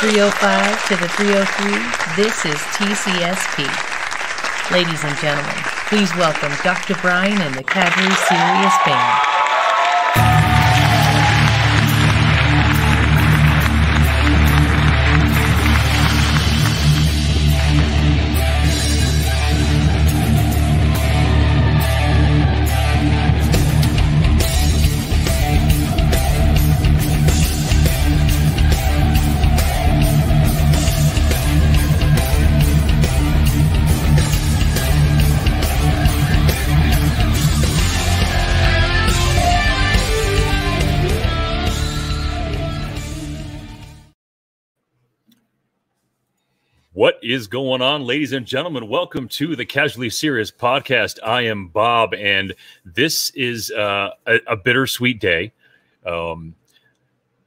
From the 305 to the 303, this is TCSP. Ladies and gentlemen, please welcome Dr. Brian and the Casually Serious Band. Is going on, ladies and gentlemen? Welcome to the Casually Serious podcast. I am Bob, and this is uh, a, a, bittersweet day. Um,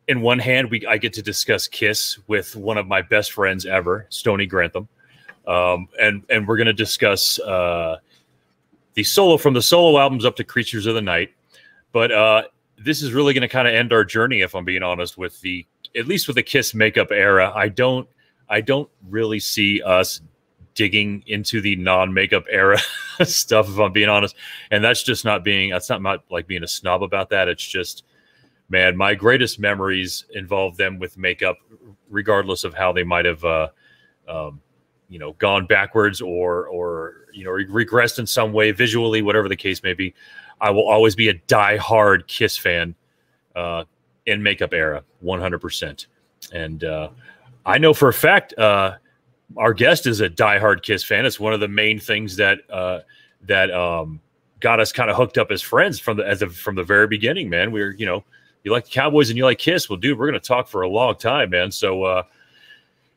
in one hand, we I get to discuss Kiss with one of my best friends ever, Stony Grantham, um, and and we're going to discuss uh, the solo from the solo albums up to Creatures of the Night. But uh, this is really going to kind of end our journey, if I'm being honest, with the at least with the Kiss makeup era. I don't I don't really see us digging into the non-makeup era stuff if i'm being honest. And that's just not being that's not, not like being a snob about that. It's just man my greatest memories involve them with makeup regardless of how they might have uh, um, you know gone backwards or or you know regressed in some way visually whatever the case may be. I will always be a die-hard kiss fan uh, in makeup era 100% and uh, I know for a fact uh, our guest is a diehard Kiss fan. It's one of the main things that uh, that um, got us kind of hooked up as friends from the as from the very beginning. Man, we are you know you like the Cowboys and you like Kiss. Well, dude, we're gonna talk for a long time, man. So. Uh,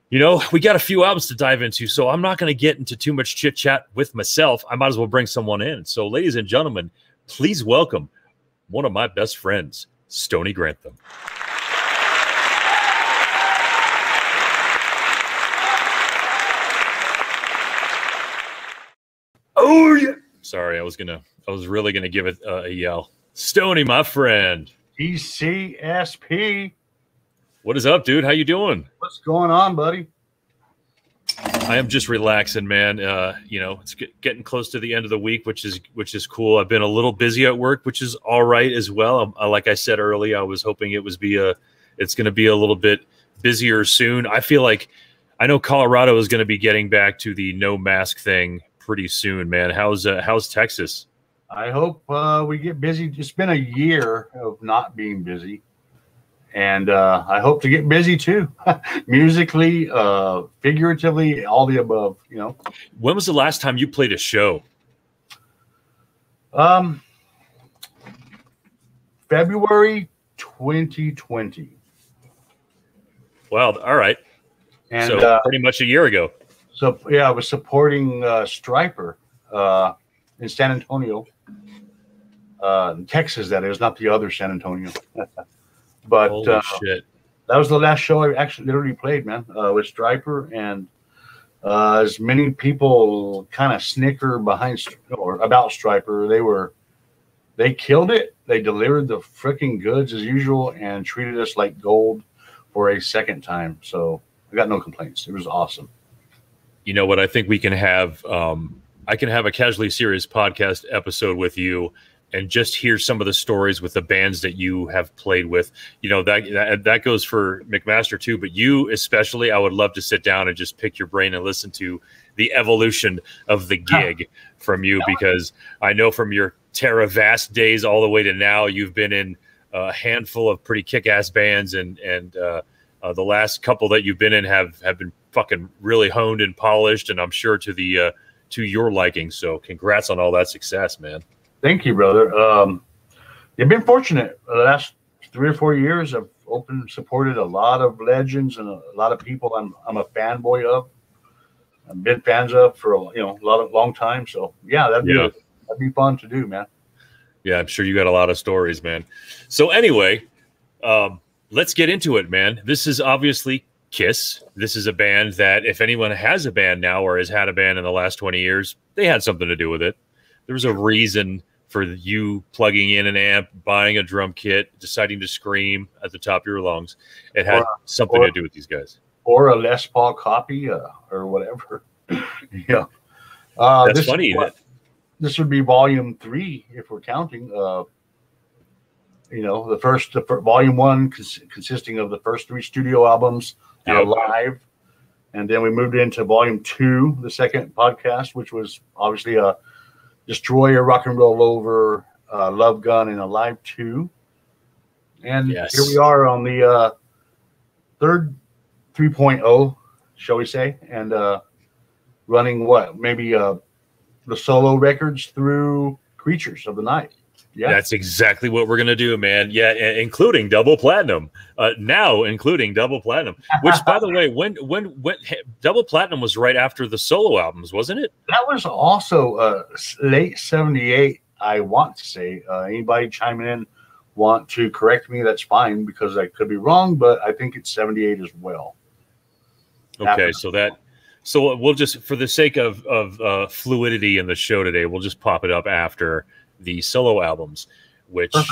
you know, we got a few albums to dive into, so I'm not going to get into too much chit chat with myself. I might as well bring someone in. So, ladies and gentlemen, please welcome one of my best friends, Stony Grantham. Oh yeah. Sorry, I was gonna. I was really gonna give it a yell. Stony, my friend. TCSP. What is up, dude? How you doing? What's going on, buddy? I am just relaxing, man. Uh, you know, it's getting close to the end of the week, which is which is cool. I've been a little busy at work, which is all right as well. Uh, like I said earlier, I was hoping it was be a. It's going to be a little bit busier soon. I feel like I know Colorado is going to be getting back to the no mask thing pretty soon, man. How's uh, how's Texas? I hope uh, we get busy. It's been a year of not being busy, and uh, I hope to get busy too, musically, uh, figuratively, all the above. You know. When was the last time you played a show? Um, February 2020. Well, all right. And so uh, pretty much a year ago. So yeah, I was supporting uh, Stryper uh, in San Antonio, uh, Texas. That is not the other San Antonio. but uh, that was the last show I actually literally played, man, uh, with Stryper, and uh, as many people kind of snicker behind or about Stryper, they were they killed it. They delivered the freaking goods as usual and treated us like gold for a second time. So I got no complaints. It was awesome you know what? I think we can have. Um, I can have a casually serious podcast episode with you and just hear some of the stories with the bands that you have played with. You know that that, that goes for McMaster too, but you especially. I would love to sit down and just pick your brain and listen to the evolution of the gig from you because I know from your Tara Vast days all the way to now, you've been in a handful of pretty kick-ass bands, and and uh, uh, the last couple that you've been in have have been fucking really honed and polished, and I'm sure to the uh, to your liking. So, congrats on all that success, man. Thank you, brother. Um, you've been fortunate. The last three or four years, I've opened supported a lot of legends and a lot of people I'm I'm a fanboy of. I've been fans of for a, you know a lot of long time. So yeah, that'd be yeah. that'd be fun to do, man. Yeah, I'm sure you got a lot of stories, man. So anyway, um, let's get into it, man. This is obviously Kiss. This is a band that, if anyone has a band now or has had a band in the last 20 years, they had something to do with it. There was a reason for you plugging in an amp, buying a drum kit, deciding to scream at the top of your lungs. It had or, something or, to do with these guys. Or a Les Paul copy uh, or whatever. yeah. Uh, That's funny. What, this would be volume three if we're counting. Uh, you know, the first, the first volume one cons- consisting of the first three studio albums yep. live. And then we moved into volume two, the second podcast, which was obviously a Destroyer, Rock and Roll Over, uh, Love Gun, and Alive 2. And yes. here we are on the uh, third 3.0, shall we say, and uh, running what? Maybe uh, the solo records through Creatures of the Night. Yeah. That's exactly what we're going to do, man. Yeah, including double platinum. Uh, now including double platinum. Which, by the way, when when when double platinum was right after the solo albums, wasn't it? That was also uh, late '78. I want to say. Uh, anybody chiming in want to correct me? That's fine because I could be wrong, but I think it's '78 as well. Okay, after so that so we'll just for the sake of of uh, fluidity in the show today, we'll just pop it up after the solo albums, which uh,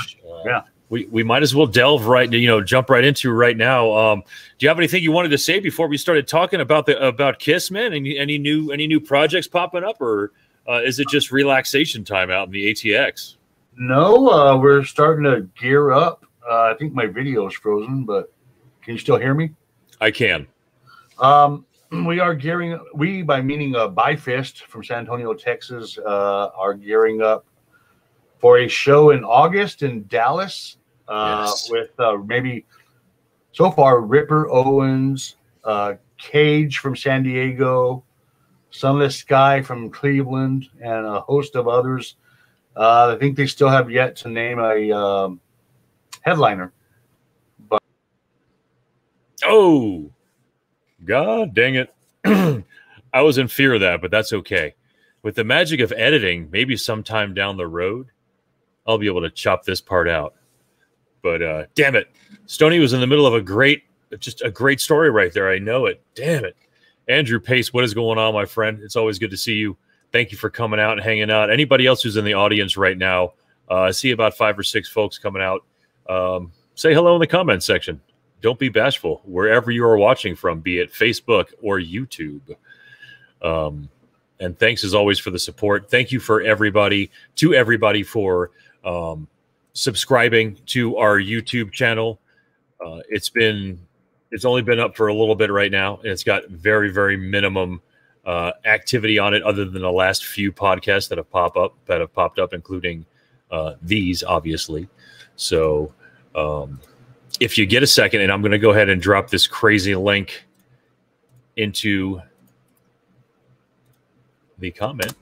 yeah. We, we might as well delve right, you know, jump right into right now. Um, do you have anything you wanted to say before we started talking about the about Kiss, man? Any any new any new projects popping up, or uh, is it just relaxation time out in the ATX? No, uh, we're starting to gear up. Uh, I think my video is frozen, but can you still hear me? I can. Um, we are gearing. We, by meaning uh, Byfist from San Antonio, Texas, uh, are gearing up for a show in August in Dallas uh, yes. with uh, maybe so far Ripper Owens, uh, Cage from San Diego, Sunless Sky from Cleveland, and a host of others. Uh, I think they still have yet to name a um, headliner. But oh, God dang it! I was in fear of that, but that's okay. With the magic of editing, maybe sometime down the road, I'll be able to chop this part out. But uh, damn it, Stony was in the middle of a great, just a great story right there. I know it. Damn it, Andrew Pace, what is going on, my friend? It's always good to see you. Thank you for coming out and hanging out. Anybody else who's in the audience right now, uh, I see about five or six folks coming out. Um, say hello in the comments section. Don't be bashful wherever you are watching from, be it Facebook or YouTube. Um, and thanks as always for the support. Thank you for everybody, to everybody for um, subscribing to our YouTube channel. Uh, it's been it's only been up for a little bit right now, and it's got very very minimum uh, activity on it, other than the last few podcasts that have popped up that have popped up, including uh, these, obviously. So, um, if you get a second, and I'm going to go ahead and drop this crazy link into the comment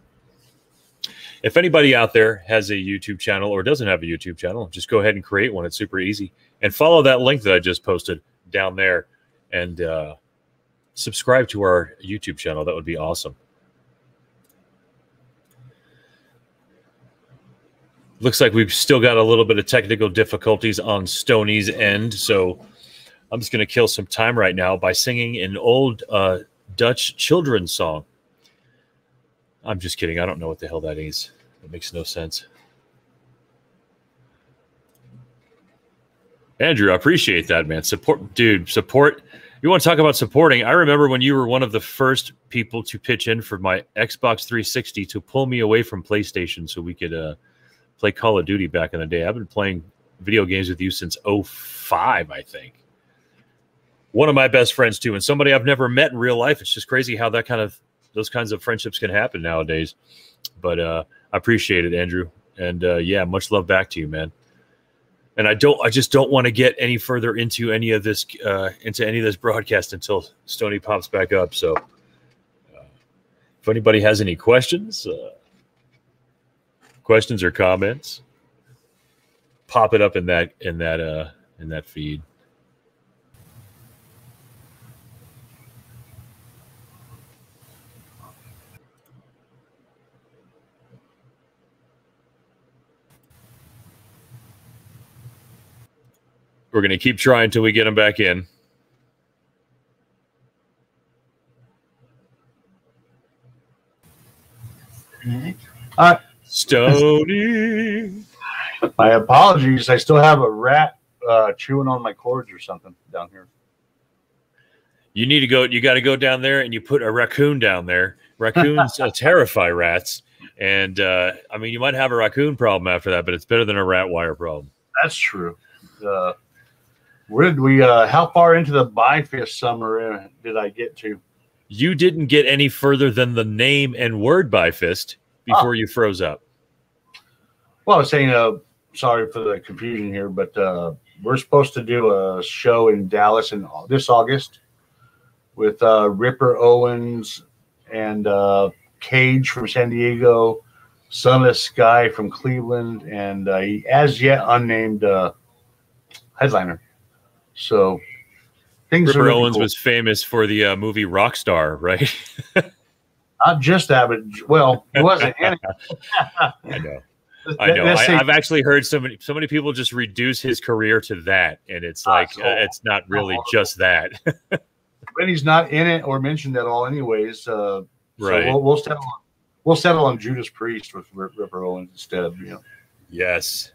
if anybody out there has a YouTube channel or doesn't have a YouTube channel, just go ahead and create one. It's super easy. And follow that link that I just posted down there and uh, subscribe to our YouTube channel. That would be awesome. Looks like we've still got a little bit of technical difficulties on Stony's end. So I'm just going to kill some time right now by singing an old uh, Dutch children's song. I'm just kidding. I don't know what the hell that is. It makes no sense. Andrew, I appreciate that, man. Support, dude. Support. You want to talk about supporting? I remember when you were one of the first people to pitch in for my Xbox 360 to pull me away from PlayStation so we could uh, play Call of Duty back in the day. I've been playing video games with you since 05, I think. One of my best friends too, and somebody I've never met in real life. It's just crazy how that kind of those kinds of friendships can happen nowadays. But uh, I appreciate it, Andrew, and uh, yeah, much love back to you, man. And I don't, I just don't want to get any further into any of this, uh, into any of this broadcast until Stony pops back up. So, uh, if anybody has any questions, uh, questions or comments, pop it up in that in that uh, in that feed. We're going to keep trying until we get them back in. Uh, Stony. My apologies. I still have a rat uh, chewing on my cords or something down here. You need to go. You got to go down there and you put a raccoon down there. Raccoons uh, terrify rats, and uh, I mean you might have a raccoon problem after that, but it's better than a rat wire problem. That's true. Uh, where did we? Uh, how far into the Byfist summer uh, did I get to? You didn't get any further than the name and word Byfist before oh. you froze up. Well, I was saying, uh, sorry for the confusion here, but uh, we're supposed to do a show in Dallas in this August with uh, Ripper Owens and uh, Cage from San Diego, Sunless Sky from Cleveland, and uh, as yet unnamed uh, headliner. So things Ripper really Owens cool. was famous for the uh, movie Rockstar, right? Not just that, but well, he wasn't. I know. I know. I, have actually heard so many so many people just reduce his career to that, and it's like uh, it's not really just that. when he's not in it or mentioned at all, anyways. Uh, right. So we'll, we'll, settle. On, we'll settle on Judas Priest with Ripper Owens instead. of You know. Yes.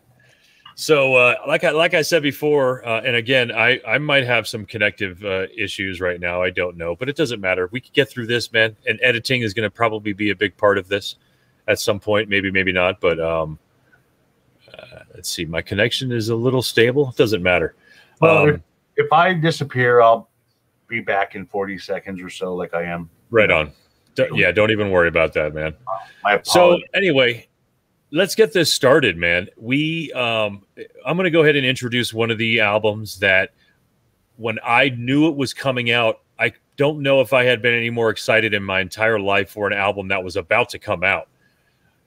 So, uh, like I like I said before, uh, and again, I I might have some connective uh, issues right now. I don't know, but it doesn't matter. We can get through this, man. And editing is going to probably be a big part of this at some point. Maybe, maybe not. But um, uh, let's see. My connection is a little stable. It doesn't matter. Well, um, if I disappear, I'll be back in 40 seconds or so, like I am. Right on. D- yeah, don't even worry about that, man. so anyway, let's get this started, man. We, um, I'm going to go ahead and introduce one of the albums that, when I knew it was coming out, I don't know if I had been any more excited in my entire life for an album that was about to come out.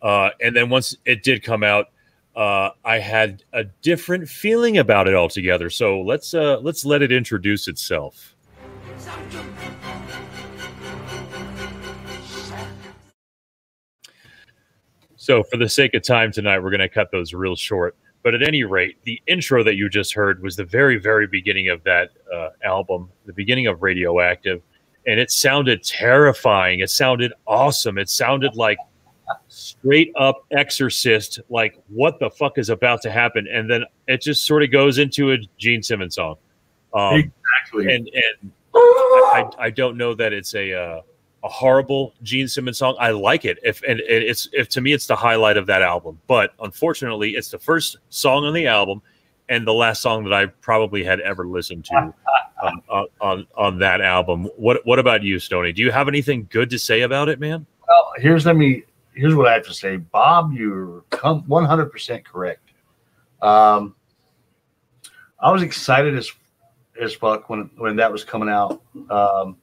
Uh, and then once it did come out, uh, I had a different feeling about it altogether. So let's uh, let's let it introduce itself. So, for the sake of time tonight, we're going to cut those real short. But at any rate, the intro that you just heard was the very, very beginning of that uh, album, the beginning of Radioactive. And it sounded terrifying. It sounded awesome. It sounded like straight up exorcist, like what the fuck is about to happen. And then it just sort of goes into a Gene Simmons song. Um, exactly. And, and I, I, don't know that it's a uh, a horrible Gene Simmons song. I like it. If and it's if to me it's the highlight of that album. But unfortunately, it's the first song on the album and the last song that I probably had ever listened to um, on, on on that album. What what about you, Stony? Do you have anything good to say about it, man? Well, here's let me here's what I have to say, Bob. You're 100 percent correct. Um, I was excited as as fuck when when that was coming out. Um,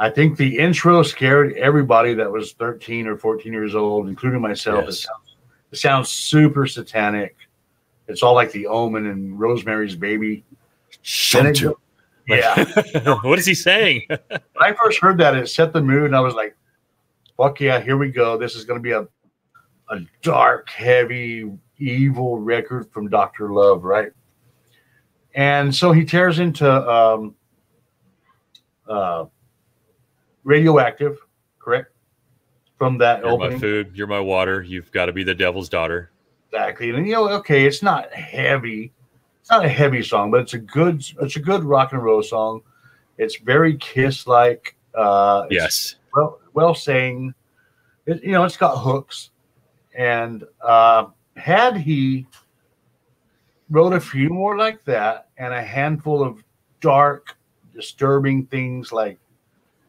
I think the intro scared everybody that was 13 or 14 years old, including myself. Yes. It, sounds, it sounds super satanic. It's all like the Omen and Rosemary's Baby. Shunt yeah. what is he saying? when I first heard that, it set the mood, and I was like, "Fuck yeah, here we go! This is going to be a a dark, heavy, evil record from Doctor Love, right?" And so he tears into um, uh, radioactive, correct? From that you're opening. my food, you're my water. You've got to be the devil's daughter. Exactly, and you know, okay, it's not heavy. It's not a heavy song, but it's a good. It's a good rock and roll song. It's very Kiss like. Uh, yes. Well, well saying. It, you know, it's got hooks, and uh, had he wrote a few more like that and a handful of dark, disturbing things like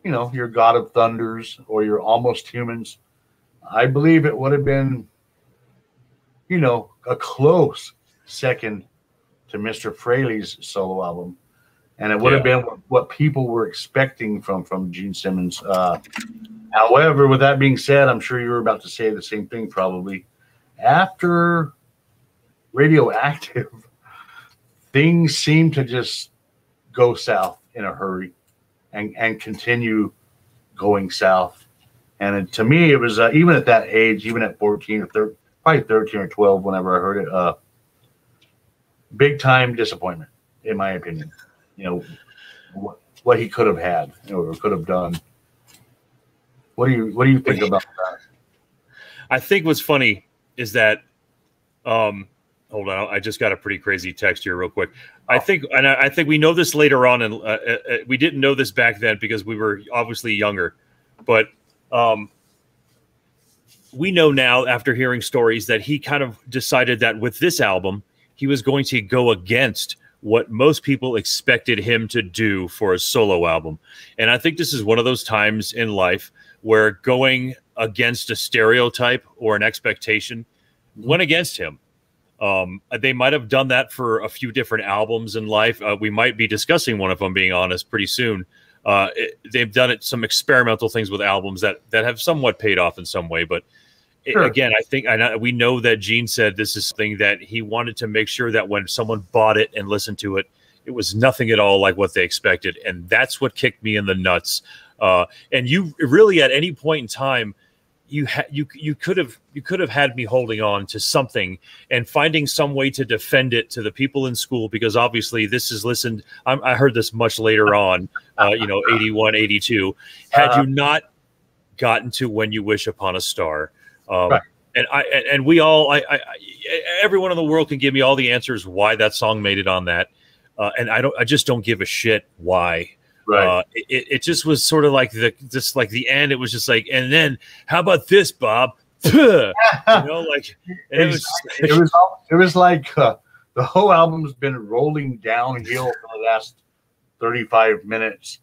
you know, your God of Thunders or your Almost Humans, I believe it would have been, you know, a close second to Mr. Frehley's solo album. And it would yeah. have been what people were expecting from from Gene Simmons. Uh, however, with that being said, I'm sure you were about to say the same thing probably. After Radioactive, things seem to just go south in a hurry and and continue going south. And it, to me, it was uh, even at that age, even at 14 or 13, probably 13 or 12, whenever I heard it, uh, big time disappointment, in my opinion. You know, what, what he could have had or could have done. What do you What do you think about that? I think what's funny is that, um, hold on, I just got a pretty crazy text here, real quick. I think, and I, think we know this later on, and uh, uh, uh, we didn't know this back then because we were obviously younger, but um, we know now after hearing stories that he kind of decided that with this album, he was going to go against what most people expected him to do for a solo album. And I think this is one of those times in life where going against a stereotype or an expectation went against him. Um, they might have done that for a few different albums in life. Uh, we might be discussing one, of I'm being honest, pretty soon. Uh, it, they've done it some experimental things with albums that that have somewhat paid off in some way, but Sure. Again, I think I know, we know that Gene said this is something that he wanted to make sure that when someone bought it and listened to it, it was nothing at all like what they expected, and that's what kicked me in the nuts. Uh, and you really, at any point in time, you ha- you you could have you could have had me holding on to something and finding some way to defend it to the people in school because obviously this is listened. I'm, i heard this much later on, uh, you know, 81, 82. Had uh, you not gotten to when you wish upon a star um, right. And I and we all, I, I, everyone in the world can give me all the answers why that song made it on that, uh, and I don't, I just don't give a shit why. Right. Uh, it, it just was sort of like the just like the end. It was just like, and then how about this, Bob? you know, like it was, it was it was like uh, the whole album's been rolling downhill for the last 35 minutes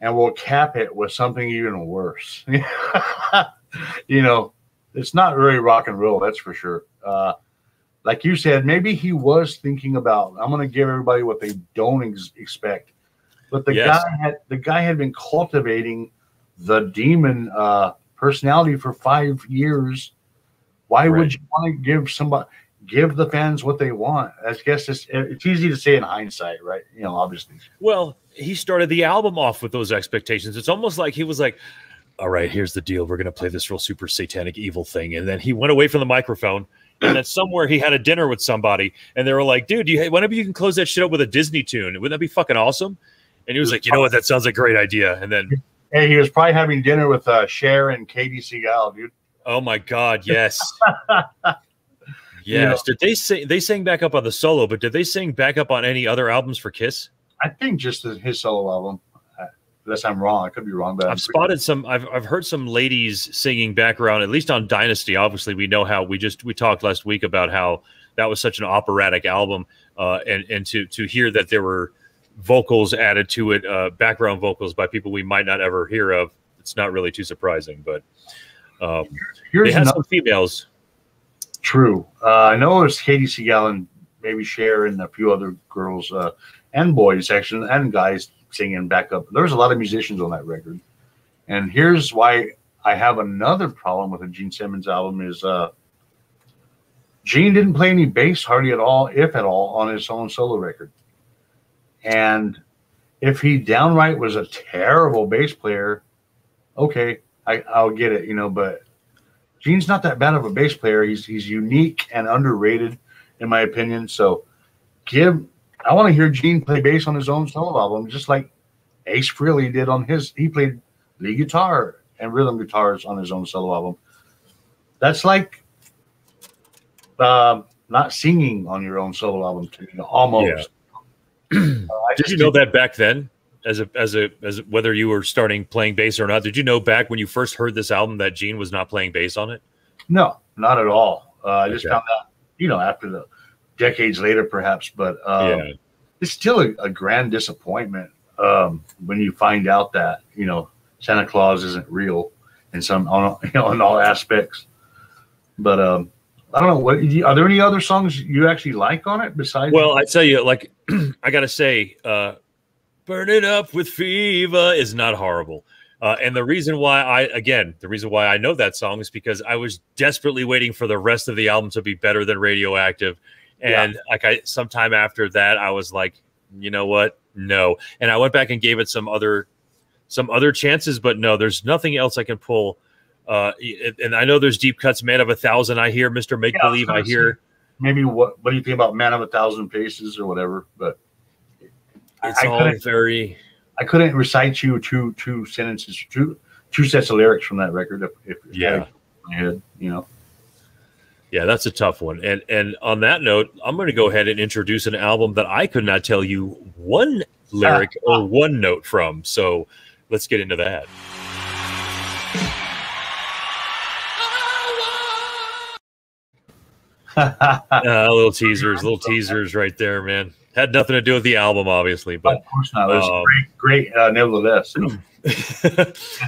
and we'll cap it with something even worse you know it's not really rock and roll, that's for sure. Uh, like you said, maybe he was thinking about. I'm going to give everybody what they don't ex- expect, but the yes. guy had the guy had been cultivating the demon uh, personality for five years. Why right. would you want to give somebody give the fans what they want? I guess it's it's easy to say in hindsight, right? You know, obviously. Well, he started the album off with those expectations. It's almost like he was like, all right, here's the deal. We're going to play this real super satanic evil thing. And then he went away from the microphone. And then somewhere he had a dinner with somebody, and they were like, dude, you, whenever you can close that shit up with a Disney tune, wouldn't that be fucking awesome? And he was like, you know what? That sounds like a great idea. And then. Hey, he was probably having dinner with uh, Cher and Katey Sagal, dude. Oh my God, yes. yes. Did they sing? They sang back up on the solo, but did they sing back up on any other albums for Kiss? I think just his solo album unless I'm wrong. I could be wrong, but I've spotted some. I've I've heard some ladies singing background, at least on Dynasty. Obviously, we know how we just we talked last week about how that was such an operatic album, uh, and and to to hear that there were vocals added to it, uh, background vocals by people we might not ever hear of. It's not really too surprising, but um, Here's they had some females. True, uh, I know it's Katey Sagal and maybe Cher and a few other girls uh, and boys, actually, and guys singing backup. There's a lot of musicians on that record. And here's why I have another problem with a Gene Simmons album is uh, Gene didn't play any bass hardly at all, if at all, on his own solo record. And if he downright was a terrible bass player, okay, I, I'll get it, you know, but Gene's not that bad of a bass player. He's he's unique and underrated, in my opinion. So give I want to hear Gene play bass on his own solo album, just like Ace Frehley did on his. He played lead guitar and rhythm guitars on his own solo album. That's like uh, not singing on your own solo album, almost. Yeah. Uh, did you know that back then? As a as a as a, whether you were starting playing bass or not, did you know back when you first heard this album that Gene was not playing bass on it? No, not at all. Uh, I just found out, you know, after the decades later, perhaps. But um, yeah. it's still a, a grand disappointment um, when you find out that you know Santa Claus isn't real in some on you know in all aspects. But um, I don't know. What are there any other songs you actually like on it besides? Well, I tell you, like I gotta say, uh, "Burn It Up with Fever" is not horrible. Uh, and the reason why I, again, the reason why I know that song is because I was desperately waiting for the rest of the album to be better than Radioactive. And yeah. like I, sometime after that, I was like, you know what? No. And I went back and gave it some other, some other chances, but no, there's nothing else I can pull. Uh, and I know there's deep cuts, man of a thousand. I hear Mr. Make Believe. I, I hear maybe what, what do you think about man of a thousand faces or whatever, but it's I, all very, I couldn't recite you two, two sentences, two, two sets of lyrics from that record. If, if yeah. my head, you know. Yeah, that's a tough one. And and on that note, I'm going to go ahead and introduce an album that I could not tell you one ah. lyric or one note from. So let's get into that. Uh, little teasers, little teasers right there, man. Had nothing to do with the album, obviously, but of course not. It was um, great, great uh, nevertheless.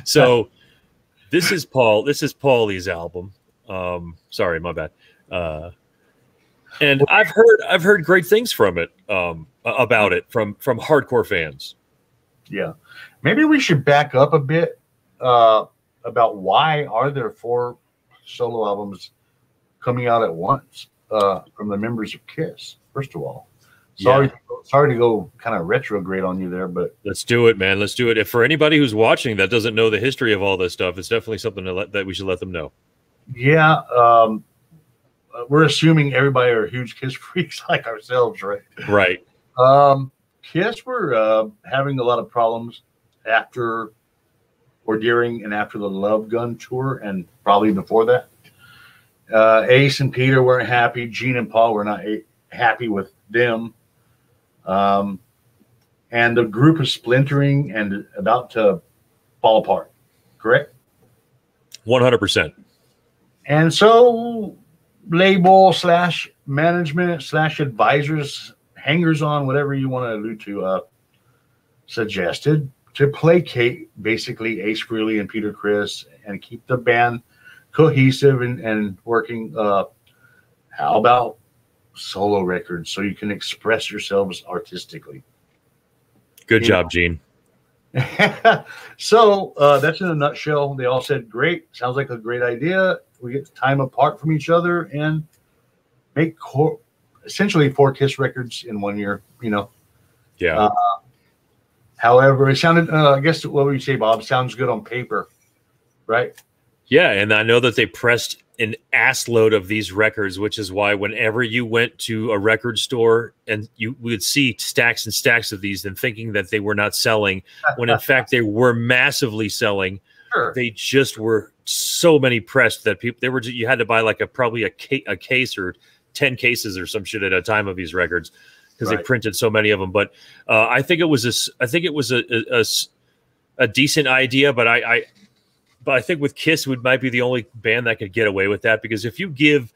so this is Paul. This is Paulie's album. Um, sorry, my bad. Uh, and I've heard I've heard great things from it um, about it from from hardcore fans. Yeah, maybe we should back up a bit uh, about why are there four solo albums coming out at once uh, from the members of Kiss. First of all, sorry, yeah. sorry to go kind of retrograde on you there, but let's do it, man. Let's do it. If for anybody who's watching that doesn't know the history of all this stuff, it's definitely something let, that we should let them know. Yeah, um, we're assuming everybody are huge Kiss freaks like ourselves, right? Right. Um, Kiss were uh, having a lot of problems after or during and after the Love Gun tour, and probably before that. Uh, Ace and Peter weren't happy. Gene and Paul were not happy with them. Um, and the group is splintering and about to fall apart. Correct? 100%. And so, label slash management slash advisors, hangers on, whatever you want to allude to, uh, suggested to placate basically Ace Frehley and Peter Criss and keep the band – cohesive and, and working. Uh, how about solo records so you can express yourselves artistically? Good you job, know? Gene. so uh, that's in a nutshell. They all said, "Great, sounds like a great idea." We get time apart from each other and make cor- essentially four Kiss records in one year. You know. Yeah. Uh, however, it sounded. Uh, I guess what would you say, Bob? Sounds good on paper, right? Yeah, and I know that they pressed an assload of these records, which is why whenever you went to a record store and you would see stacks and stacks of these and thinking that they were not selling, when in fact they were massively selling. Sure. They just were so many pressed that people they were you had to buy like a probably a, ca- a case or 10 cases or some shit at a time of these records because right. they printed so many of them. But uh, I think it was a, I think it was a, a, a, a decent idea, but I, I but I think with Kiss would might be the only band that could get away with that because if you give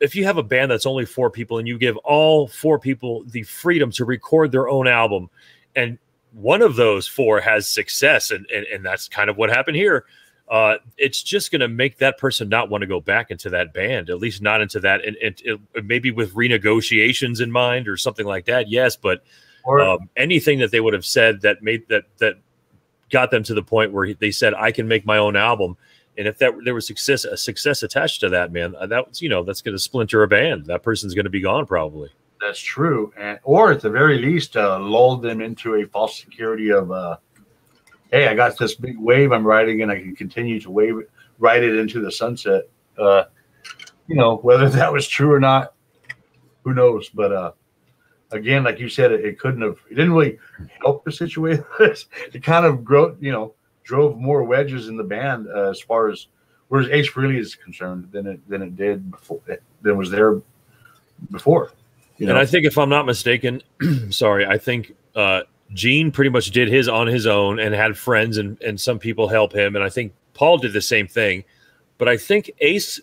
if you have a band that's only four people and you give all four people the freedom to record their own album and one of those four has success and and, and that's kind of what happened here uh, it's just going to make that person not want to go back into that band at least not into that and, and it, maybe with renegotiations in mind or something like that yes but or, um, anything that they would have said that made that that got them to the point where they said, "I can make my own album." And if that there was success, a success attached to that, man, uh, that you know that's going to splinter a band. That person's going to be gone probably. That's true, and or at the very least, uh, lull them into a false security of, uh, "Hey, I got this big wave I'm riding, and I can continue to wave ride it into the sunset." Uh, you know, whether that was true or not, who knows? But uh, again, like you said, it, it couldn't have. It didn't really help the situation. it kind of grow, you know, drove more wedges in the band uh, as far as whereas Ace Frehley is concerned than it than it did before than was there before. You know? And I think if I'm not mistaken, sorry, I think uh, Gene pretty much did his on his own and had friends and and some people help him, and I think Paul did the same thing. But I think Ace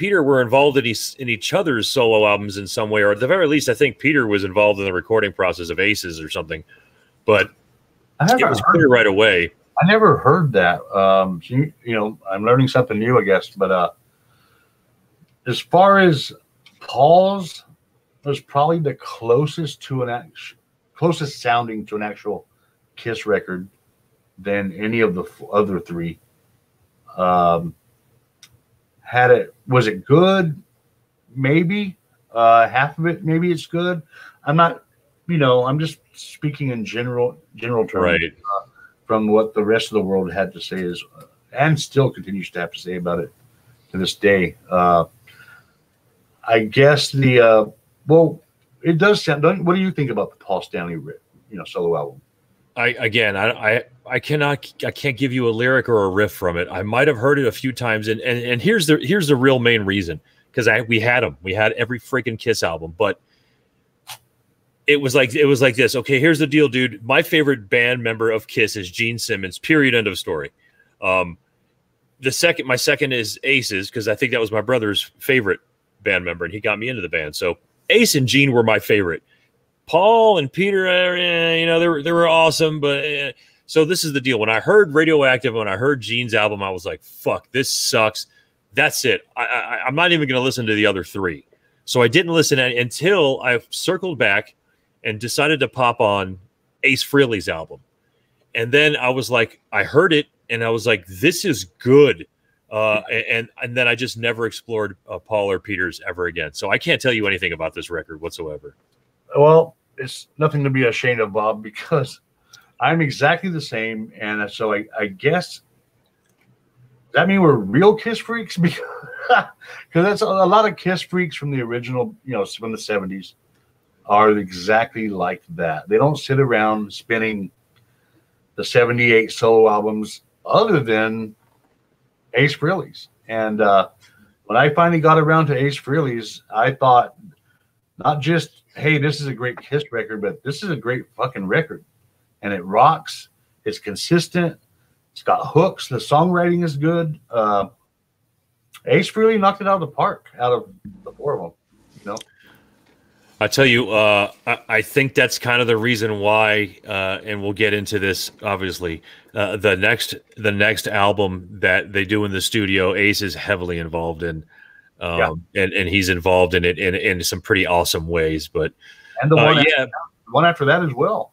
Peter were involved in each, in each other's solo albums in some way, or at the very least, I think Peter was involved in the recording process of Aces or something. But I it was clear right away. I never heard that. Um, so you, you, know, I'm learning something new, I guess. But uh, as far as Paul's, was probably the closest to an act, closest sounding to an actual Kiss record than any of the other three. Um, had it was it good? Maybe uh, half of it. Maybe it's good. I'm not. You know, I'm just speaking in general general terms. Right. Uh, from what the rest of the world had to say is, uh, and still continues to have to say about it to this day. Uh, I guess the uh, well, it does sound. what do you think about the Paul Stanley, you know, solo album? I again, I, I I cannot I can't give you a lyric or a riff from it. I might have heard it a few times, and and, and here's the here's the real main reason because I we had them, we had every freaking Kiss album, but it was like it was like this. Okay, here's the deal, dude. My favorite band member of Kiss is Gene Simmons. Period. End of story. Um, the second, my second is Aces because I think that was my brother's favorite band member, and he got me into the band. So Ace and Gene were my favorite. Paul and Peter, uh, you know, they were they were awesome, but uh, so this is the deal. When I heard Radioactive, when I heard Gene's album, I was like, "Fuck, this sucks." That's it. I, I'm not even going to listen to the other three. So I didn't listen until I circled back and decided to pop on Ace Frehley's album, and then I was like, I heard it, and I was like, "This is good." Uh, and and then I just never explored uh, Paul or Peter's ever again. So I can't tell you anything about this record whatsoever. Well, it's nothing to be ashamed of, Bob, because I'm exactly the same. And so I, I guess that mean we're real Kiss freaks because that's a, a lot of Kiss freaks from the original, you know, from the 70s are exactly like that. They don't sit around spinning the 78 solo albums other than Ace Frehley's. And uh, when I finally got around to Ace Frehley's, I thought not just hey, this is a great Kiss record, but this is a great fucking record. And it rocks. It's consistent. It's got hooks. The songwriting is good. Uh, Ace really knocked it out of the park out of the four of them. You know. I tell you, uh, I, I, think that's kind of the reason why, uh, and we'll get into this. Obviously, uh, the next the next album that they do in the studio, Ace is heavily involved in um, yeah. and and he's involved in it in in some pretty awesome ways. But and the uh, one, uh, yeah, one after that as well.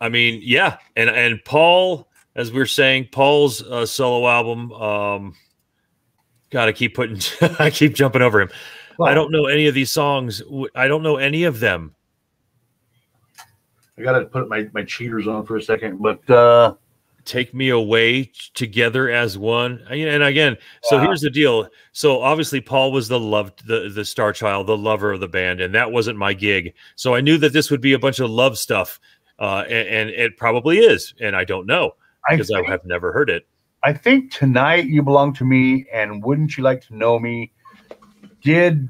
I mean, yeah, and and Paul, as we are saying, Paul's uh, solo album. Um, Got to keep putting. I keep jumping over him. Well, I don't know any of these songs. I don't know any of them. I got to put my my cheaters on for a second, but uh, take me away together as one and again so here's the deal. So obviously paul was the loved the the star child the lover of the band and that wasn't my gig. So i knew that this would be a bunch of love stuff uh, and, and, it probably is and i don't know because I, think, I have never heard it. I think tonight you belong to me and wouldn't you like to know me? Did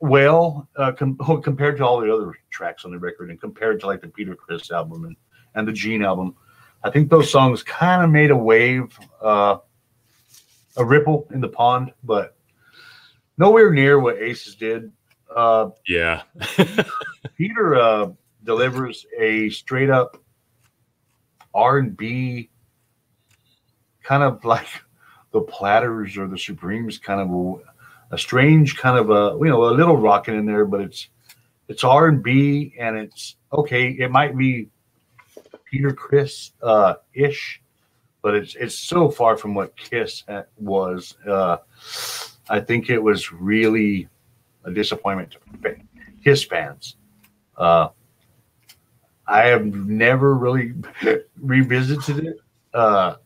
well uh, com- compared to all the other tracks on the record and compared to like the peter criss album and and the Gene album. I think those songs kind of made a wave, uh, a ripple in the pond, but nowhere near what Aces did. Uh, yeah. Peter uh, delivers a straight up R and B, kind of like the Platters or the Supremes, kind of a, a strange kind of a you know a little rocking in there, but it's it's R and B and it's okay. It might be Peter Criss uh, ish, but it's it's so far from what Kiss was. Uh, I think it was really a disappointment to Kiss fans. Uh, I have never really revisited it. Uh,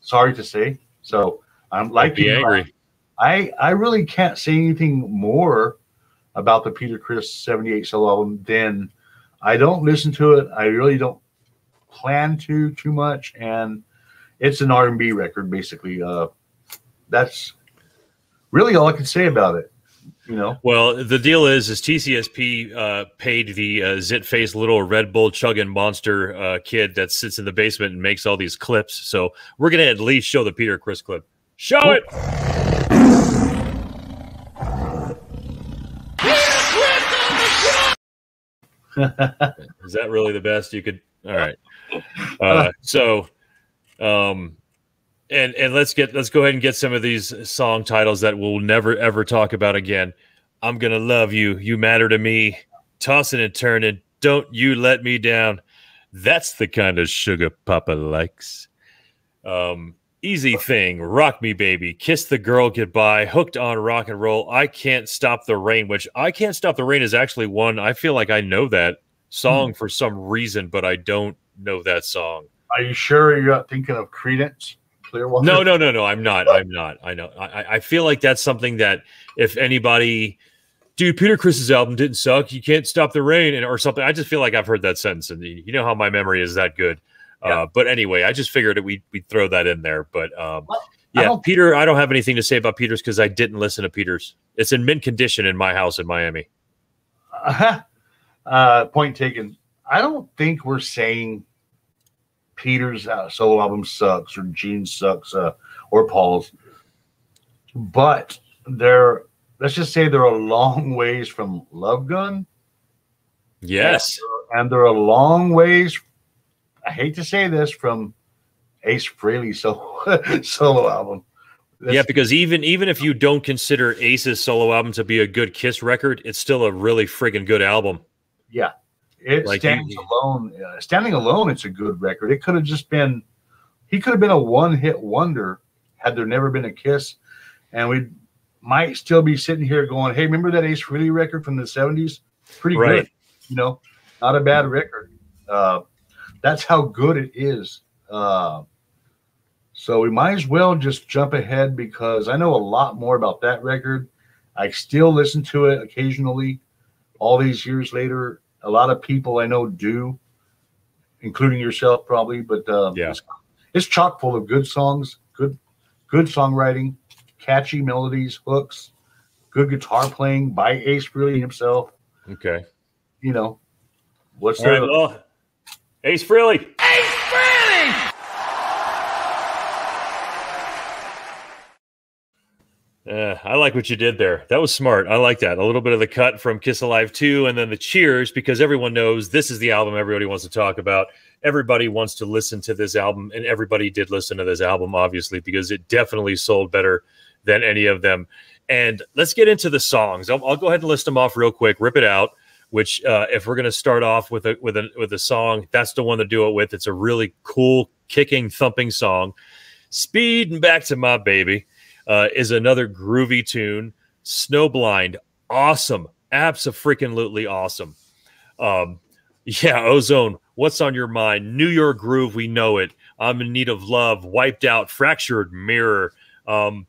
sorry to say. So I'm like be angry. I I really can't say anything more about the Peter Criss 78 solo album than I don't listen to it. I really don't plan to too much, and it's an R and B record basically. Uh, that's really all I can say about it. You know. Well, the deal is, is TCSP uh, paid the uh, zit face little Red Bull chugging monster uh, kid that sits in the basement and makes all these clips. So we're gonna at least show the Peter Criss clip. Show it. is that really the best you could? All right. Uh, so, um, and and let's get let's go ahead and get some of these song titles that we'll never ever talk about again. I'm gonna love you. You matter to me. Tossing and turning. Don't you let me down. That's the kind of sugar Papa likes. Um, easy thing. Rock me, baby. Kiss the girl goodbye. Hooked on rock and roll. I can't stop the rain. Which I can't stop the rain is actually one. I feel like I know that song hmm. for some reason, but I don't know that song. Are you sure you're not thinking of Creedence? Clearwater? No, no, no, no. I'm not. I'm not. I know. I, I feel like that's something that if anybody, dude, Peter Criss's album didn't suck. You can't stop the rain, and or something. I just feel like I've heard that sentence, and you know how my memory is that good. Yeah. Uh, but anyway, I just figured that we we'd throw that in there. But um, well, yeah, I Peter, I don't have anything to say about Peter's because I didn't listen to Peter's. It's in mint condition in my house in Miami. Uh, uh, point taken. I don't think we're saying Peter's uh, solo album sucks or Gene sucks uh, or Paul's, but they're let's just say they're a long ways from Love Gun. Yes, and, and they're a long ways. I hate to say this from Ace Frehley solo solo album. That's, yeah, because even even if you don't consider Ace's solo album to be a good Kiss record, it's still a really friggin' good album. Yeah, it like stands he, alone. Uh, standing alone, it's a good record. It could have just been, he could have been a one-hit wonder had there never been a Kiss, and we might still be sitting here going, "Hey, remember that Ace Frehley record from the '70s? Pretty right. good, you know, not a bad record." Uh, that's how good it is. Uh, so we might as well just jump ahead because I know a lot more about that record. I still listen to it occasionally, all these years later. A lot of people I know do, including yourself probably. But uh, yeah, it's, it's chock full of good songs, good good songwriting, catchy melodies, hooks, good guitar playing by Ace Frehley himself. Okay, you know what's All there? Right, well, Ace Frehley. Uh, I like what you did there. That was smart. I like that. A little bit of the cut from Kiss Alive 2 and then the cheers because everyone knows this is the album everybody wants to talk about. Everybody wants to listen to this album, and everybody did listen to this album, obviously, because it definitely sold better than any of them. And let's get into the songs. I'll, I'll go ahead and list them off real quick, rip it out. Which, uh, if we're going to start off with a with a with a song, that's the one to do it with. It's a really cool, kicking, thumping song. Speed and back to my baby uh, is another groovy tune. Snowblind, awesome, absolutely awesome. Um, yeah, Ozone, what's on your mind? New York Groove, we know it. I'm in need of love. Wiped out, fractured mirror. Um,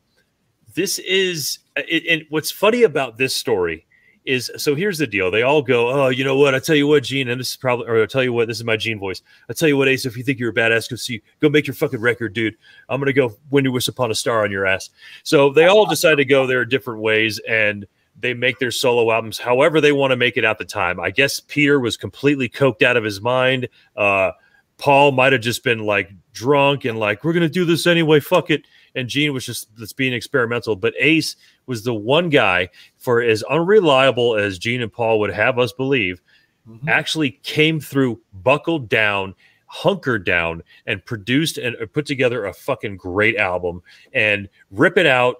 this is, and what's funny about this story is so here's the deal. They all go, oh, you know what? I tell you what, Gene, and this is probably, or I tell you what, this is my Gene voice. I tell you what, Ace, if you think you're a badass, go see, go make your fucking record, dude. I'm gonna go when you wish upon a star on your ass. So they all decide to go their different ways, and they make their solo albums however they want to make it at the time. I guess Peter was completely coked out of his mind. Uh, Paul might have just been like drunk and like, we're gonna do this anyway. Fuck it and Gene was just that's being experimental. But Ace was the one guy, for as unreliable as Gene and Paul would have us believe, mm-hmm. actually came through, buckled down, hunkered down, and produced and uh, put together a fucking great album. And Rip It Out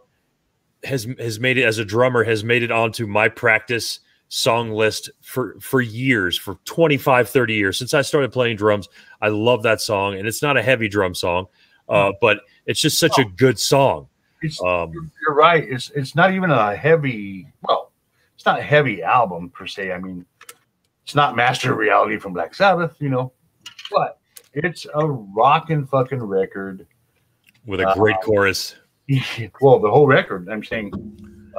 has has made it as a drummer has made it onto my practice song list for for years for 25 30 years since i started playing drums i love that song and it's not a heavy drum song uh, hmm. but it's just such oh. a good song. Um, you're right. It's it's not even a heavy. Well, it's not a heavy album per se. I mean, it's not Master Reality from Black Sabbath, you know, but it's a rocking fucking record with a great uh, chorus. Well, the whole record. I'm saying,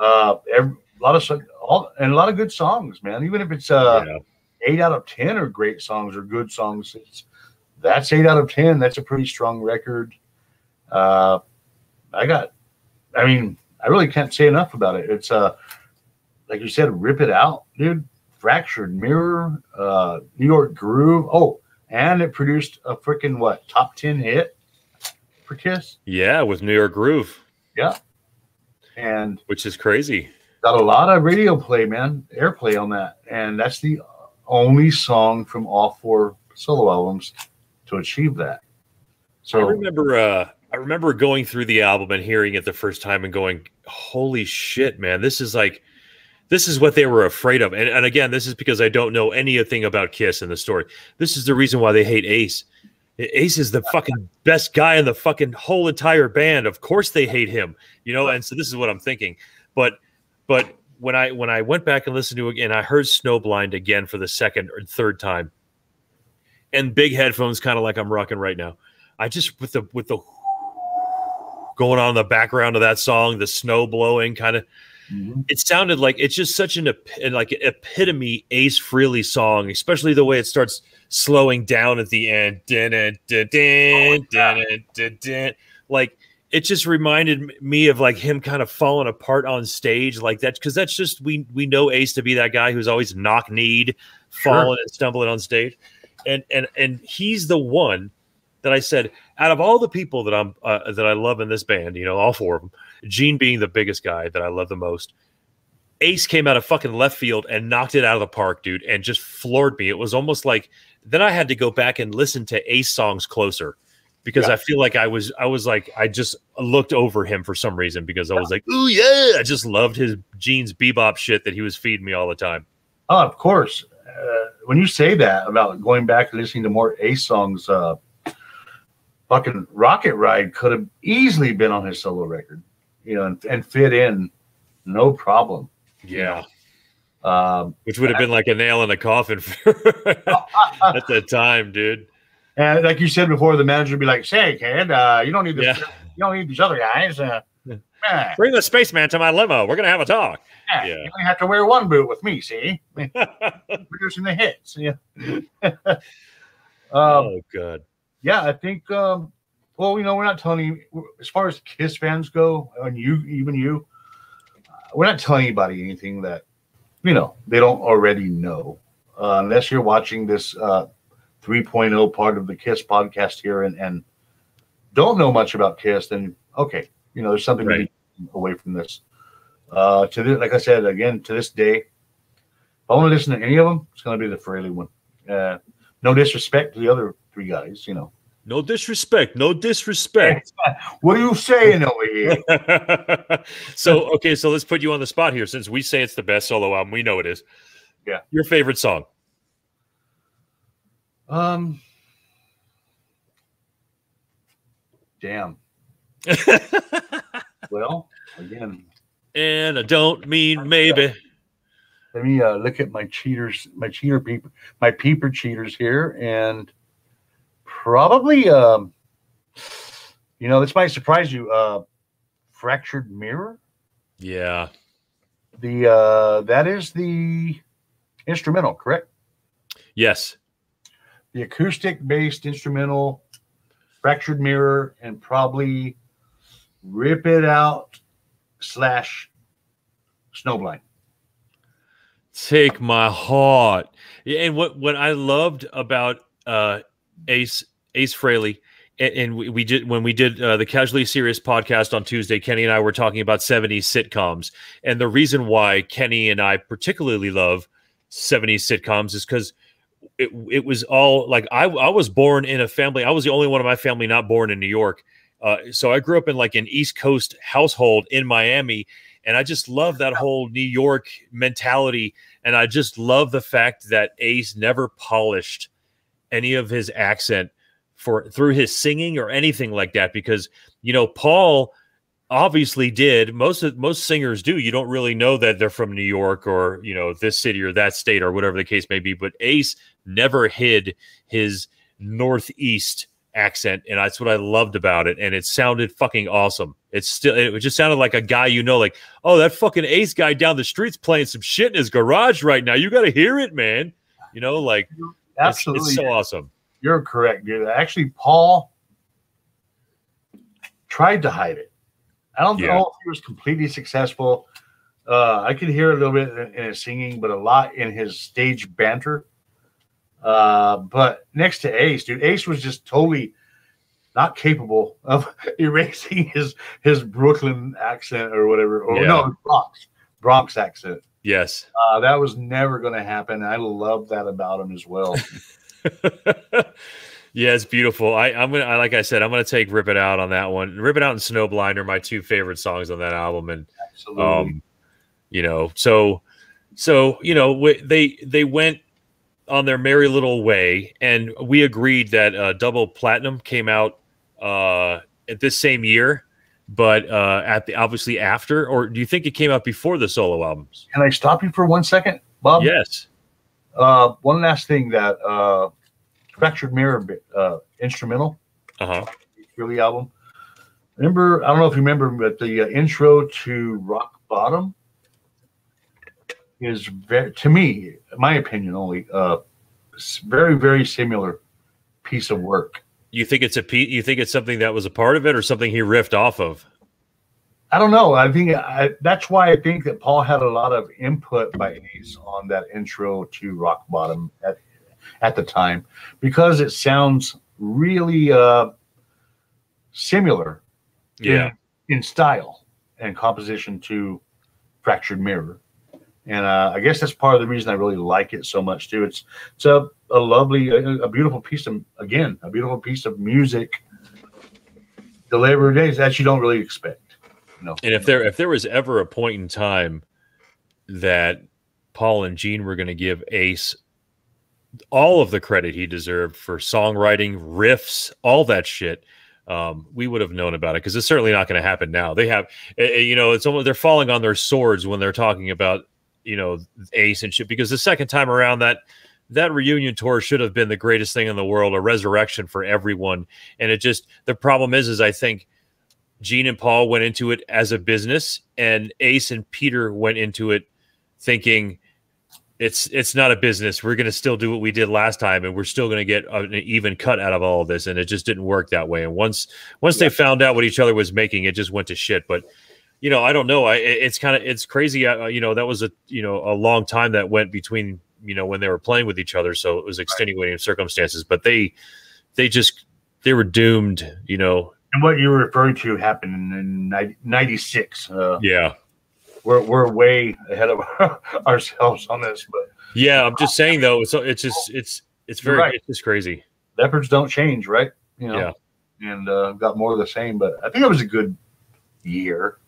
uh, every, a lot of all and a lot of good songs, man. Even if it's uh, yeah. eight out of ten are great songs or good songs, it's that's eight out of ten. That's a pretty strong record. Uh, I got, I mean, I really can't say enough about it. It's uh, like you said, rip it out, dude. Fractured Mirror, uh, New York Groove. Oh, and it produced a freaking what top ten hit for Kiss. Yeah, with New York Groove. Yeah, and which is crazy. Got a lot of radio play, man, airplay on that, and that's the only song from all four solo albums to achieve that. So I remember uh I remember going through the album and hearing it the first time and going, "Holy shit, man! This is like, this is what they were afraid of." And, and again, this is because I don't know anything about Kiss in the story. This is the reason why they hate Ace. Ace is the fucking best guy in the fucking whole entire band. Of course, they hate him, you know. And so this is what I'm thinking. But, but when I when I went back and listened to it again, I heard Snowblind again for the second or third time, and big headphones, kind of like I'm rocking right now. I just with the with the going on in the background of that song, the snow blowing kind of. mm-hmm. it sounded like it's just such an like an epitome Ace Frehley song, especially the way it starts slowing down at the end. Dun, dun, dun, like it just reminded me of like him kind of falling apart on stage like that because that's just we we know Ace to be that guy who's always knock kneed, falling sure. and stumbling on stage, and and and he's the one that I said out of all the people that I'm uh, that I love in this band, you know, all four of them, Gene being the biggest guy that I love the most. Ace came out of fucking left field and knocked it out of the park, dude, and just floored me. It was almost like then I had to go back and listen to Ace songs closer because yeah. I feel like I was I was like I just looked over him for some reason because I was like, oh yeah, I just loved his Gene's bebop shit that he was feeding me all the time. Oh, of course. Uh, when you say that about going back and listening to more Ace songs, uh, fucking Rocket Ride could have easily been on his solo record, you know, and, and fit in no problem. Yeah. Um, Which would have been like a nail in a coffin at the time, dude. And like you said before, the manager would be like, "Say, kid, uh, you don't need this. Yeah. You don't need these other guys. Uh, Bring the spaceman to my limo. We're gonna have a talk. Yeah, yeah. you only have to wear one boot with me. See, producing the hits. Yeah. um, oh, good yeah, I think. Um, well, you know, we're not telling you as far as Kiss fans go, and you, even you, we're not telling anybody anything that you know they don't already know, uh, unless you're watching this uh, 3.0 part of the Kiss podcast here and and don't know much about Kiss. Then okay, you know, there's something right. away from this. Uh, to this, like I said again, to this day, if I want to listen to any of them, it's going to be the Frehley one. Uh, no disrespect to the other three guys, you know. No disrespect. No disrespect. what are you saying over here? so, okay, so let's put you on the spot here. Since we say it's the best solo album, we know it is. Yeah. Your favorite song? Um. Damn. well, again. And I don't mean maybe. Let me uh, look at my cheaters, my cheater peeper, my peeper cheaters here, and probably um, you know this might surprise you uh fractured mirror? Yeah. The uh that is the instrumental correct? Yes. The acoustic based instrumental fractured mirror and probably rip it out slash snowblind take my heart. And what what i loved about uh ace Ace Frehley, and, we, we, did when we did uh, the Casually Serious podcast on Tuesday. Kenny and I were talking about '70s sitcoms, and the reason why Kenny and I particularly love '70s sitcoms is because it, it was all like I, I was born in a family. I was the only one of my family not born in New York. Uh, so I grew up in like an East Coast household in Miami, and I just love that whole New York mentality. And I just love the fact that Ace never polished any of his accent for through his singing or anything like that because you know Paul obviously did most of most singers do. You don't really know that they're from New York or you know this city or that state or whatever the case may be but Ace never hid his northeast accent and that's what I loved about it and it sounded fucking awesome. It's still it just sounded like a guy you know like oh that fucking Ace guy down the street's playing some shit in his garage right now. You got to hear it man. You know like absolutely it's, it's so awesome you're correct, dude. Actually, Paul tried to hide it. I don't yeah. know if he was completely successful. Uh, I could hear a little bit in, in his singing, but a lot in his stage banter. Uh, but next to Ace, dude, Ace was just totally not capable of erasing his his Brooklyn accent or whatever, or yeah. no Bronx Bronx accent. Yes, uh, that was never going to happen. I love that about him as well. yeah, it's beautiful. I, I'm gonna, I, like I said, I'm gonna take "Rip It Out" on that one. "Rip It Out" and "Snowblind" are my two favorite songs on that album, and Absolutely. um, you know, so, so you know, they they went on their merry little way, and we agreed that uh, Double Platinum came out uh, at this same year but uh at the obviously after or do you think it came out before the solo albums can i stop you for one second bob yes uh, one last thing that uh, Fractured Mirror uh, instrumental, uh-huh. really album. Remember, I don't know if you remember, but the uh, intro to Rock Bottom is very, to me, my opinion only, uh, very very similar piece of work. You think it's a you think it's something that was a part of it, or something he riffed off of? I don't know. I think I, that's why I think that Paul had a lot of input by Ace on that intro to Rock Bottom at at the time because it sounds really uh, similar, yeah, in, in style and composition to Fractured Mirror and uh, I guess that's part of the reason I really like it so much too. It's it's a, a lovely, a, a beautiful piece of again, a beautiful piece of music The delivered days that you don't really expect. Know? And if there if there was ever a point in time that Paul and Gene were going to give Ace all of the credit he deserved for songwriting, riffs, all that shit, um, we would have known about it because it's certainly not going to happen now. They have, you know, it's almost they're falling on their swords when they're talking about you know Ace and shit because the second time around that that reunion tour should have been the greatest thing in the world, a resurrection for everyone. And it just the problem is, is I think Gene and Paul went into it as a business, and Ace and Peter went into it thinking it's it's not a business. We're going to still do what we did last time, and we're still going to get an even cut out of all of this. And it just didn't work that way. And once once yeah. they found out what each other was making, it just went to shit. But you know, I don't know. I it's kind of it's crazy. Uh, you know, that was a you know a long time that went between you know when they were playing with each other, so it was extenuating right. circumstances. But they they just they were doomed. You know. And what you were referring to happened in '96. Uh, yeah, we're we're way ahead of ourselves on this, but yeah, I'm just saying though. It's it's just it's it's very right. it's just crazy. Leopards don't change, right? You know, yeah. and uh, got more of the same. But I think it was a good year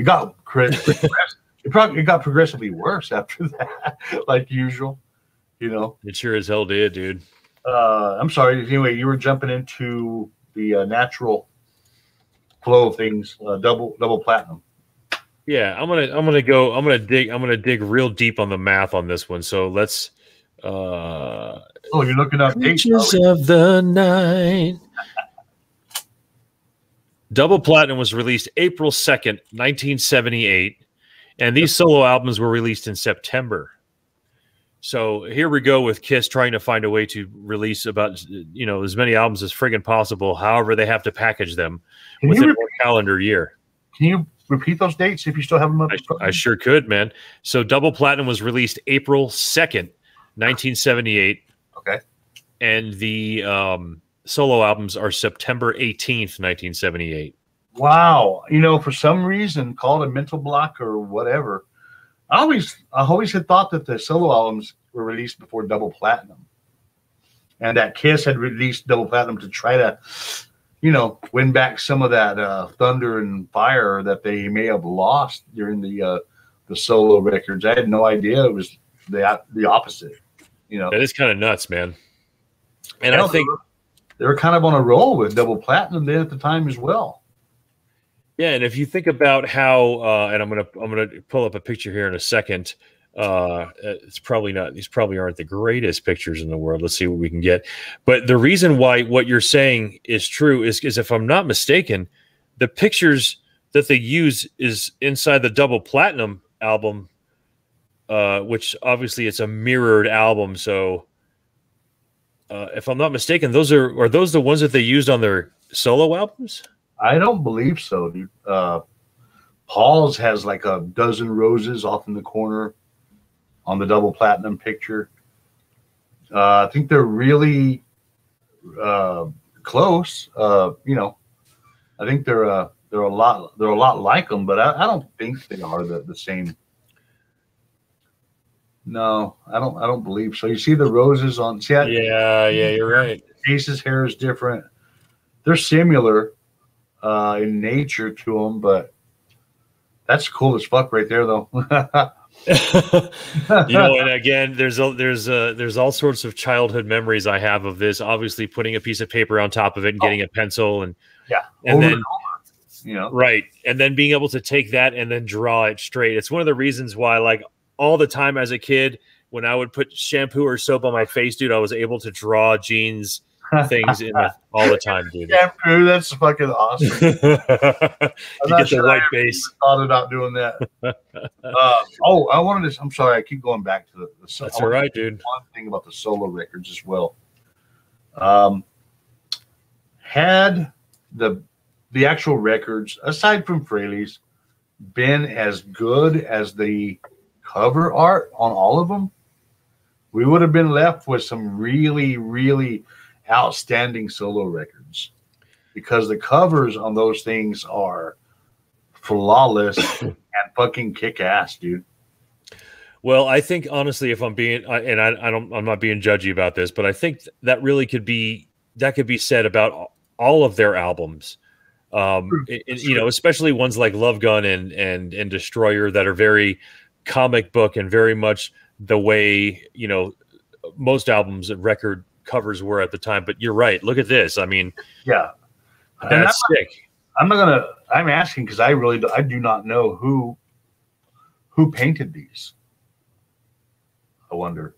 it got it probably it got progressively worse after that, like usual. You know, it sure as hell did, dude. Uh, I'm sorry. Anyway, you were jumping into the uh, natural flow of things. Uh, double double platinum. Yeah, I'm gonna I'm gonna go. I'm gonna dig. I'm gonna dig real deep on the math on this one. So let's. uh Oh, you're looking up Creatures of the night. Double Platinum was released April 2nd, 1978, and these solo albums were released in September. So here we go with Kiss trying to find a way to release about you know as many albums as friggin' possible. However, they have to package them can within one calendar year. Can you repeat those dates if you still have them up? I, I sure could, man. So Double Platinum was released April second, nineteen seventy eight. Okay. And the um, solo albums are September 18th, 1978. Wow. You know, for some reason, called a mental block or whatever, I always I always had thought that the solo albums were released before double platinum. And that Kiss had released double platinum to try to, you know, win back some of that uh, thunder and fire that they may have lost during the uh, the solo records. I had no idea it was the the opposite. You know, that is kind of nuts, man. And I, I think they were kind of on a roll with double platinum then at the time as well. Yeah, and if you think about how, uh, and I'm gonna I'm gonna pull up a picture here in a second. Uh, it's probably not; these probably aren't the greatest pictures in the world. Let's see what we can get. But the reason why what you're saying is true is, is if I'm not mistaken, the pictures that they use is inside the double platinum album, uh, which obviously it's a mirrored album, so uh, if I'm not mistaken, those are are those the ones that they used on their solo albums? I don't believe so, dude. Uh, Paul's has like a dozen roses off in the corner on the double platinum picture. Uh, I think they're really uh, close. Uh, you know, I think they're uh, they're a lot they're a lot like them, but I, I don't think they are the, the same no, I don't. I don't believe so. You see the roses on. See, I, yeah, yeah, you're right. Ace's hair is different. They're similar uh, in nature to them, but that's cool as fuck right there, though. you know, and again, there's a, there's a, there's all sorts of childhood memories I have of this. Obviously, putting a piece of paper on top of it and getting oh. a pencil, and yeah, and Over then you know, right, and then being able to take that and then draw it straight. It's one of the reasons why, like all the time as a kid when I would put shampoo or soap on my face, dude, I was able to draw Gene's things in the, all the time, dude. Shampoo, that's fucking awesome. you get the white base. Thought about doing that. uh, oh, I wanted to. I'm sorry, I keep going back to the. the that's all right, dude. One thing about the solo records as well. Um, had the the actual records, aside from Frehley's, been as good as the cover art on all of them, we would have been left with some really, really outstanding solo records because the covers on those things are flawless and fucking kick ass, dude. Well, I think honestly, if I'm being, and I, I don't, I'm not being judgy about this, but I think that really could be that could be said about all of their albums. Um, it, you know, especially ones like Love Gun and and and Destroyer that are very comic book and very much the way you know most albums and record covers were at the time. But you're right. Look at this. I mean, yeah, that's I'm sick. I'm not gonna. I'm asking because I really do, I do not know who who painted these. I wonder.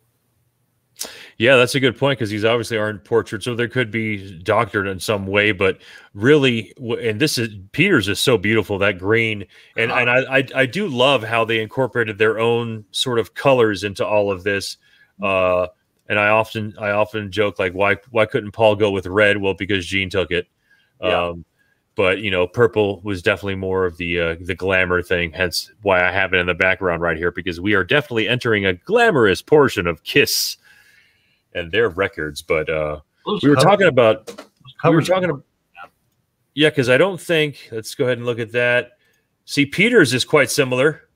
Yeah, that's a good point because these obviously aren't portraits, so there could be doctored in some way. But really, and this is Peters is so beautiful that green, and and I, I, I do love how they incorporated their own sort of colors into all of this. Uh, and I often I often joke like why why couldn't Paul go with red? Well, because Gene took it. Yeah. Um, but you know, purple was definitely more of the uh, the glamour thing. Hence why I have it in the background right here because we are definitely entering a glamorous portion of Kiss and their records. But uh, we were talking about we were talking about yeah, because I don't think let's go ahead and look at that. See, Peters is quite similar.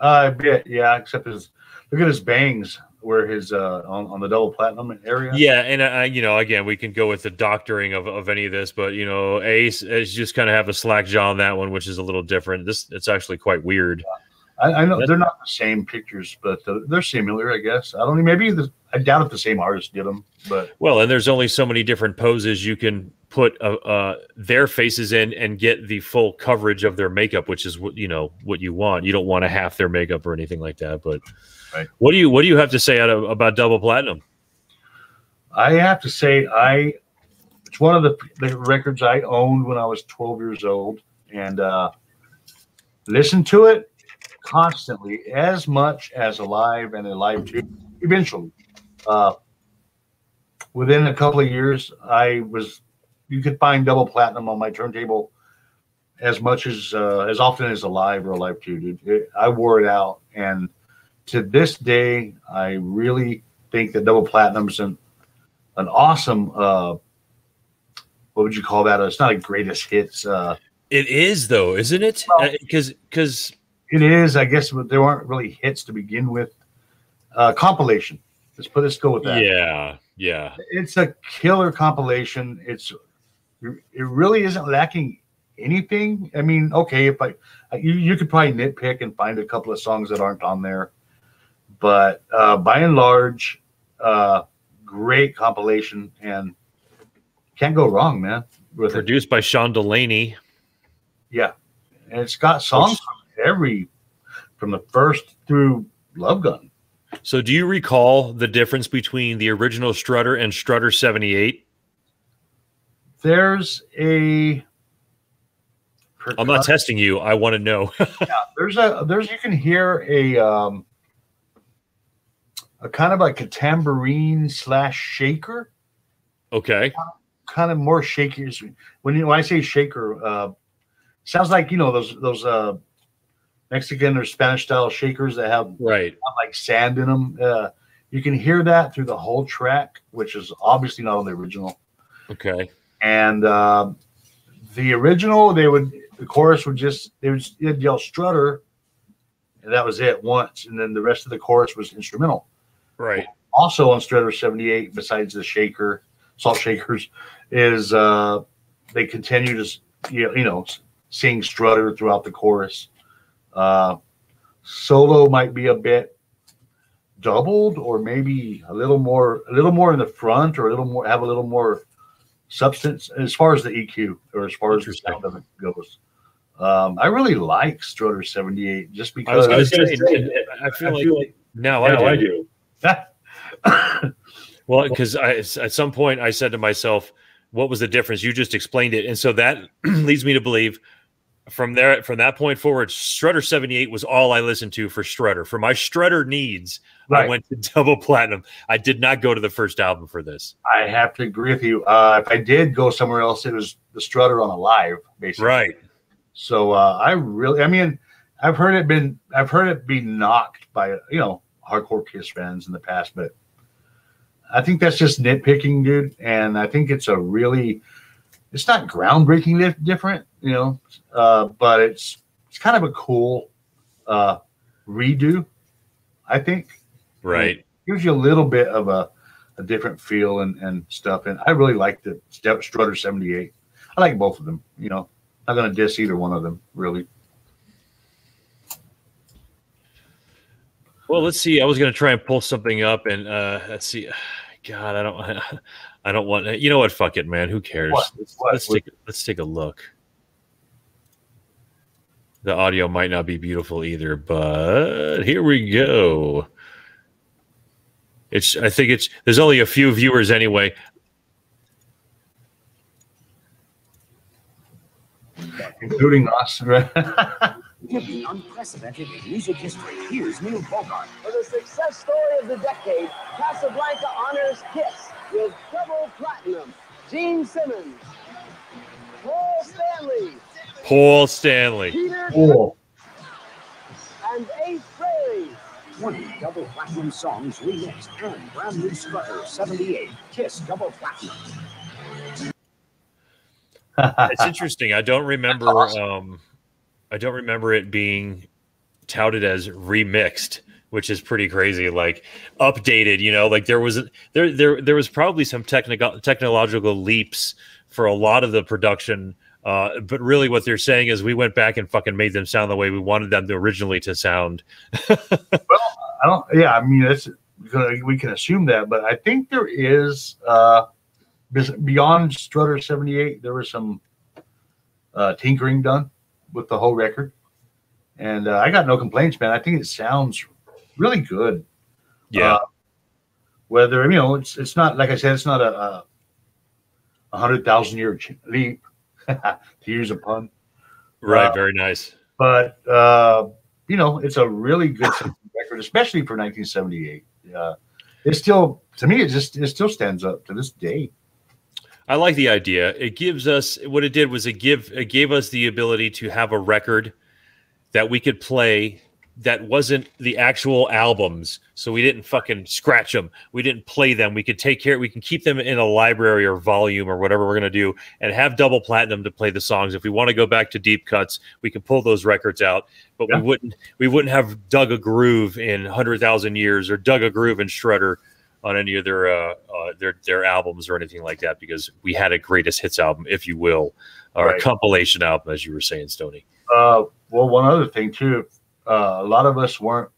Uh, a bit, yeah, except his look at his bangs where his uh on, on the double platinum area. Yeah, and uh, you know, again, we can go with the doctoring of, of any of this, but you know, Ace is just kind of have a slack jaw on that one, which is a little different. This it's actually quite weird. Yeah. I, I, know That's, they're not the same pictures, but uh, they're similar, I guess. I don't know. Maybe the, I doubt if the same artist did them, but well, and there's only so many different poses you can put uh, uh, their faces in and get the full coverage of their makeup, which is what you know what you want. You don't want to half their makeup or anything like that, but Right. What do you What do you have to say of, about Double Platinum? I have to say, I it's one of the, the records I owned when I was 12 years old, and uh, listened to it constantly, as much as Alive and Alive Two. Eventually, uh, within a couple of years, I was you could find Double Platinum on my turntable as much as uh, as often as Alive or Alive Two. Dude, it, I wore it out and to this day, I really think that double platinum's an an awesome. Uh, what would you call that? It's not a greatest hits. Uh, it is though, isn't it? Because well, because it is. I guess there aren't really hits to begin with. Uh, compilation. Let's put let's go with that. Yeah, yeah. It's a killer compilation. It's it really isn't lacking anything. I mean, okay, if I you, you could probably nitpick and find a couple of songs that aren't on there. But uh, by and large, uh, great compilation and can't go wrong, man. Produced it. by Sean Delaney. Yeah, and it's got songs Which, from every from the first through Love Gun. So, do you recall the difference between the original Strutter and Strutter seventy eight? There's a. I'm not testing you. I want to know. yeah, there's a there's you can hear a um, a kind of like a tambourine slash shaker. Okay. Kind of more shaky. When, you, when I say shaker, uh, sounds like you know those those uh, Mexican or Spanish style shakers that have right have like sand in them. Uh, you can hear that through the whole track, which is obviously not on the original. Okay. And uh, the original, they would the chorus would just they would yell strutter, and that was it once, and then the rest of the chorus was instrumental. Right. Also on Strutter 78, besides the shaker, salt shakers, is uh, they continue to you know sing Strutter throughout the chorus. Uh, solo might be a bit doubled, or maybe a little more, a little more in the front, or a little more have a little more substance as far as the EQ or as far as the sound of it goes. Um, I really like Strutter 78 just because I, was, I, was say, I feel, I like, feel like now I do. I do. Well, because at some point I said to myself, "What was the difference?" You just explained it, and so that leads me to believe from there from that point forward, Strutter seventy eight was all I listened to for Strutter for my Strutter needs. Right. I went to double platinum. I did not go to the first album for this. I have to agree with you. Uh, if I did go somewhere else, it was the Strutter on a live, basically. Right. So uh, I really, I mean, I've heard it been, I've heard it be knocked by you know hardcore Kiss fans in the past, but I think that's just nitpicking, dude. And I think it's a really, it's not groundbreaking different, you know, uh, but it's it's kind of a cool uh, redo. I think. Right. It gives you a little bit of a, a different feel and, and stuff. And I really like the Step Strutter 78. I like both of them, you know. Not going to diss either one of them, really. Well, let's see. I was going to try and pull something up, and uh, let's see. God, I don't, I don't want. You know what? Fuck it, man. Who cares? What? Let's, what? let's take let's take a look. The audio might not be beautiful either, but here we go. It's. I think it's. There's only a few viewers anyway. including us. Giving unprecedented in music history. Here's Neil Bogart. For the success story of the decade, Casablanca honors Kiss with double platinum. Gene Simmons, Paul Stanley, Paul Stanley, Peter cool. and Ace Frehley. 20 double platinum songs remixed and brand new Strutter 78 Kiss double platinum it's interesting. I don't remember. Awesome. Um, I don't remember it being touted as remixed, which is pretty crazy. Like updated, you know, like there was there there there was probably some technical technological leaps for a lot of the production. Uh, but really, what they're saying is we went back and fucking made them sound the way we wanted them to originally to sound. well, I don't. Yeah, I mean, we can assume that, but I think there is. Uh, beyond Strutter 78, there was some uh, tinkering done with the whole record. And uh, I got no complaints, man. I think it sounds really good. Yeah. Uh, whether, you know, it's it's not, like I said, it's not a, a, hundred thousand year leap, to use a pun. Right. Uh, very nice. But, uh, you know, it's a really good record, especially for 1978. Uh, it still, to me, it just, it still stands up to this day. I like the idea. It gives us what it did was it give it gave us the ability to have a record that we could play that wasn't the actual albums. So we didn't fucking scratch them. We didn't play them. We could take care. We can keep them in a library or volume or whatever we're gonna do, and have double platinum to play the songs. If we want to go back to deep cuts, we can pull those records out. But yeah. we wouldn't. We wouldn't have dug a groove in hundred thousand years or dug a groove in Strutter on any of their uh, uh, their their albums or anything like that because we had a greatest hits album, if you will, or right. a compilation album, as you were saying, Stony. Uh, well, one other thing too, uh, a lot of us weren't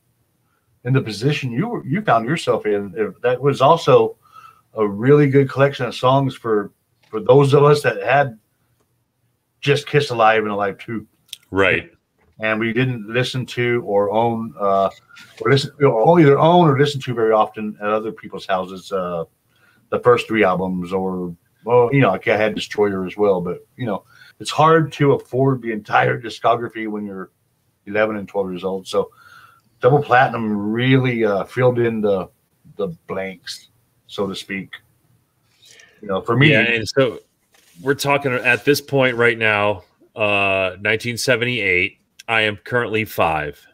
in the position you were, you found yourself in. That was also a really good collection of songs for for those of us that had just Kiss Alive and Alive too. Right and we didn't listen to or own uh, or listen or either own or listen to very often at other people's houses uh, the first three albums or well you know I had Destroyer as well but you know it's hard to afford the entire discography when you're 11 and 12 years old. So double platinum really uh, filled in the the blanks so to speak. You know for me yeah and so we're talking at this point right now uh 1978 I am currently five.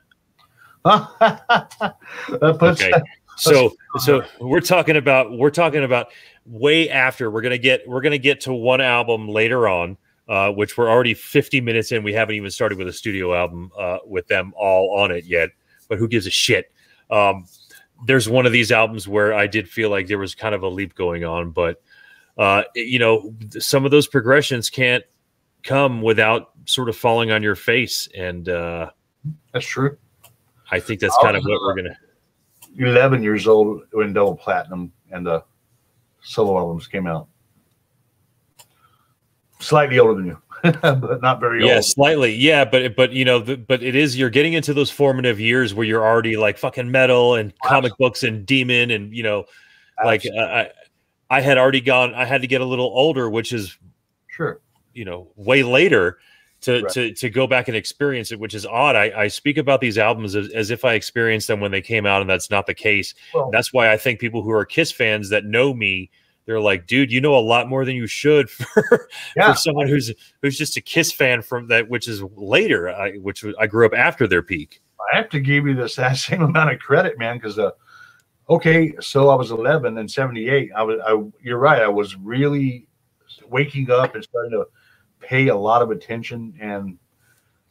okay. So so we're talking about we're talking about way after we're gonna get we're gonna get to one album later on, uh, which we're already 50 minutes in. We haven't even started with a studio album uh, with them all on it yet. But who gives a shit? Um, there's one of these albums where I did feel like there was kind of a leap going on, but uh, you know, some of those progressions can't come without sort of falling on your face. And uh, that's true. I think that's kind of what we're gonna. 11 years old when Double Platinum and the solo albums came out. Slightly older than you, but not very yeah, old. slightly. Yeah, but but you know, the, but it is you're getting into those formative years where you're already like fucking metal and comic books and demon and you know like I, I had already gone. I had to get a little older, which is sure, you know, way later to right. to to go back and experience it, which is odd. I, I speak about these albums as, as, if I experienced them when they came out, and that's not the case. Well, that's why I think people who are Kiss fans that know me, they're like, dude, you know a lot more than you should for, yeah. for someone who's who's just a Kiss fan from that, which is later, I, which I grew up after their peak. I have to give you this that same amount of credit, man, because uh, okay, so I was 11 and 78. I was, I, you're right, I was really waking up and starting to pay a lot of attention, and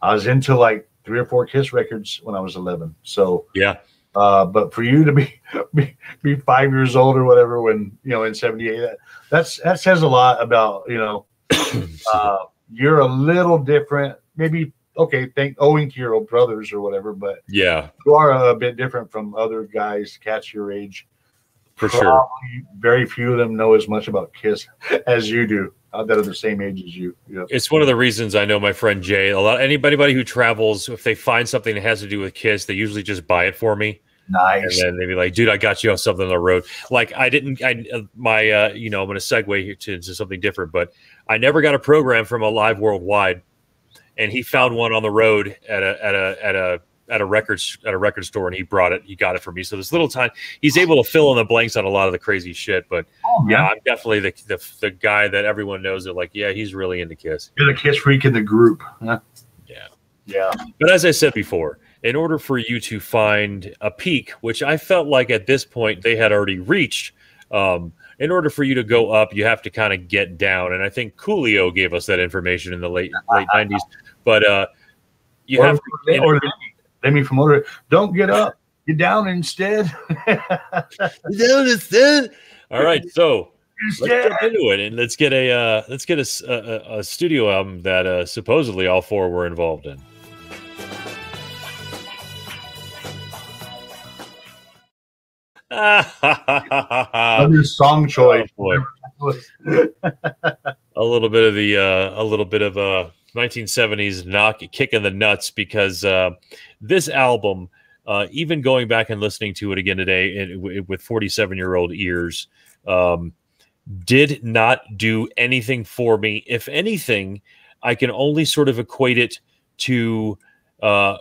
I was into like three or four Kiss records when I was 11. So yeah. Uh, but for you to be, be, be five years old or whatever when you know in 78 that that's that says a lot about you know uh, you're a little different. Maybe okay thank owing to your old brothers or whatever but yeah. you are a bit different from other guys cats your age. For Probably sure very few of them know as much about kiss as you do uh, that are the same age as you. It's one of the reasons I know my friend Jay. A lot anybody who travels, if they find something that has to do with Kiss, they usually just buy it for me. Nice. And then they'd be like, "Dude, I got you on something on the road." Like I didn't. I uh, my uh, you know I'm going to segue here to, to something different, but I never got a program from Alive Worldwide, and he found one on the road at a at a at a at a record at a record store and he brought it he got it for me so this little time he's able to fill in the blanks on a lot of the crazy shit but oh, yeah i'm definitely the, the, the guy that everyone knows that like yeah he's really into kiss you're the kiss freak in the group huh? yeah yeah but as i said before in order for you to find a peak which i felt like at this point they had already reached um, in order for you to go up, you have to kind of get down. And I think Coolio gave us that information in the late late nineties. But uh, you or, have to, or, Lemmy from Motor, don't get up, get down instead. down instead. All right, so let's jump into it and let's get a uh, let's get a, a, a studio album that uh, supposedly all four were involved in. Another song choice. Oh, a little bit of the uh, a little bit of uh 1970s knock kick in the nuts because uh, this album, uh, even going back and listening to it again today with 47 year old ears, um, did not do anything for me. If anything, I can only sort of equate it to uh,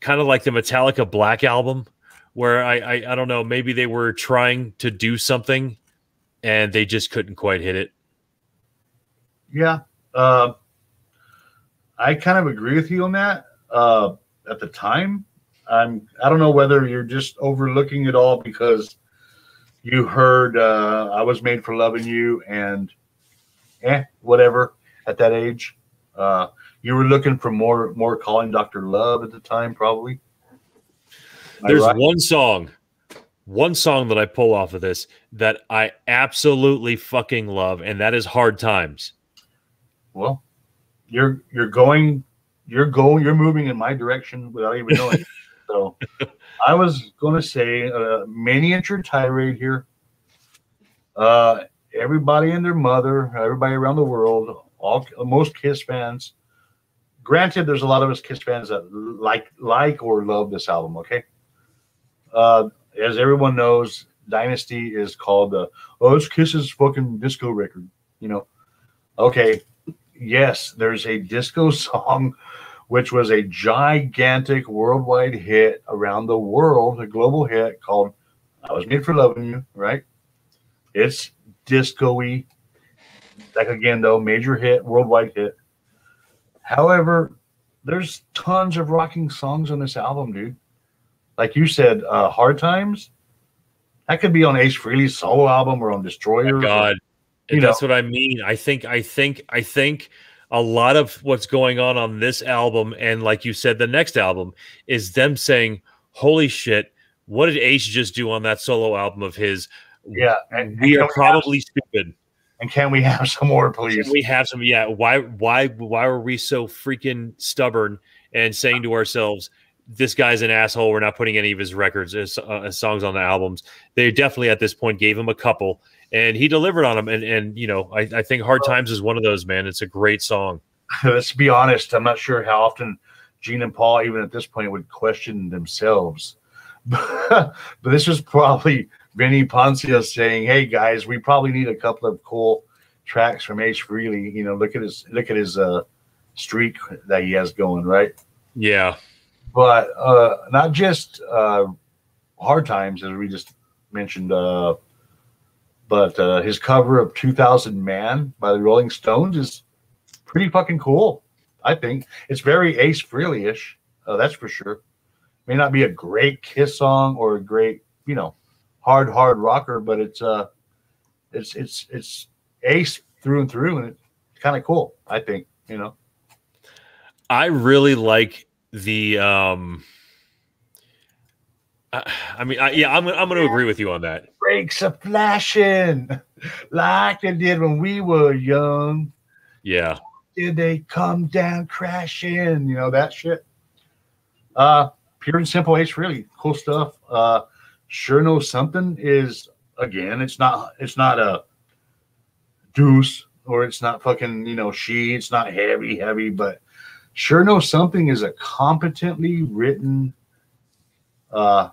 kind of like the Metallica Black album, where I, I I don't know, maybe they were trying to do something and they just couldn't quite hit it. Yeah, uh, I kind of agree with you on that. Uh, at the time, I'm. I don't know whether you're just overlooking it all because you heard uh, "I Was Made for Loving You" and eh, whatever at that age. Uh, you were looking for more, more calling Doctor Love at the time, probably. There's right? one song, one song that I pull off of this that I absolutely fucking love, and that is "Hard Times." Well, you're you're going you're going you're moving in my direction without even knowing. so I was going to say a uh, miniature tirade here. Uh, everybody and their mother, everybody around the world, all most Kiss fans. Granted, there's a lot of us Kiss fans that like like or love this album. Okay, uh, as everyone knows, Dynasty is called the oh it's Kiss's fucking disco record. You know, okay, yes, there's a disco song which was a gigantic worldwide hit around the world, a global hit called I Was Made for Loving You, right? It's disco-y. Like again, though, major hit, worldwide hit. However, there's tons of rocking songs on this album, dude. Like you said, uh, Hard Times. That could be on Ace Frehley's solo album or on Destroyer. Oh God, you that's know. what I mean. I think, I think, I think a lot of what's going on on this album, and like you said, the next album is them saying, "Holy shit, what did Ace just do on that solo album of his?" Yeah, and, we and are probably have, stupid. And can we have some more, please? Can we have some. Yeah. Why? Why? Why were we so freaking stubborn and saying to ourselves? this guy's an asshole. We're not putting any of his records as, uh, as, songs on the albums. They definitely at this point gave him a couple, and he delivered on them. And and you know, I, I think Hard Times is one of those. Man, it's a great song. Let's be honest. I'm not sure how often Gene and Paul, even at this point, would question themselves. but this was probably Vini Poncia saying, "Hey guys, we probably need a couple of cool tracks from Ace Frehley. You know, look at his look at his uh, streak that he has going, right? Yeah, but uh, not just uh, hard times as we just mentioned, uh, but uh, his cover of 2000 Man by the Rolling Stones is pretty fucking cool. I think it's very Ace Frehley ish. Uh, that's for sure. May not be a great Kiss song or a great, you know, hard hard rocker, but it's uh, it's it's it's Ace through and through, and it's kind of cool. I think you know. I really like the um I mean, I, yeah, I'm, I'm going to agree with you on that. Brakes are flashing like they did when we were young. Yeah. Did they come down crashing? You know, that shit. Uh, pure and simple Ace, really cool stuff. Uh, sure know something is again, it's not, it's not a deuce or it's not fucking, you know, she, it's not heavy, heavy, but sure know something is a competently written uh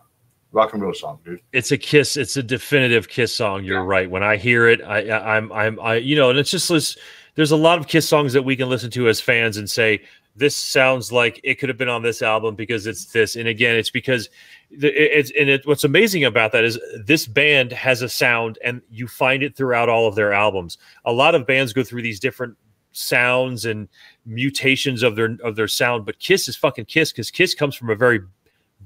rock and roll song, dude. It's a kiss. It's a definitive kiss song. You're yeah. right. When I hear it, I, I I'm I'm I you know, and it's just this, there's a lot of kiss songs that we can listen to as fans and say this sounds like it could have been on this album because it's this. And again, it's because it's and it, what's amazing about that is this band has a sound and you find it throughout all of their albums. A lot of bands go through these different sounds and mutations of their of their sound, but Kiss is fucking Kiss because Kiss comes from a very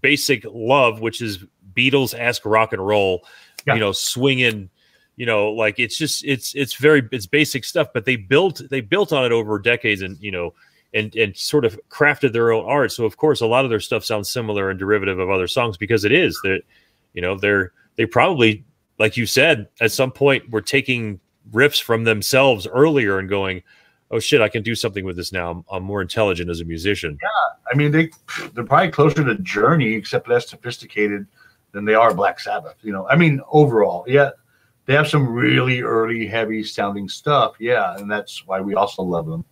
basic love, which is Beatles esque rock and roll, yeah. you know, swinging, you know, like it's just it's it's very it's basic stuff, but they built they built on it over decades and you know and and sort of crafted their own art. So of course, a lot of their stuff sounds similar and derivative of other songs because it is that you know they're they probably like you said at some point were taking riffs from themselves earlier and going oh shit, I can do something with this now. I'm, I'm, more intelligent as a musician. Yeah, I mean they they're probably closer to Journey, except less sophisticated than they are Black Sabbath. You know, I mean overall, yeah, they have some really early, heavy sounding stuff. Yeah, and that's why we also love them.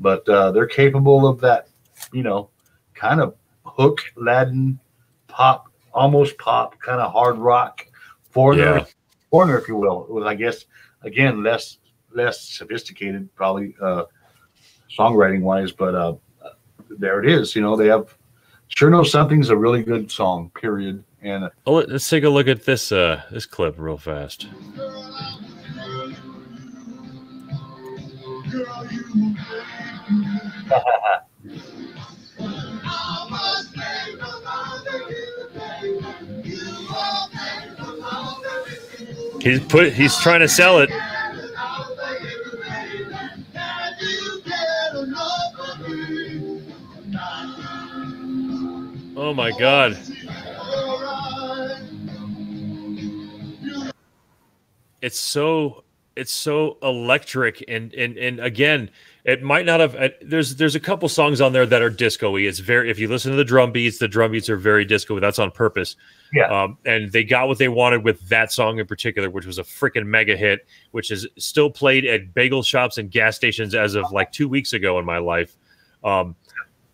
But uh, they're capable of that, you know, kind of hook Latin pop, almost pop, kind of hard rock foreigner, yeah. foreigner, if you will. With I guess again less less sophisticated, probably uh, songwriting wise, but uh, there it is. You know, they have sure know something's a really good song. Period. And oh, let's take a look at this uh, this clip real fast. he's put he's trying to sell it. Oh my god. It's so it's so electric and and and again it might not have uh, there's there's a couple songs on there that are disco-y. It's very if you listen to the drum beats the drum beats are very disco that's on purpose. Yeah. Um, and they got what they wanted with that song in particular which was a freaking mega hit which is still played at bagel shops and gas stations as of like two weeks ago in my life. Um,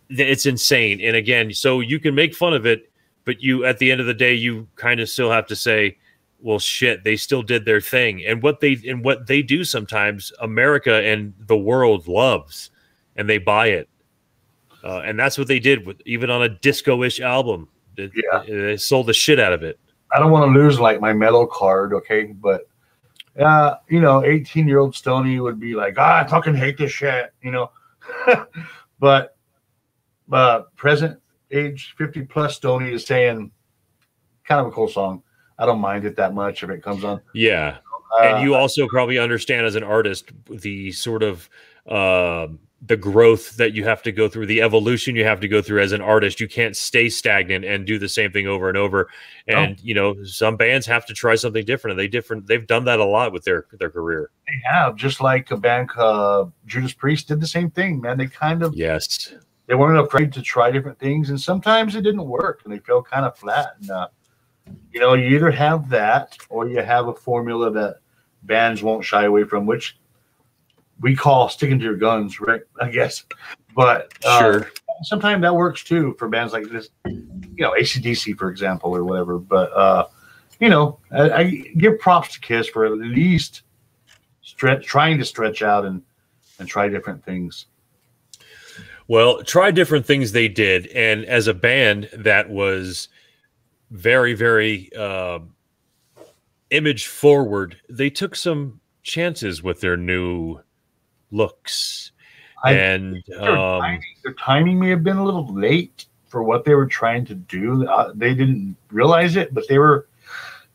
it's insane. And again, so you can make fun of it, but you at the end of the day, you kind of still have to say, well, shit, they still did their thing. And what they and what they do sometimes, America and the world loves, and they buy it. Uh, and that's what they did with even on a disco-ish album. They, yeah, they sold the shit out of it. I don't want to lose like my metal card, okay, but uh, you know, 18 year old Stony would be like, ah, I fucking hate this shit, you know. but uh, present age 50 plus Stony is saying kind of a cool song. I don't mind it that much if it comes on. Yeah. Uh, and you also probably understand as an artist the sort of uh, the growth that you have to go through, the evolution you have to go through as an artist. You can't stay stagnant and do the same thing over and over. And no. you know, some bands have to try something different. And they different. They've done that a lot with their their career. They have, just like a band uh, Judas Priest did the same thing. Man, they kind of yes they weren't afraid to try different things, and sometimes it didn't work, and they fell kind of flat. And uh, you know, you either have that, or you have a formula that bands won't shy away from, which we call sticking to your guns, right? I guess, but uh, sure. Sometimes that works too for bands like this, you know, ACDC, for example, or whatever. But uh, you know, I, I, give props to Kiss for at least stretch, trying to stretch out and and try different things. Well, try different things they did, and as a band that was very, very uh, image forward, they took some chances with their new looks. I and their, um, timing, their timing may have been a little late for what they were trying to do. Uh, they didn't realize it, but they were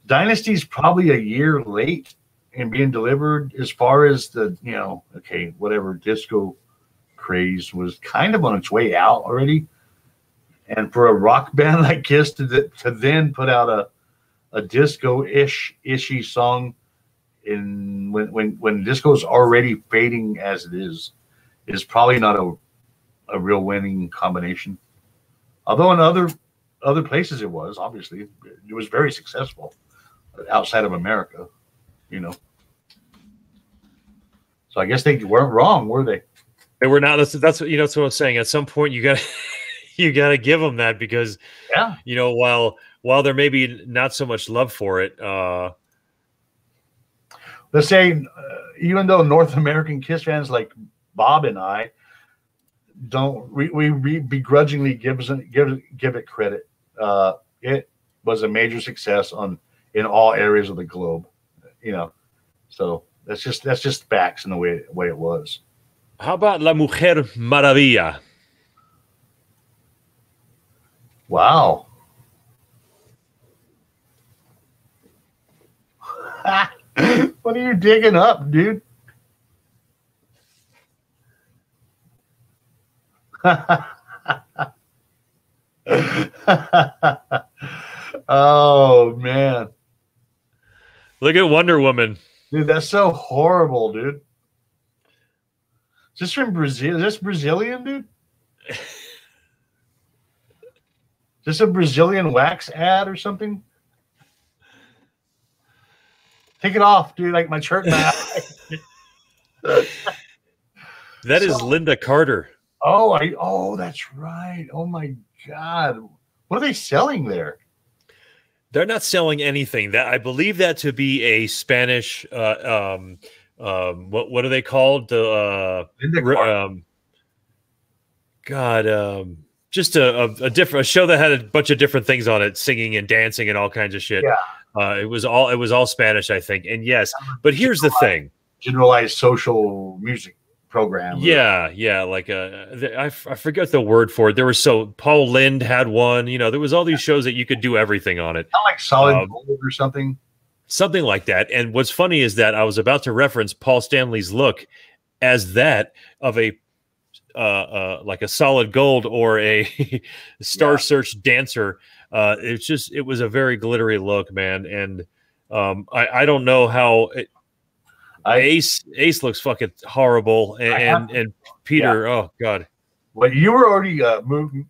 Dynasty's probably a year late in being delivered as far as the you know okay whatever disco craze was kind of on its way out already and for a rock band like kiss to, to then put out a a disco-ish ishy song in when when when disco is already fading as it is is probably not a a real winning combination although in other other places it was obviously it was very successful outside of america you know. So I guess they weren't wrong, were they? They were not. That's that's what you know. That's what I'm saying. At some point, you got you got to give them that because yeah, you know, while while there may be not so much love for it, uh, let's say uh, even though North American Kiss fans like Bob and I don't we, we begrudgingly give give give it credit. Uh, it was a major success on in all areas of the globe you know, so that's just that's just facts in the way way it was. How about La Mujer Maravilla? Wow. what are you digging up, dude? oh man. Look at Wonder Woman. Dude, that's so horrible, dude. Is this from Brazil? Is this Brazilian, dude? Is this a Brazilian wax ad or something? Take it off, dude. Like my shirt. that is so, Lynda Carter. Oh, I oh, that's right. Oh my god. What are they selling there? They're not selling anything. That I believe that to be a Spanish. Uh, um, um, what what are they called? The uh, um, God, um, just a, a, a, different a show that had a bunch of different things on it, singing and dancing and all kinds of shit. Yeah. Uh, it was all it was all Spanish, I think. And yes, but here's the thing: generalized social music program. Yeah, yeah, like uh, I, I forget the word for it. There was so Paul Lynde had one. You know, there was all these shows that you could do everything on it. Not like Solid um, Gold or something. Something like that. And what's funny is that I was about to reference Paul Stanley's look as that of a uh, uh, like a solid gold or a star yeah. search dancer. Uh, it's just it was a very glittery look, man. And um, I, I don't know how it, I, Ace Ace looks fucking horrible, and and, and, Peter, yeah. oh god. Well, you were already uh, moving,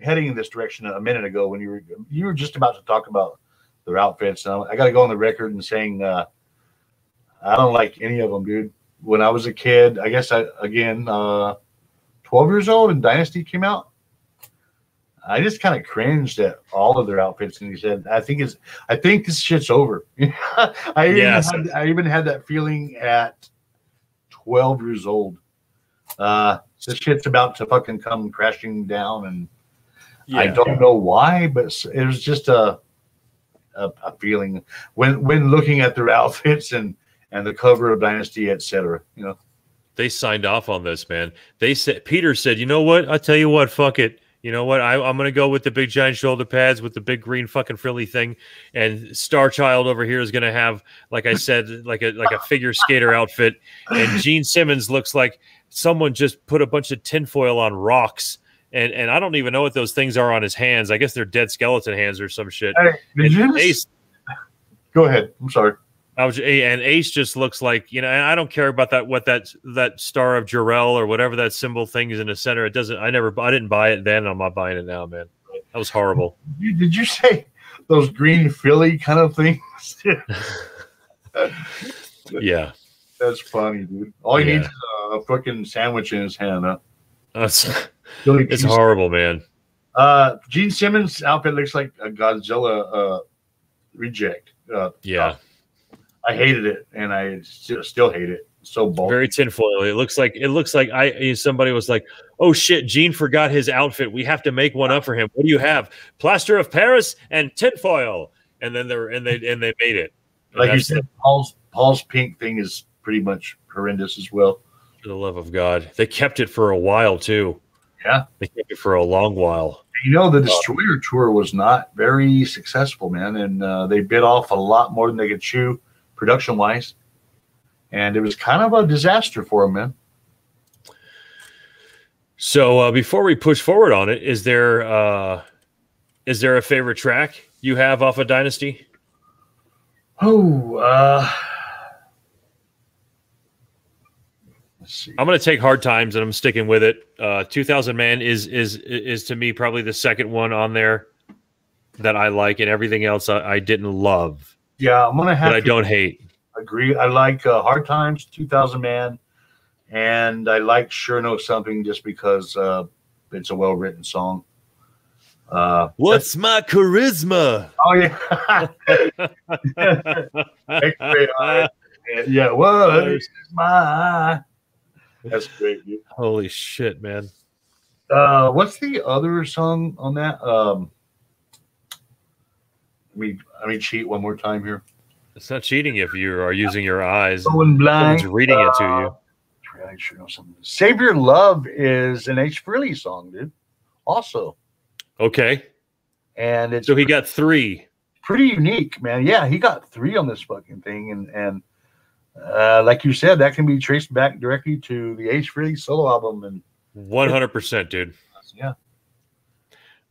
heading in this direction a minute ago when you were you were just about to talk about their outfits. And I got to go on the record and saying uh, I don't like any of them, dude. When I was a kid, I guess I again uh, twelve years old and Dynasty came out. I just kind of cringed at all of their outfits, and he said, "I think it's, I think this shit's over." I even yes. had, I even had that feeling at twelve years old. Uh, this shit's about to fucking come crashing down, and yeah. I don't know why, but it was just a, a, a feeling when when looking at their outfits and and the cover of Dynasty, etc. You know, they signed off on this, man. They said Peter said, "You know what? I tell you what, fuck it." You know what? I, am going to go with the big giant shoulder pads with the big green fucking frilly thing, and Star Child over here is going to have, like I said, like a like a figure skater outfit, and Gene Simmons looks like someone just put a bunch of tinfoil on rocks, and and I don't even know what those things are on his hands. I guess they're dead skeleton hands or some shit. Hey, Ace, go ahead. I'm sorry. I was and Ace just looks like you know. And I don't care about that what that that star of Jarrell or whatever that symbol thing is in the center. It doesn't. I never. I didn't buy it then. I'm not buying it now, man. That was horrible. You, did you say those green Philly kind of things? yeah, that's funny, dude. All he yeah. needs is a fucking sandwich in his hand. Huh? That's it's horrible, man. Uh, Gene Simmons' outfit looks like a Godzilla uh, reject. Uh, yeah, I hated it, and I st- still hate it. So bulky. very tinfoil. It looks like it looks like I somebody was like, "Oh shit, Gene forgot his outfit. We have to make one up for him. What do you have? Plaster of Paris and tinfoil." And then they're and they and they made it. And like you said, Paul's Paul's pink thing is pretty much horrendous as well. for the love of God, they kept it for a while too. Yeah. They kept it for a long while. You know, the Destroyer tour was not very successful, man, and uh, they bit off a lot more than they could chew, production wise, and it was kind of a disaster for them, man. So uh, before we push forward on it, is there uh, is there a favorite track you have off of Dynasty? Oh, uh, let's see. I'm going to take Hard Times and I'm sticking with it. Uh, 2000 Man is is is to me probably the second one on there that I like, and everything else I, I didn't love, Yeah, I'm gonna have but I don't hate. agree. I like uh, Hard Times, 2000 Man, and I like Sure Know Something just because uh, it's a well written song. Uh, What's my charisma? oh yeah, yeah. What is my? That's great. Dude. Holy shit, man! Uh, what's the other song on that? Um, me let me cheat one more time here. It's not cheating if you are using your eyes. Going blind. Someone's reading it to you. Uh, I sure know something. Save Your Love is an Ace Frehley song, dude. Also, Okay, and it's so he got three. pretty unique, man. Yeah, he got three on this fucking thing, and and uh, like you said, that can be traced back directly to the Ace Frehley solo album, and One hundred percent, dude. yeah,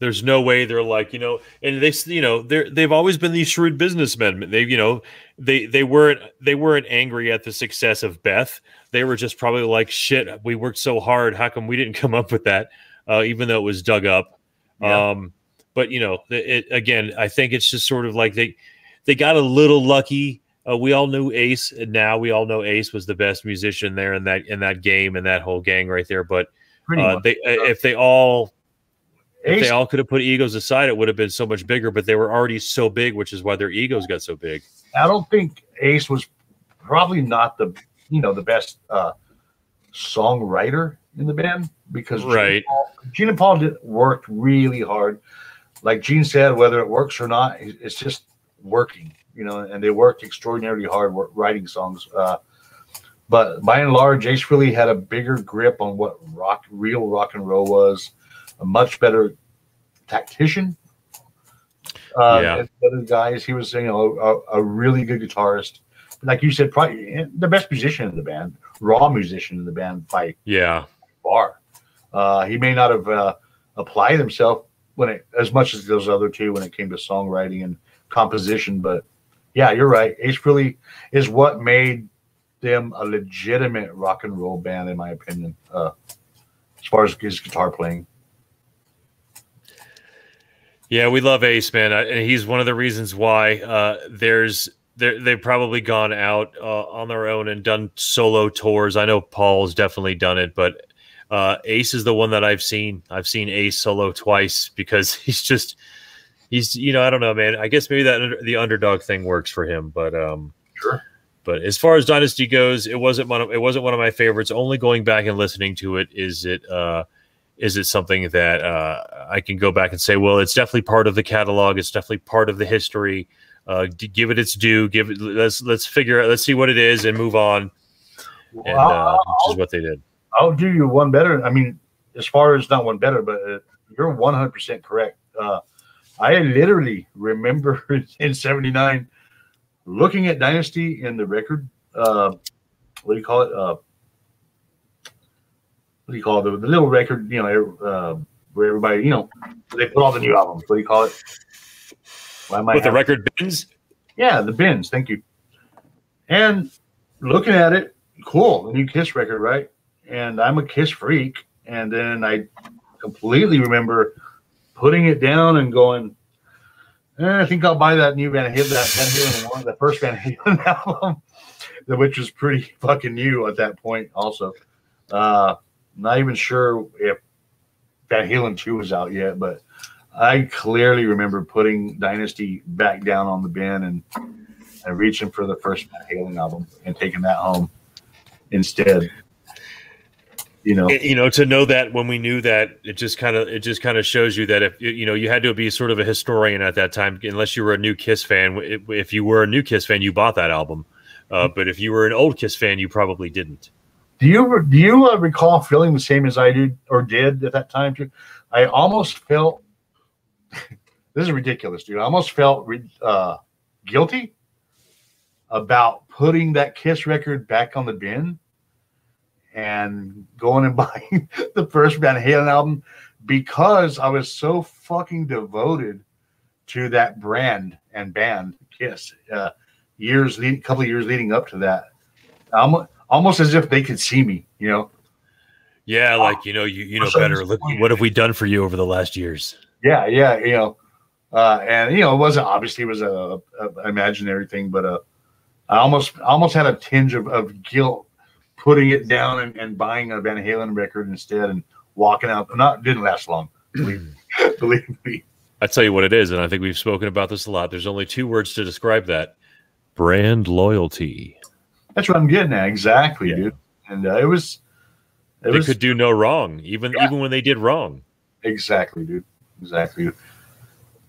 There's no way they're like you know, and they you know they're they've always been these shrewd businessmen. They you know they they weren't they weren't angry at the success of Beth. They were just probably like shit. We worked so hard. How come we didn't come up with that? Uh, even though it was dug up. Yeah. Um, but you know, it, it, again, I think it's just sort of like they they got a little lucky. Uh, we all knew Ace, and now we all know Ace was the best musician there in that in that game and that whole gang right there. But uh, they if they all if Ace, they all could have put egos aside, it would have been so much bigger. But they were already so big, which is why their egos got so big. I don't think Ace was probably not the you know the best uh, songwriter in the band because Gene Right. Paul- Gene and Paul did, worked really hard. Like Gene said, whether it works or not, it's just working. You know, and they worked extraordinarily hard writing songs. Uh, but by and large, Ace really had a bigger grip on what rock, real rock and roll was. A much better tactician. Uh, Yeah. than the other guys, he was you know a, a really good guitarist. Like you said, probably the best musician in the band, raw musician in the band by Yeah, far. Uh, he may not have uh, applied himself when it as much as those other two when it came to songwriting and composition, but yeah, you're right. Ace Frehley is what made them a legitimate rock and roll band, in my opinion, uh, as far as his guitar playing. Yeah, we love Ace, man, I- and he's one of the reasons why uh, there's they're, they've probably gone out uh, on their own and done solo tours. I know Paul's definitely done it, but uh, Ace is the one that I've seen. I've seen Ace solo twice because he's just he's you know I don't know, man. I guess maybe that the underdog thing works for him, but um, Sure. But as far as Dynasty goes, it wasn't one of it wasn't one of my favorites. Only going back and listening to it is it uh, is it something that uh, I can go back and say, well, it's definitely part of the catalog. It's definitely part of the history. Uh, give it its due. Give it. Let's let's figure out. Let's see what it is and move on. And uh, which is what they did. I'll do you one better. I mean, as far as not one better, but uh, you're 100% correct. Uh, I literally remember in 79 looking at Dynasty in the record. Uh, what do you call it? What do you call it? The, the little record, you know, uh, where everybody, you know, they put all the new albums. What do you call it? Why am I With the record bins, yeah, the bins. Thank you. And looking at it, cool, the new Kiss record, right? And I'm a Kiss freak. And then I completely remember putting it down and going, eh, I think I'll buy that new Van Halen, that Van Halen one, the first Van Halen album, which was pretty fucking new at that point. Also, uh, not even sure if Van Halen two was out yet, but I clearly remember putting Dynasty back down on the bin and, and reaching for the first Van Halen album and taking that home instead. You know, you know, to know that when we knew that, it just kind of it just kind of shows you that if you know you had to be sort of a historian at that time, unless you were a new Kiss fan. If you were a new Kiss fan, you bought that album, uh, but if you were an old Kiss fan, you probably didn't. Do you do you uh, recall feeling the same as I did or did at that time too? I almost felt this is ridiculous, dude. I almost felt uh, guilty about putting that Kiss record back on the bin and going and buying the first Van Halen album because I was so fucking devoted to that brand and band Kiss. Uh, years, a couple of years leading up to that, almost, almost as if they could see me, you know. Yeah, like you know, you you know better. Look, what have we done for you over the last years? Yeah, yeah, you know, uh, and you know, it wasn't obviously it was a, a imaginary thing, but uh, I almost almost had a tinge of, of guilt putting it down and, and buying a Van Halen record instead and walking out. Not didn't last long, believe, believe me. I tell you what it is, and I think we've spoken about this a lot. There's only two words to describe that: brand loyalty. That's what I'm getting at, exactly, yeah. dude. And uh, it was. It they was, could do no wrong, even yeah. even when they did wrong. Exactly, dude. Exactly.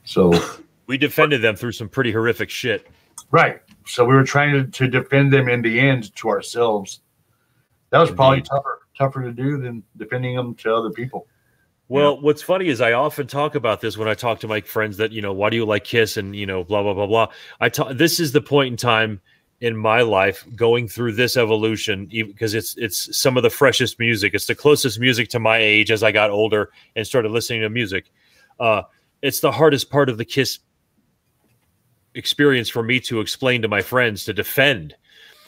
So we defended them through some pretty horrific shit. Right. So we were trying to, to defend them in the end to ourselves that was probably tougher tougher to do than defending them to other people. Well, what's funny is I often talk about this when I talk to my friends that, you know, why do you like Kiss and, you know, blah, blah, blah, blah. I talk, this is the point in time in my life going through this evolution because it's, it's some of the freshest music. It's the closest music to my age as I got older and started listening to music. Uh, it's the hardest part of the Kiss experience for me to explain to my friends to defend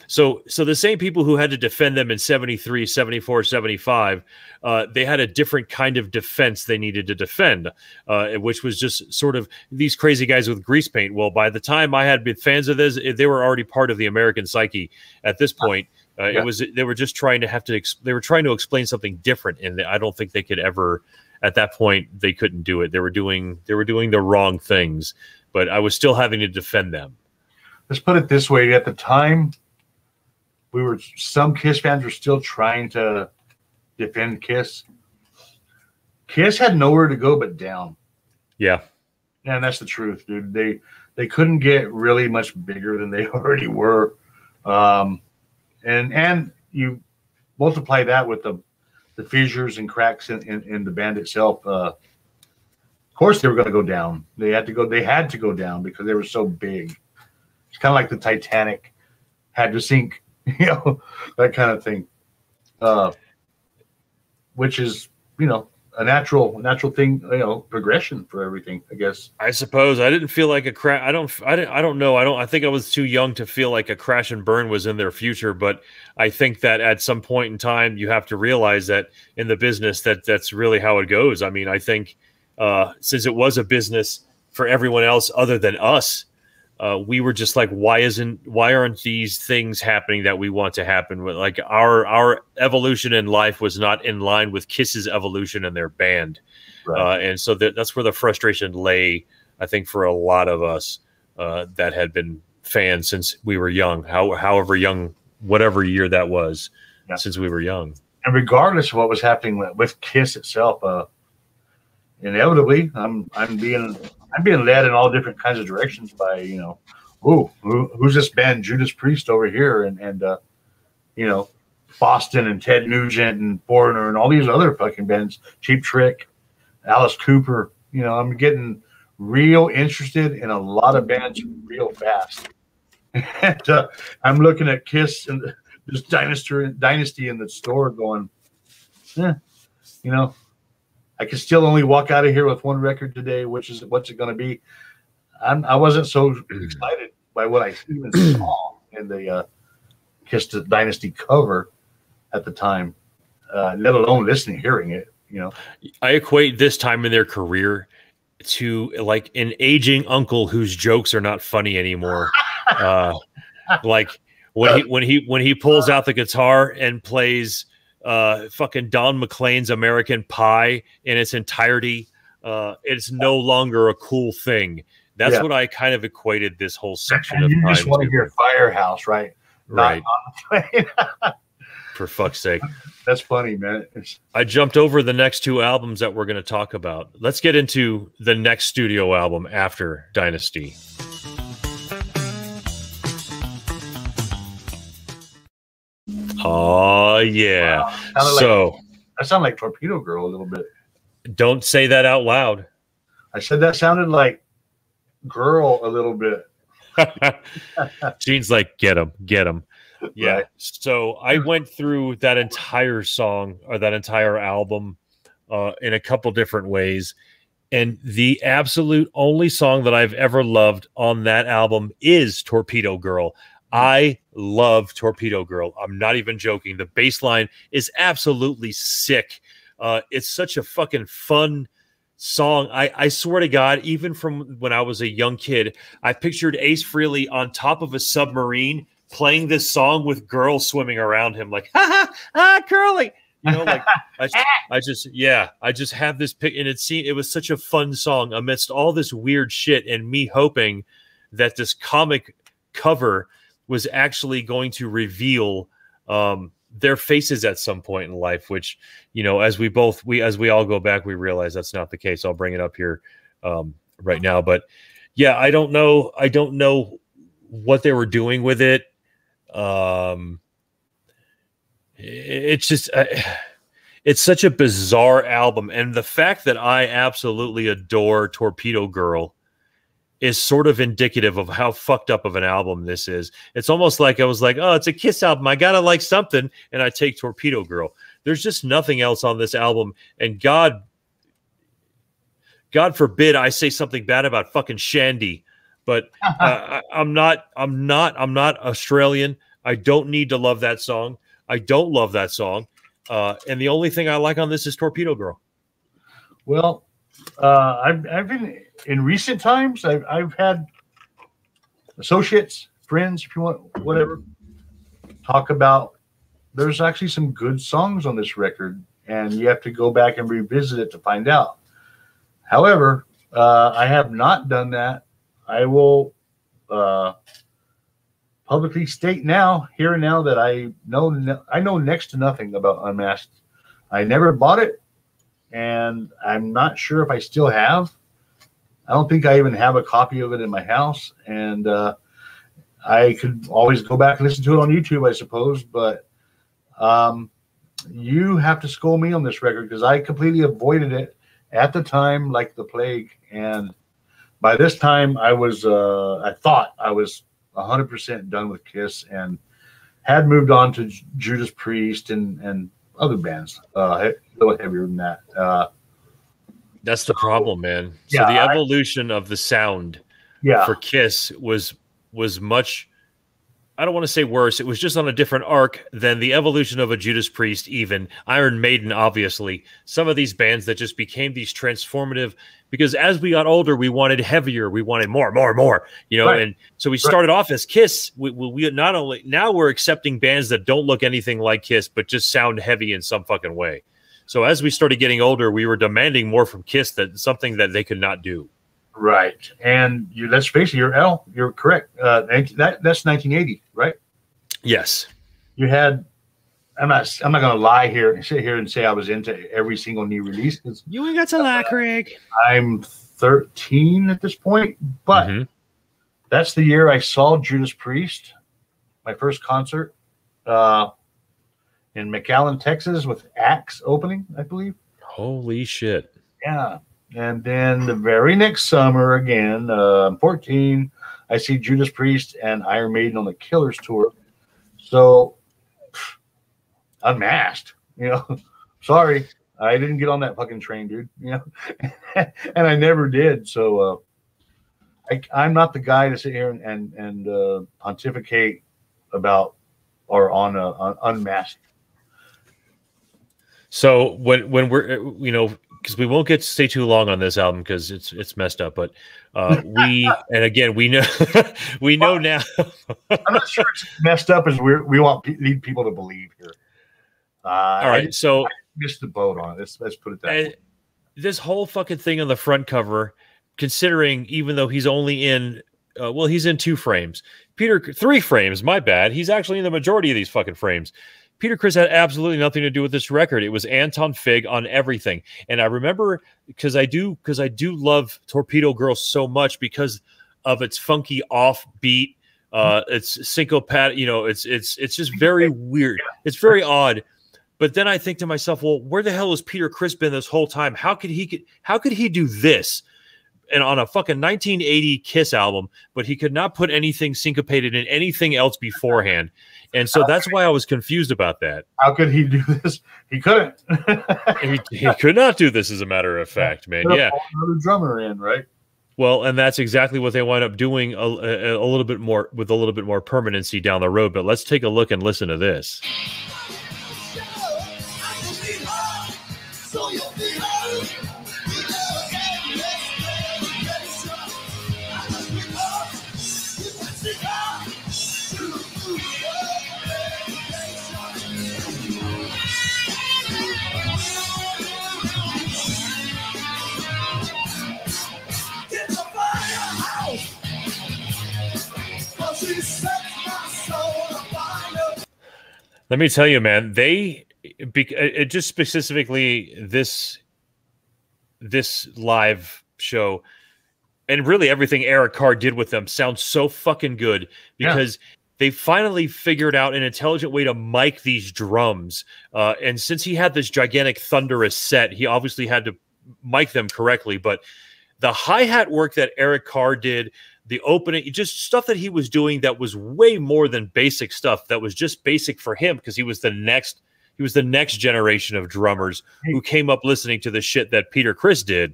so, so the same people who had to defend them in 73, 74, 75, uh, they had a different kind of defense they needed to defend, uh, which was just sort of these crazy guys with grease paint. Well, by the time I had been fans of this, they were already part of the American psyche at this point. Uh, yeah. It was they were just trying to have to they were trying to explain something different, and I don't think they could ever. At that point, they couldn't do it. They were doing they were doing the wrong things, but I was still having to defend them. Let's put it this way: at the time, we were some Kiss fans were still trying to defend Kiss. Kiss had nowhere to go but down. Yeah. And that's the truth, dude. They they couldn't get really much bigger than they already were. Um, and and you multiply that with the the fissures and cracks in, in, in the band itself. Uh, of course, they were going to go down. They had to go. They had to go down because they were so big. It's kind of like the Titanic had to sink you know, that kind of thing. Uh, which is, you know, a natural natural thing, you know, progression for everything, I guess. I suppose I didn't feel like a crash. I don't. I didn't. I don't know. I don't. I think I was too young to feel like a crash and burn was in their future. But I think that at some point in time, you have to realize that in the business that that's really how it goes. I mean, I think uh, since it was a business for everyone else other than us, uh, we were just like, why isn't why aren't these things happening that we want to happen? Like our our evolution in life was not in line with Kiss's evolution and their band, right. uh, and so that, that's where the frustration lay. I think for a lot of us uh, that had been fans since we were young, how, however young, whatever year that was, yeah. since we were young. And regardless of what was happening with, with Kiss itself, uh, inevitably, I'm I'm being I'm being led in all different kinds of directions by you know, oh, who, who's this band Judas Priest over here, and and uh, you know, Boston and Ted Nugent and Foreigner and all these other fucking bands, Cheap Trick, Alice Cooper. You know, I'm getting real interested in a lot of bands real fast. and uh, I'm looking at Kiss and this dynasty dynasty in the store, going, yeah, you know, I can still only walk out of here with one record today, which is what's it going to be? I'm, I wasn't so excited by what I even saw in the uh, Kiss Dynasty cover at the time, uh, let alone listening, hearing it. You know, I equate this time in their career to like an aging uncle whose jokes are not funny anymore. uh, like when he when he when he pulls out the guitar and plays uh, fucking Don McLean's American Pie in its entirety. uh, it's no longer a cool thing. That's Yeah. what I kind of equated this whole section And of you just want to hear Firehouse, right? Right. on the plane. For fuck's sake. That's funny, man. I jumped over the next two albums that we're going to talk about. Let's get into the next studio album after Dynasty. Oh, yeah. like, So that sounded like Torpedo Girl a little bit. don't say that out loud. I said that sounded like girl a little bit. Gene's like, get him, get him. Yeah. Right. So I went through that entire song or that entire album uh, in a couple different ways. And the absolute only song that I've ever loved on that album is Torpedo Girl. I love Torpedo Girl. I'm not even joking. The bass line is absolutely sick. Uh, it's such a fucking fun song. I, I swear to God, even from when I was a young kid, I pictured Ace Frehley on top of a submarine playing this song with girls swimming around him, like, ha ha, ah, Curly. You know, like I, I just, yeah, I just have this pic, and it seemed it was such a fun song amidst all this weird shit, and me hoping that this comic cover was actually going to reveal um, their faces at some point in life. Which, you know, as we both we as we all go back, we realize that's not the case. I'll bring it up here um, right now, but yeah, I don't know. I don't know what they were doing with it. Um, it's just it's such a bizarre album, and the fact that I absolutely adore Torpedo Girl is sort of indicative of how fucked up of an album this is. It's almost like I was like, oh, it's a Kiss album. I gotta like something, and I take Torpedo Girl. There's just nothing else on this album, and God, God forbid I say something bad about fucking Shandi, but uh, I, I'm not. I'm not. I'm not Australian. I don't need to love that song. I don't love that song. Uh, and the only thing I like on this is Torpedo Girl. Well, uh, I've, I've been in recent times. I've, I've had associates, friends, if you want, whatever, talk about. There's actually some good songs on this record, and you have to go back and revisit it to find out. However, uh, I have not done that. I will uh, publicly state now, here and now, that I know I know next to nothing about Unmasked. I never bought it and I'm not sure if I still have. I don't think I even have a copy of it in my house, and uh, I could always go back and listen to it on YouTube, I suppose. But um, you have to school me on this record because I completely avoided it at the time, like the plague. And by this time, I was, uh, I thought I was 100% done with Kiss and had moved on to Judas Priest and and other bands, uh, a little heavier than that. Uh, That's the problem, man. So Yeah, the I- evolution of the sound yeah, for Kiss was was much I don't want to say worse. It was just on a different arc than the evolution of a Judas Priest, even Iron Maiden, obviously. Some of these bands that just became these transformative because as we got older, we wanted heavier, we wanted more, more, more, you know. Right. And so we started off as Kiss. We, we, we not only now we're accepting bands that don't look anything like Kiss, but just sound heavy in some fucking way. So as we started getting older, we were demanding more from Kiss that something that they could not do. right. And you, let's face it, you're L. You're correct. Uh, that that's 1980, right? Yes. You had. I'm not. I'm not going to lie here and sit here and say I was into every single new release. You ain't got to lie, Craig. I'm 13 at this point. But Mhm. that's the year I saw Judas Priest, my first concert, uh, in McAllen, Texas, with Axe opening, I believe. Holy shit. Yeah. And then the very next summer, again, uh, I'm 14, I see Judas Priest and Iron Maiden on the Killers tour. So, unmasked, you know. Sorry, I didn't get on that fucking train, dude. You know, and I never did. So, uh, I, I'm not the guy to sit here and and, and uh, pontificate about or on a on unmasked. So when when we're uh, you know because we won't get to stay too long on this album because it's it's messed up, but uh, we and again we know we know now. I'm not sure it's messed up as we we want need people to believe here. Uh, All right, so missed the boat on it. Let's let's put it that way. this whole fucking thing on the front cover, considering even though he's only in, uh, well, he's in two frames. Peter, three frames. My bad. He's actually in the majority of these fucking frames. Peter Criss had absolutely nothing to do with this record. It was Anton Fig on everything. And I remember because I do because I do love Torpedo Girl so much because of its funky offbeat, uh, it's syncopat. You know, it's it's it's just very weird. It's very odd. But then I think to myself, well, where the hell has Peter Criss been this whole time? How could he get how could he do this? And on a fucking 1980 Kiss album, but he could not put anything syncopated in anything else beforehand. And so that's why I was confused about that. How could he do this? He couldn't. he, he, could not do this, as a matter of fact, man. Yeah. Another drummer in, right? Well, and that's exactly what they wind up doing a, a, a little bit more with a little bit more permanency down the road. But let's take a look and listen to this. Let me tell you, man, they it just specifically this this live show and really everything Eric Carr did with them sounds so fucking good because yeah. they finally figured out an intelligent way to mic these drums. Uh, and since he had this gigantic thunderous set, he obviously had to mic them correctly. But the hi hat work that Eric Carr did, the opening, just stuff that he was doing that was way more than basic stuff. That was just basic for him because he was the next. He was the next generation of drummers who came up listening to the shit that Peter Criss did.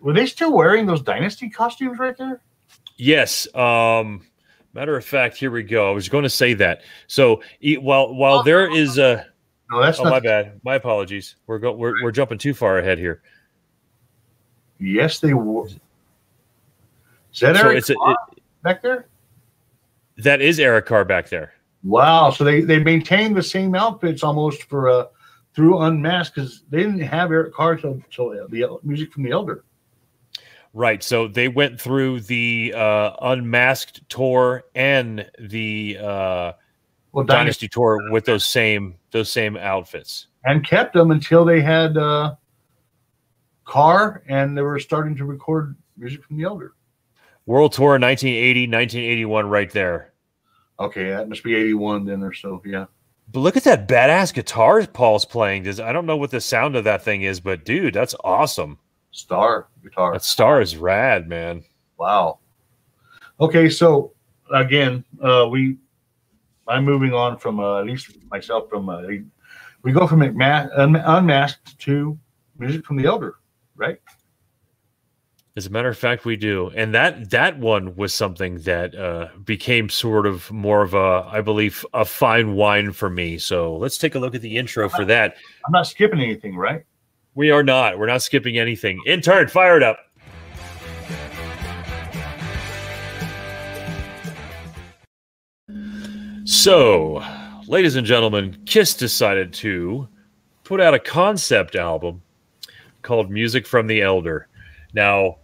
Were they still wearing those dynasty costumes right there? Yes. Um, matter of fact, here we go. I was going to say that. So while while there is a no, that's oh, my bad. My apologies. We're go we're, we're jumping too far ahead here. Yes, they were. Is that so Eric it's a, it, back there? That is Eric Carr back there. Wow. So they, they maintained the same outfits almost for uh through Unmasked because they didn't have Eric Carr until, until the music from the Elder. Right. So they went through the uh, Unmasked tour and the uh, well, Dynasty, Dynasty tour with those same those same outfits, and kept them until they had uh, Carr and they were starting to record music from the Elder. World Tour 1980, 1981, right there. Okay, that must be 81 then or so. Yeah. But look at that badass guitar Paul's playing. Does I don't know what the sound of that thing is, but dude, that's awesome. Star guitar. That star is rad, man. Wow. Okay, so again, uh, we I'm moving on from uh, at least myself from uh, we go from unmasked to music from the elder, right? As a matter of fact, we do, and that that one was something that uh, became sort of more of a, I believe, a fine wine for me. So let's take a look at the intro for that. I'm not skipping anything, right? We are not. We're not skipping anything. Intern, fire it up. So, ladies and gentlemen, Kiss decided to put out a concept album called Music from the Elder. Now,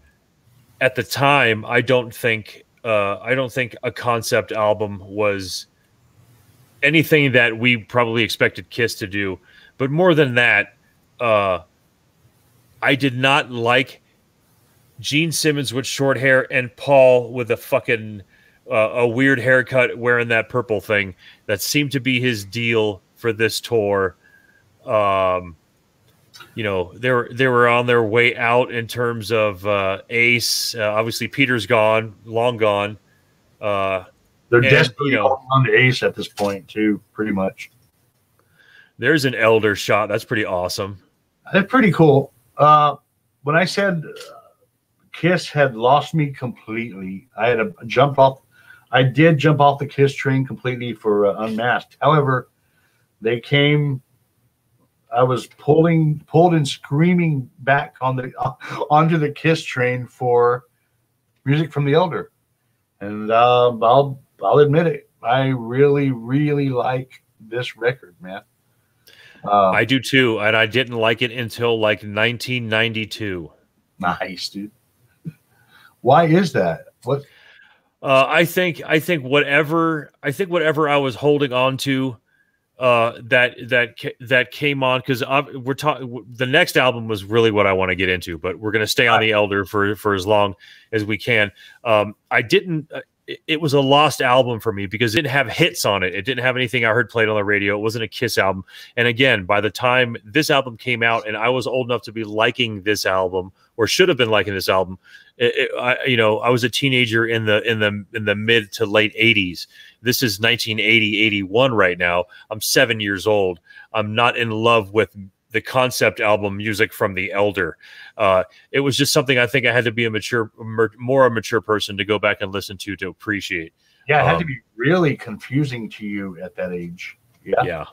at the time, I don't think uh, I don't think a concept album was anything that we probably expected Kiss to do. But more than that, uh, I did not like Gene Simmons with short hair and Paul with a fucking uh, a weird haircut wearing that purple thing. That seemed to be his deal for this tour. Um, you know they were they were on their way out in terms of uh, Ace. Uh, obviously, Peter's gone, long gone. Uh, They're and, desperately you know, on to Ace at this point, too. Pretty much. There's an elder shot. That's pretty awesome. That's pretty cool. Uh, when I said uh, Kiss had lost me completely, I had to jump off. I did jump off the Kiss train completely for uh, Unmasked. However, they came I was pulling, pulled and screaming back on the uh, onto the Kiss train for music from the Elder, and uh, I'll I'll admit it. I really really like this record, man. Uh, I do too, and I didn't like it until like 1992. Nice, dude. Why is that? What? Uh, I think I think whatever I think whatever I was holding on to uh, that that that came on because we're talking. The next album was really what I want to get into, but we're going to stay on the Elder for for as long as we can. Um, I didn't. Uh, it was a lost album for me because it didn't have hits on it. It didn't have anything I heard played on the radio. It wasn't a Kiss album. And again, by the time this album came out, and I was old enough to be liking this album or should have been liking this album, it, it, I, you know, I was a teenager in the in the in the mid to late '80s. This is 1980, 81 right now. I'm seven years old. I'm not in love with the concept album music from the elder. Uh, it was just something i think i had to be a mature more a mature person to go back and listen to to appreciate. Yeah it had um, to be really confusing to you at that age. Yeah. Yeah.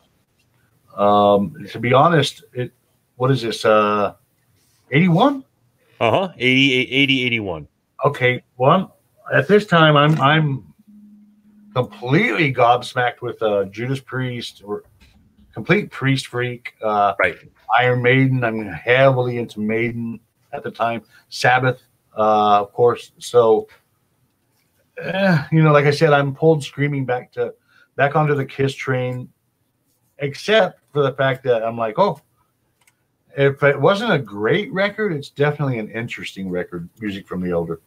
Um to be honest it what is this uh 81 uh-huh. 80 80 81 okay well at this time i'm i'm completely gobsmacked with uh judas priest or complete priest freak. Uh, right. Iron Maiden. I'm heavily into Maiden at the time. Sabbath, uh, of course. So, eh, you know, like I said, I'm pulled screaming back to back onto the Kiss train, except for the fact that I'm like, oh, if it wasn't a great record, it's definitely an interesting record. Music from the Elder,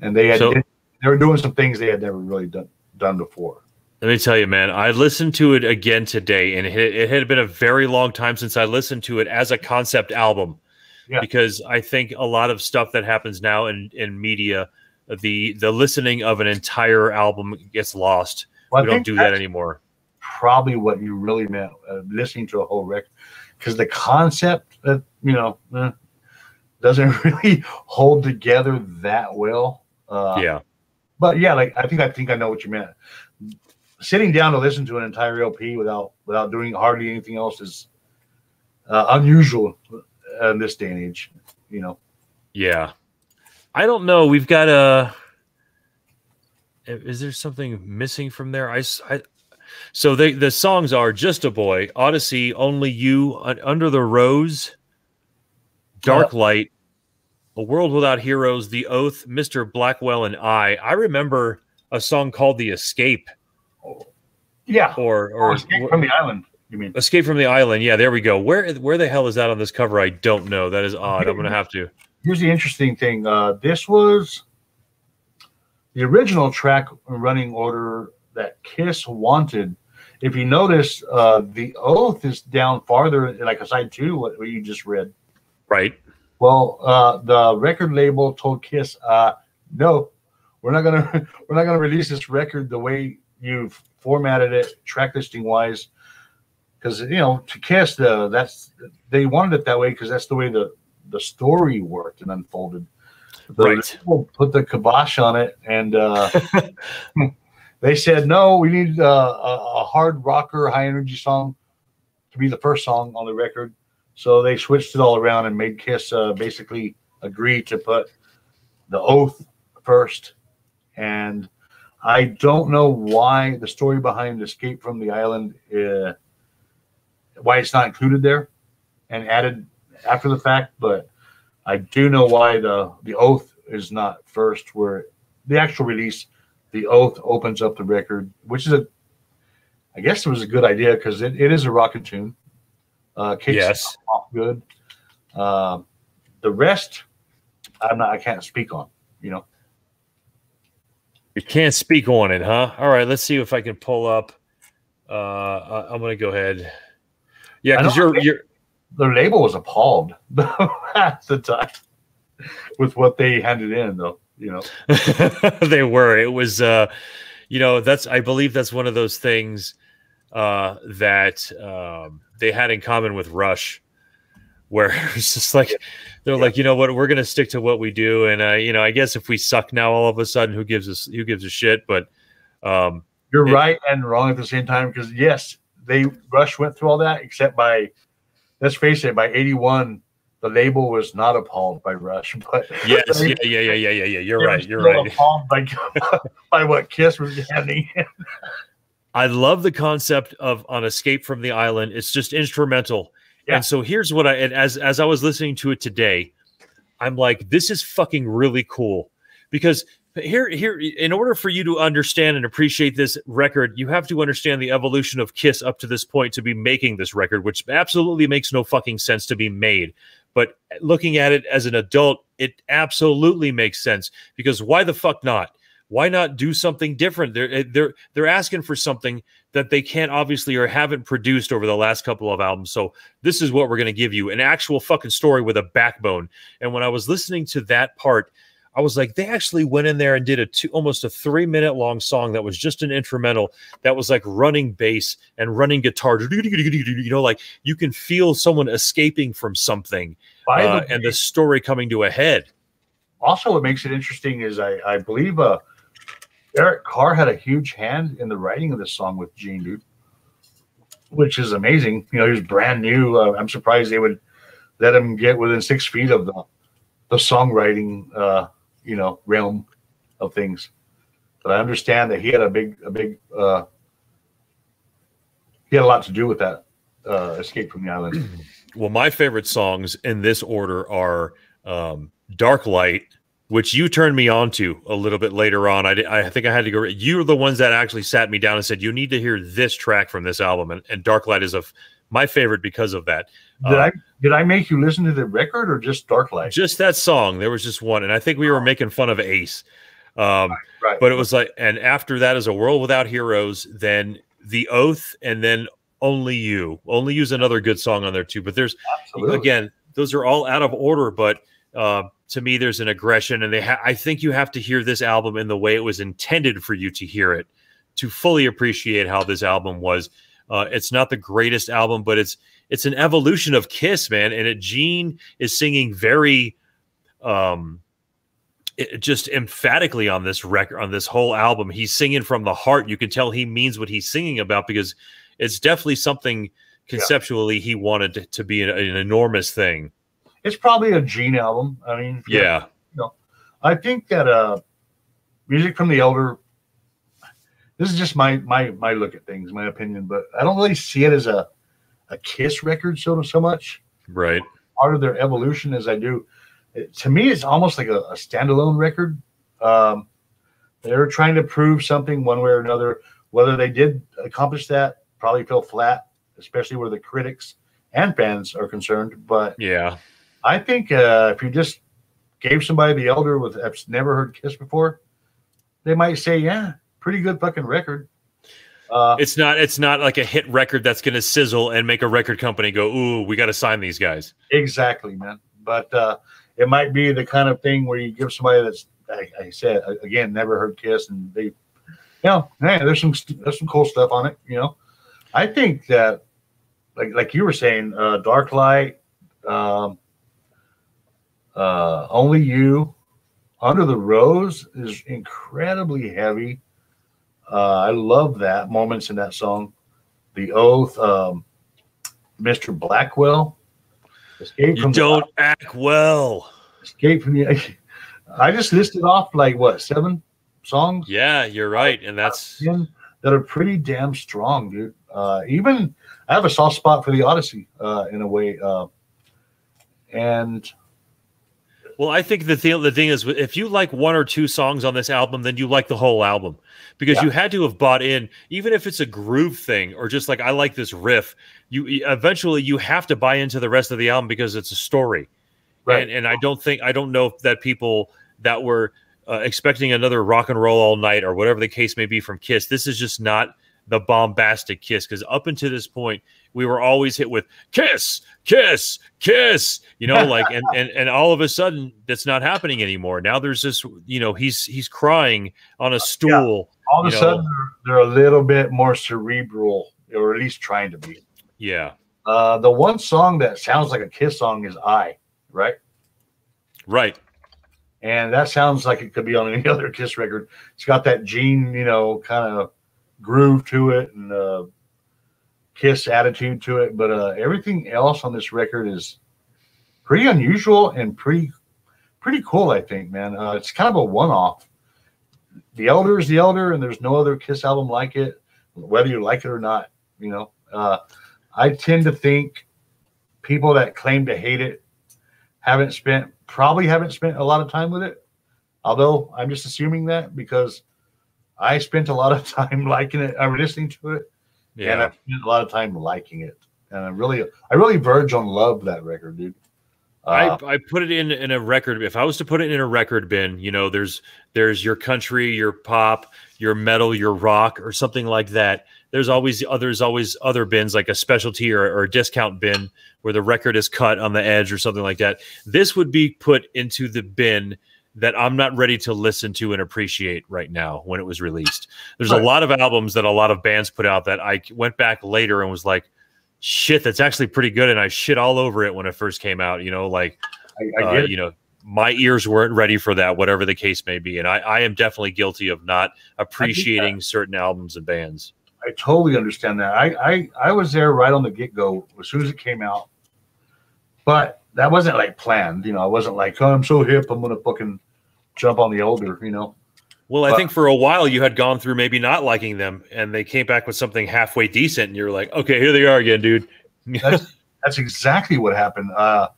and they had so, they were doing some things they had never really done done before. Let me tell you, man, I listened to it again today, and it, it had been a very long time since I listened to it as a concept album. Yeah. Because I think a lot of stuff that happens now in, in media, the the listening of an entire album gets lost. Well, we don't do that anymore. Probably what you really meant, uh, listening to a whole record, because the concept, uh, you know, uh, doesn't really hold together that well. Uh, yeah. But yeah, like I think I think I know what you meant sitting down to listen to an entire LP without without doing hardly anything else is uh, unusual in this day and age. You know. Yeah, I don't know. We've got a. Is there something missing from there? I, I so the the songs are "Just a Boy," "Odyssey," "Only You," "Under the Rose," "Dark Light," "A World Without Heroes," "The Oath," "Mr. Blackwell," and I. I remember a song called "The Escape." Yeah. Or or oh, escape from the island. You mean escape from the island? Yeah, there we go. Where where the hell is that on this cover? I don't know. That is odd. I'm gonna have to. Here's the interesting thing. Uh, this was the original track running order that Kiss wanted. If you notice, uh, the oath is down farther, like a side two, what, what you just read. Right. Well, uh, the record label told Kiss, uh, "No, we're not gonna we're not gonna release this record the way you've formatted it track listing wise because you know to Kiss the that's they wanted it that way because that's the way the the story worked and unfolded. The right. put the kibosh on it, and uh, they said no. We need uh, a, a, hard rocker, high energy song to be the first song on the record. So they switched it all around and made Kiss uh, basically agree to put the oath first, and I don't know why the story behind Escape from the Island, uh, why it's not included there and added after the fact, but I do know why the the oath is not first. Where the actual release, the oath opens up the record, which is a, I guess it was a good idea because it, it is a rocket tune. Uh, kicks yes, off good. Uh, the rest, I'm not. I can't speak on. You know. You can't speak on it, huh? All right, let's see if I can pull up. Uh, I'm going to go ahead. Yeah, because you're you're the label was appalled at the time with what they handed in, though. You know, they were. It was, uh, you know, that's I believe that's one of those things uh, that um, they had in common with Rush, where it's just like. They're yeah. like, you know what, we're gonna stick to what we do, and uh, you know, I guess if we suck now, all of a sudden, who gives us who gives a shit? But um, you're it, right and wrong at the same time because yes, they Rush went through all that, except by let's face it, by '81, the label was not appalled by Rush, but yes, yeah, yeah, yeah, yeah, yeah, yeah. You're right. You're right. Appalled by, by what Kiss was handing in. I love the concept of on Escape from the Island. It's just instrumental. Yeah. And so here's what I and as as I was listening to it today, I'm like, this is fucking really cool because here here in order for you to understand and appreciate this record you have to understand the evolution of kiss up to this point to be making this record which absolutely makes no fucking sense to be made but looking at it as an adult it absolutely makes sense because why the fuck not why not do something different they're eh, they're they're asking for something that they can't obviously or haven't produced over the last couple of albums so this is what we're going to give you an actual fucking story with a backbone and when i was listening to that part I was like, they actually went in there and did a two, almost a three minute long song that was just an instrumental that was like running bass and running guitar. You know, like you can feel someone escaping from something uh, the and the story coming to a head. Also, what makes it interesting is I, I believe uh, Eric Carr had a huge hand in the writing of this song with Gene, dude, which is amazing. You know, he was brand new. Uh, I'm surprised they would let him get within six feet of the the songwriting uh, you know realm of things. But I understand that he had a big a big uh, he had a lot to do with that uh, escape from the island. Well, my favorite songs in this order are um, "Dark Light," which you turned me on to a little bit later on. I, did, I think I had to go. You're the ones that actually sat me down and said you need to hear this track from this album, and, and "Dark Light" is a my favorite because of that. Did uh, I did I make you listen to the record or just Dark Light? Just that song. There was just one, and I think we were making fun of Ace. Um, right, right. But it was like, and after that is a world without heroes. Then the oath, and then only you. Only use another good song on there too. But there's Absolutely. again, those are all out of order. But uh, to me, there's an aggression, and they. Ha- I think you have to hear this album in the way it was intended for you to hear it to fully appreciate how this album was. Uh, it's not the greatest album, but it's it's an evolution of Kiss, man. And it, Gene is singing very, um, it, just emphatically on this record, on this whole album. He's singing from the heart. You can tell he means what he's singing about because it's definitely something conceptually yeah. he wanted to, to be an, an, enormous thing. It's probably a Gene album. I mean, yeah. You know, I think that uh, music from the elder. This is just my my my look at things, my opinion, but I don't really see it as a a Kiss record so so much. Right. Part of their evolution as I do. It, to me, it's almost like a, a standalone record. Um, they're trying to prove something one way or another. Whether they did accomplish that, probably fell flat, especially where the critics and fans are concerned. But yeah, I think uh, if you just gave somebody the Elder with that's never heard Kiss before, they might say, "Yeah, pretty good fucking record." Uh, it's not. It's not like a hit record that's going to sizzle and make a record company go, "Ooh, we got to sign these guys." Exactly, man. But uh, it might be the kind of thing where you give somebody that's, like I said, again, never heard Kiss, and they, you know, hey, there's some there's some cool stuff on it. You know, I think that, like like you were saying, uh, Dark Light, um, uh, Only You, Under the Rose is incredibly heavy uh, I love that moments in that song. The Oath, um, Mr. Blackwell. Escape you from don't the, act well. Escape from the. I just listed off like what seven songs. Yeah, you're right, and that's that are pretty damn strong, dude. Uh, even I have a soft spot for the Odyssey uh, in a way, uh, and well, I think the thing the thing is, if you like one or two songs on this album, then you like the whole album because yeah. you had to have bought in, even if it's a groove thing or just like I like this riff. You eventually you have to buy into the rest of the album because it's a story, right? And, and I don't think I don't know that people that were uh, expecting another rock and roll all night or whatever the case may be from Kiss. This is just not the bombastic Kiss because up until this point we were always hit with kiss, kiss, kiss, you know, like and and and all of a sudden that's not happening anymore. Now there's this, you know, he's he's crying on a stool. Yeah. All of a sudden they're, they're, a little bit more cerebral, or at least trying to be. Yeah. Uh, the one song that sounds like a Kiss song is "I," right? Right. And that sounds like it could be on any other Kiss record. It's got that Gene, you know, kind of groove to it, and uh, Kiss attitude to it, but uh, everything else on this record is pretty unusual and pretty pretty cool. I think, man, uh, it's kind of a one off. The Elder is the Elder, and there's no other Kiss album like it. whether you like it or not. You know, uh, I tend to think people that claim to hate it haven't spent probably haven't spent a lot of time with it. Although I'm just assuming that because I spent a lot of time liking it, I'm listening to it, yeah. and I spent a lot of time liking it. And I really, I really verge on love that record, dude. Uh, I, I put it in in a record. If I was to put it in a record bin, you know, there's there's your country, your pop, your metal, your rock, or something like that. There's always others, always other bins like a specialty or, or a discount bin where the record is cut on the edge or something like that. This would be put into the bin that I'm not ready to listen to and appreciate right now when it was released. There's a lot of albums that a lot of bands put out that I went back later and was like, shit, that's actually pretty good. And I shit all over it when it first came out. You know, like, I, I uh, you know, my ears weren't ready for that, whatever the case may be. And I, I am definitely guilty of not appreciating certain albums and bands. I totally understand that. I, I, I was there right on the get go as soon as it came out, but that wasn't like planned. You know, I wasn't like, oh, I'm so hip, I'm gonna fucking jump on the Elder. You know. Well, I think for a while you had gone through maybe not liking them, and they came back with something halfway decent, and you're like, okay, here they are again, dude. that's, that's exactly what happened. Uh,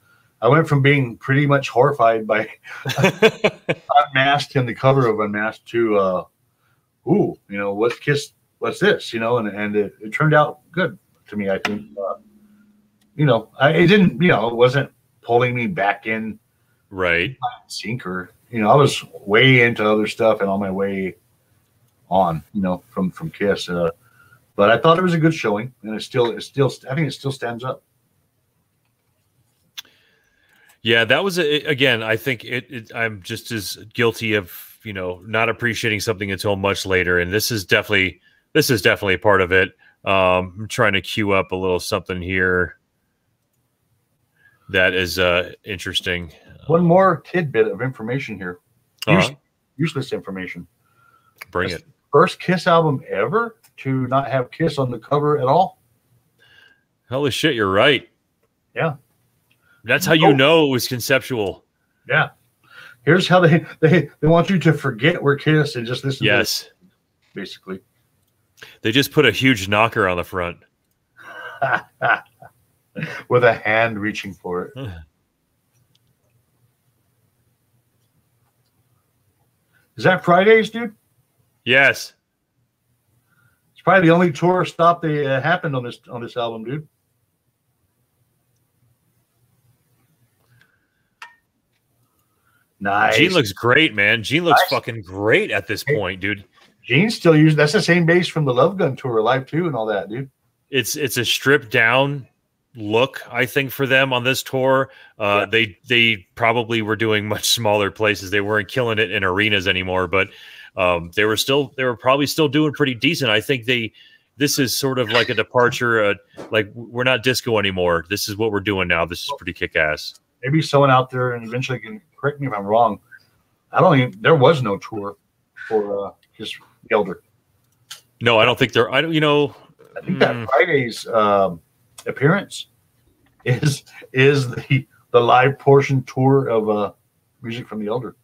I went from being pretty much horrified by Unmasked and the cover of Unmasked to, uh, ooh, you know, what's Kiss? What's this? You know, and and it, it turned out good to me. I think, uh, you know, I, it didn't, you know, it wasn't pulling me back in, right, sinker you know, I was way into other stuff and on my way on, you know, from from Kiss. Uh, but I thought it was a good showing, and it still, it still, I think it still stands up. Yeah, that was a, again. I think it, it. I'm just as guilty of you know not appreciating something until much later, and this is definitely this is definitely a part of it. Um, I'm trying to queue up a little something here that is uh, interesting. One more tidbit of information here. Uh-huh. useless information. Bring it. First Kiss album ever to not have Kiss on the cover at all. Holy shit, you're right. Yeah. That's how you oh. know it was conceptual. Yeah. Here's how they they, they want you to forget we're Kiss and just listen yes. basically. They just put a huge knocker on the front. With a hand reaching for it. Is that Fridays, dude? Yes. It's probably the only tour stop that uh, happened on this on this album, dude. Nice. Gene looks great, man. Gene looks nice. fucking great at this point, dude. Gene's still using that's the same bass from the Love Gun tour, Live 2 and all that, dude. It's it's a stripped down look i think for them on this tour. Uh, yeah. they they probably were doing much smaller places. They weren't killing it in arenas anymore but um, they were still they were probably still doing pretty decent. I think they this is sort of like a departure uh, like we're not disco anymore. This is what we're doing now. This is pretty kick-ass. Maybe someone out there and eventually can correct me if i'm wrong i don't even there was no tour for uh just elder no i don't think there i don't you know i think mm, that friday's um appearance is is the the live portion tour of uh music from the elder.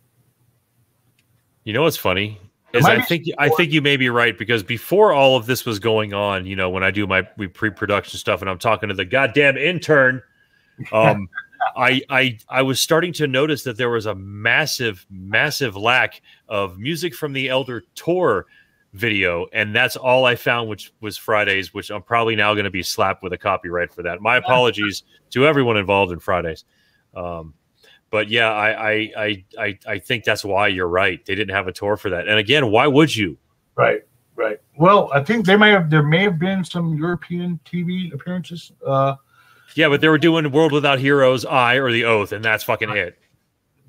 You know what's funny is I think I think you may be right because before all of this was going on, you know, when I do my we pre-production stuff and I'm talking to the goddamn intern, um, I I I was starting to notice that there was a massive massive lack of music from the Elder tour video, and that's all I found, which was Fridays, which I'm probably now going to be slapped with a copyright for that. My apologies to everyone involved in Fridays. Um, but yeah, I, I I I I think that's why you're right. They didn't have a tour for that, and again, why would you? Right, right. Well, I think they may have. There may have been some European TV appearances. Uh, yeah, but they were doing World Without Heroes, I or the Oath, and that's fucking it.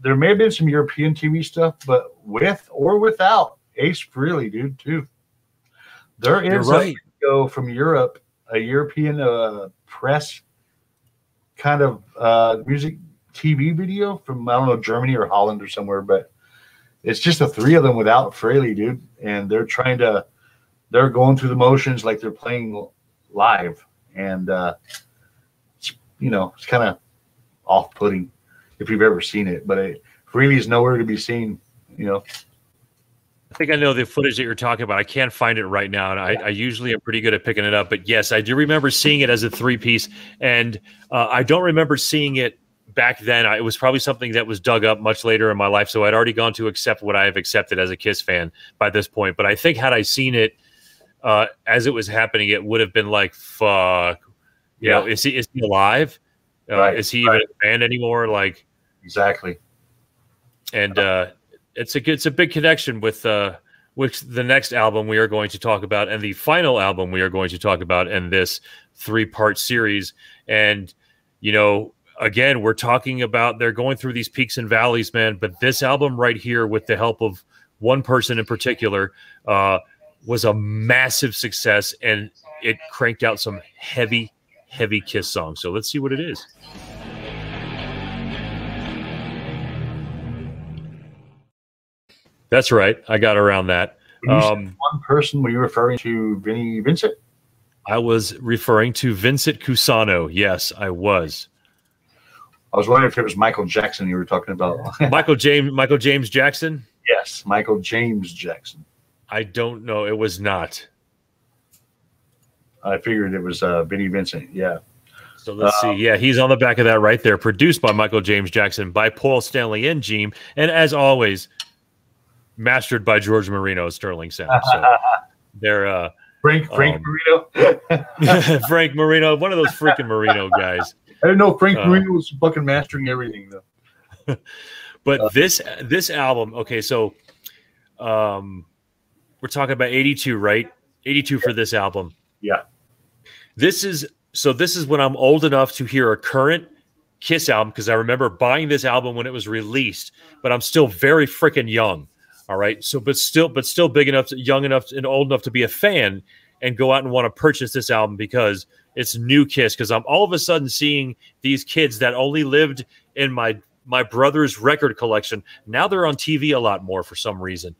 There may have been some European TV stuff, but with or without Ace Frehley, dude, too. There is right. a video from Europe, a European uh, press kind of uh, music TV video from I don't know Germany or Holland or somewhere, but it's just the three of them without Frehley, dude, and they're trying to they're going through the motions like they're playing live, and uh, you know it's kind of off-putting if you've ever seen it, but it, is nowhere to be seen, you know. I think I know the footage that you're talking about. I can't find it right now, and I, I usually am pretty good at picking it up. But yes, I do remember seeing it as a three piece, and uh, I don't remember seeing it back then. I, it was probably something that was dug up much later in my life, so I'd already gone to accept what I have accepted as a Kiss fan by this point. But I think had I seen it uh, as it was happening, it would have been like, "Fuck, you yeah. know, is he is he alive? Uh, right. Is he right. even a band anymore?" Like exactly. And uh, it's a it's a big connection with uh with the next album we are going to talk about and the final album we are going to talk about in this three part series. And you know again we're talking about they're going through these peaks and valleys man but this album right here with the help of one person in particular uh was a massive success and it cranked out some heavy heavy kiss songs. So let's see what it is That's right. I got around that. Um, one person. Were you referring to Vinnie Vincent? I was referring to Vincent Cusano. Yes, I was. I was wondering if it was Michael Jackson you were talking about. Michael James. Michael James Jackson. Yes, Michael James Jackson. I don't know. It was not. I figured it was uh, Vinnie Vincent. Yeah. So let's uh, see. Yeah, he's on the back of that right there. Produced by Michael James Jackson, by Paul Stanley and Gene. And as always, mastered by George Marino, Sterling Sound. So they're uh, Frank Frank um, Marino, Frank Marino, one of those freaking Marino guys. I didn't know Frank uh, Marino was fucking mastering everything though. but uh, this this album, okay, so um, we're talking about eighty two, right? Eighty two for this album. Yeah. This is so. This is when I'm old enough to hear a current Kiss album because I remember buying this album when it was released, but I'm still very freaking young. All right. So, but still, but still big enough, young enough, and old enough to be a fan and go out and want to purchase this album because it's new Kiss. Because I'm all of a sudden seeing these kids that only lived in my my brother's record collection. Now they're on TV a lot more for some reason.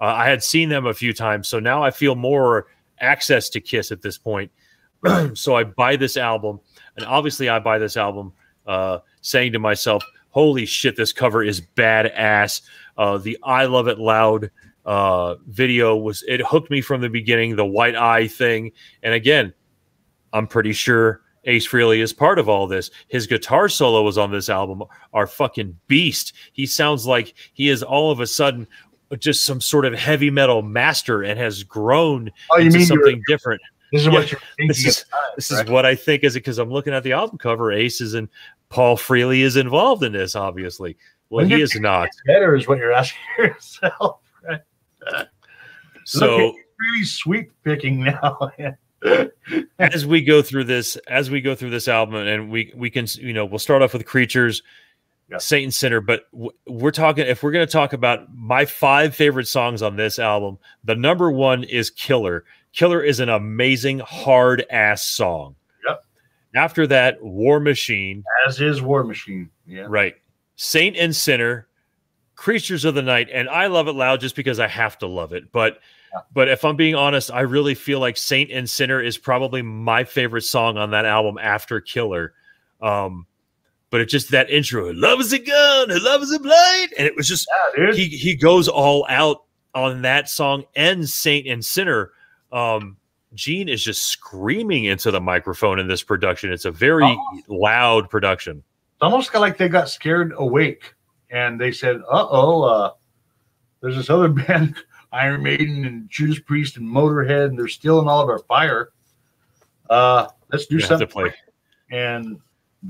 Uh, I had seen them a few times, so now I feel more access to Kiss at this point. so I buy this album, and obviously I buy this album, uh, saying to myself, "Holy shit, this cover is badass." Uh, the I Love It Loud uh, video was it hooked me from the beginning. The white eye thing, and again, I'm pretty sure Ace Frehley is part of all this. His guitar solo was on this album are fucking beast. He sounds like he is all of a sudden just some sort of heavy metal master and has grown oh, into something different. This is yeah, what you're. This is, time, this right? is what I think is it because I'm looking at the album cover. Ace is and Paul Frehley is involved in this, obviously. Well, he is not. Better is what you're asking yourself. Right? So really sweet picking now. as we go through this, as we go through this album, and we we can you know we'll start off with creatures, yep. Saint Sinner, but we're talking if we're going to talk about my five favorite songs on this album, the number one is Killer. Killer is an amazing hard ass song. Yep. After that, War Machine. As is War Machine. Yeah. Right. Saint and Sinner, Creatures of the Night, and I love it loud just because I have to love it. But yeah. but if I'm being honest, I really feel like Saint and Sinner is probably my favorite song on that album after Killer. Um, but it's just that intro, love is a gun, love is a blade. And it was just yeah, he he goes all out on that song and Saint and Sinner. Um, Gene is just screaming into the microphone in this production. It's a very oh. loud production almost got like they got scared awake and they said, "Uh oh, uh, there's this other band, Iron Maiden and Judas Priest and Motorhead, and they're stealing all of our fire. Uh, let's do you something." To play. And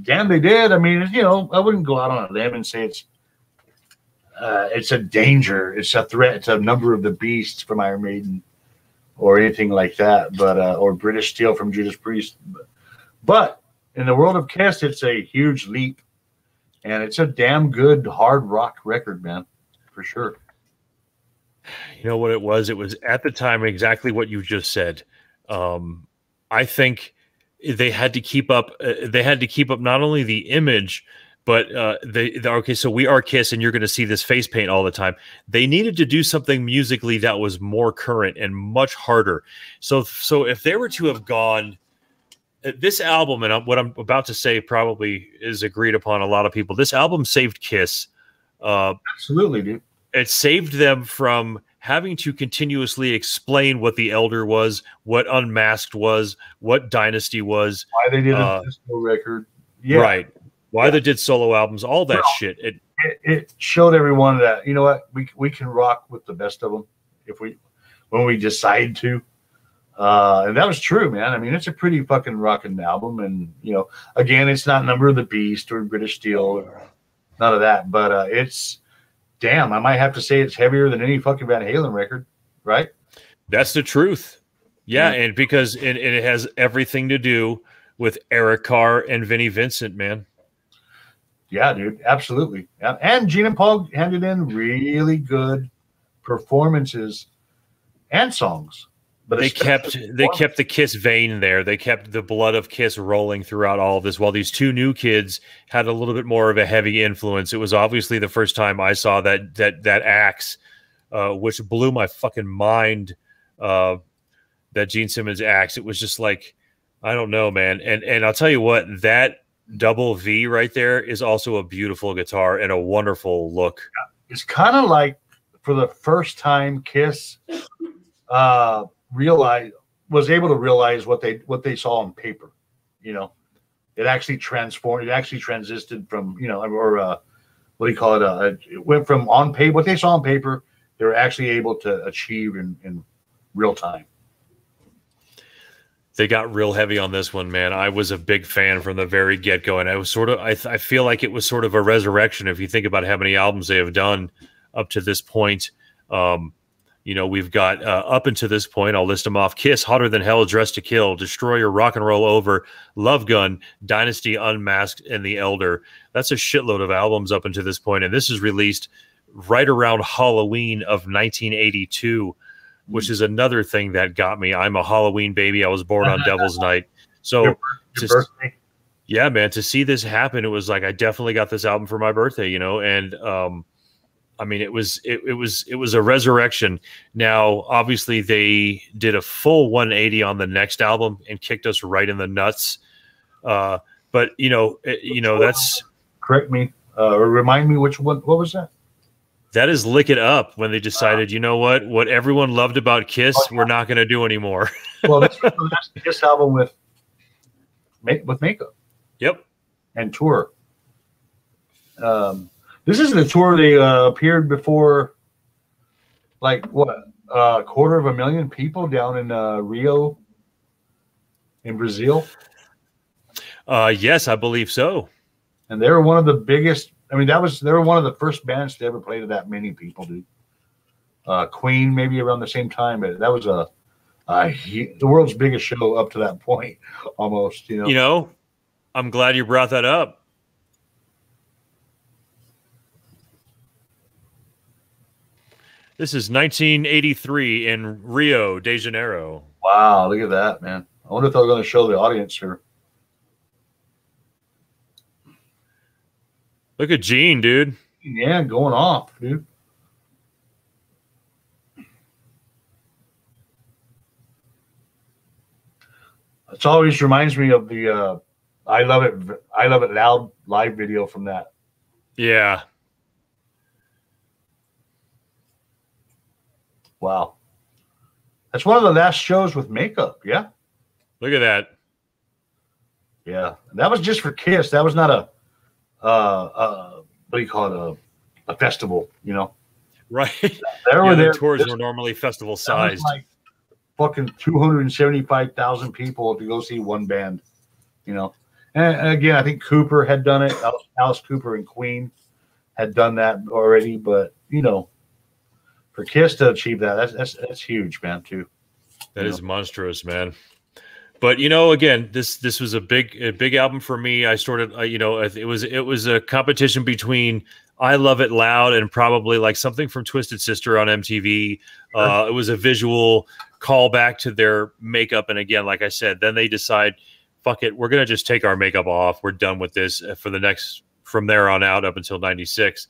damn, they did. I mean, you know, I wouldn't go out on a limb and say it's uh, it's a danger, it's a threat, it's a number of the beasts from Iron Maiden or anything like that, but uh, or British Steel from Judas Priest. But, but in the world of Kiss, it's a huge leap, and it's a damn good hard rock record, man, for sure. You know what it was? It was at the time exactly what you just said. Um, I think they had to keep up. Uh, they had to keep up not only the image, but uh, they, they okay. So we are Kiss, and you're going to see this face paint all the time. They needed to do something musically that was more current and much harder. So, so if they were to have gone this album and what I'm about to say probably is agreed upon a lot of people. This album saved Kiss. Uh, Absolutely, dude. It saved them from having to continuously explain what the Elder was, what Unmasked was, what Dynasty was, why they did a uh, disco record, yeah. right? Why yeah. they did solo albums, all that well, shit. It, it, it showed everyone that you know what we we can rock with the best of them if we when we decide to. Uh, and that was true, man. I mean, it's a pretty fucking rocking album, and you know, again, it's not Number of the Beast or British Steel, or none of that, but uh, it's damn. I might have to say it's heavier than any fucking Van Halen record, right? That's the truth. Yeah, and because it, it has everything to do with Eric Carr and Vinnie Vincent, man. Yeah, dude, absolutely. And Gene and Paul handed in really good performances and songs. But they kept they kept the Kiss vein there. They kept the blood of Kiss rolling throughout all of this. While these two new kids had a little bit more of a heavy influence. It was obviously the first time I saw that that that axe, uh, which blew my fucking mind. Uh, that Gene Simmons axe. It was just like, I don't know, man. And and I'll tell you what, that double V right there is also a beautiful guitar and a wonderful look. It's kind of like for the first time, Kiss uh, realized was able to realize what they what they saw on paper. You know, it actually transformed. It actually transited from you know, or uh, what do you call it? Uh, it went from on paper what they saw on paper. They were actually able to achieve in, in real time they got real heavy on this one, man. I was a big fan from the very get go, and I was sort of, I, I feel like it was sort of a resurrection if you think about how many albums they have done up to this point. Um, you know, we've got uh, up until this point, I'll list them off Kiss, Hotter Than Hell, Dressed to Kill, Destroyer, Rock and Roll Over, Love Gun, Dynasty Unmasked, and The Elder. That's a shitload of albums up until this point, and this is released right around Halloween of 1982 which is another thing that got me. I'm a Halloween baby. I was born on Devil's Night. So, your, your to, yeah, man, to see this happen, it was like I definitely got this album for my birthday, you know, and um, I mean, it was it, it was it was a resurrection. Now, obviously, they did a full 180 on the next album and kicked us right in the nuts. Uh, but you know, it, you know, that's correct me uh, remind me which one. What was that? That is lick it up when they decided, you know what, what everyone loved about Kiss, oh, yeah. we're not going to do anymore. well, that's, that's the Kiss album with with makeup. Yep. And tour. Um, this is the tour they uh, appeared before, like what, a uh, quarter of a million people down in uh, Rio, in Brazil. Uh, yes, I believe so. And they were one of the biggest I mean, that was they were one of the first bands to ever play to that many people, dude. Uh, Queen maybe around the same time, but that was a, a the world's biggest show up to that point, almost. You know. You know, I'm glad you brought that up. This is 1983 in Rio de Janeiro. Wow, look at that, man. I wonder if they're going to show the audience here. Look at Gene, dude. Yeah, going off, dude. It always reminds me of the uh, I love it I love it loud live video from that. Yeah. Wow. That's one of the last shows with makeup, yeah. Look at that. Yeah. That was just for Kiss. That was not a uh, uh, what do you call it? A, a festival, you know? Right. There yeah, their tours were normally festival sized. Like fucking 275,000 people to go see one band, you know? And, and again, I think Cooper had done it. Alice Cooper and Queen had done that already, but you know, for Kiss to achieve that, that's that's, that's huge, man. Too. That is know? monstrous, man but you know again this this was a big a big album for me i started uh, you know it was it was a competition between i love it loud and probably like something from twisted sister on mtv uh, it was a visual callback to their makeup and again like i said then they decide fuck it we're gonna just take our makeup off we're done with this uh, for the next from there on out up until 96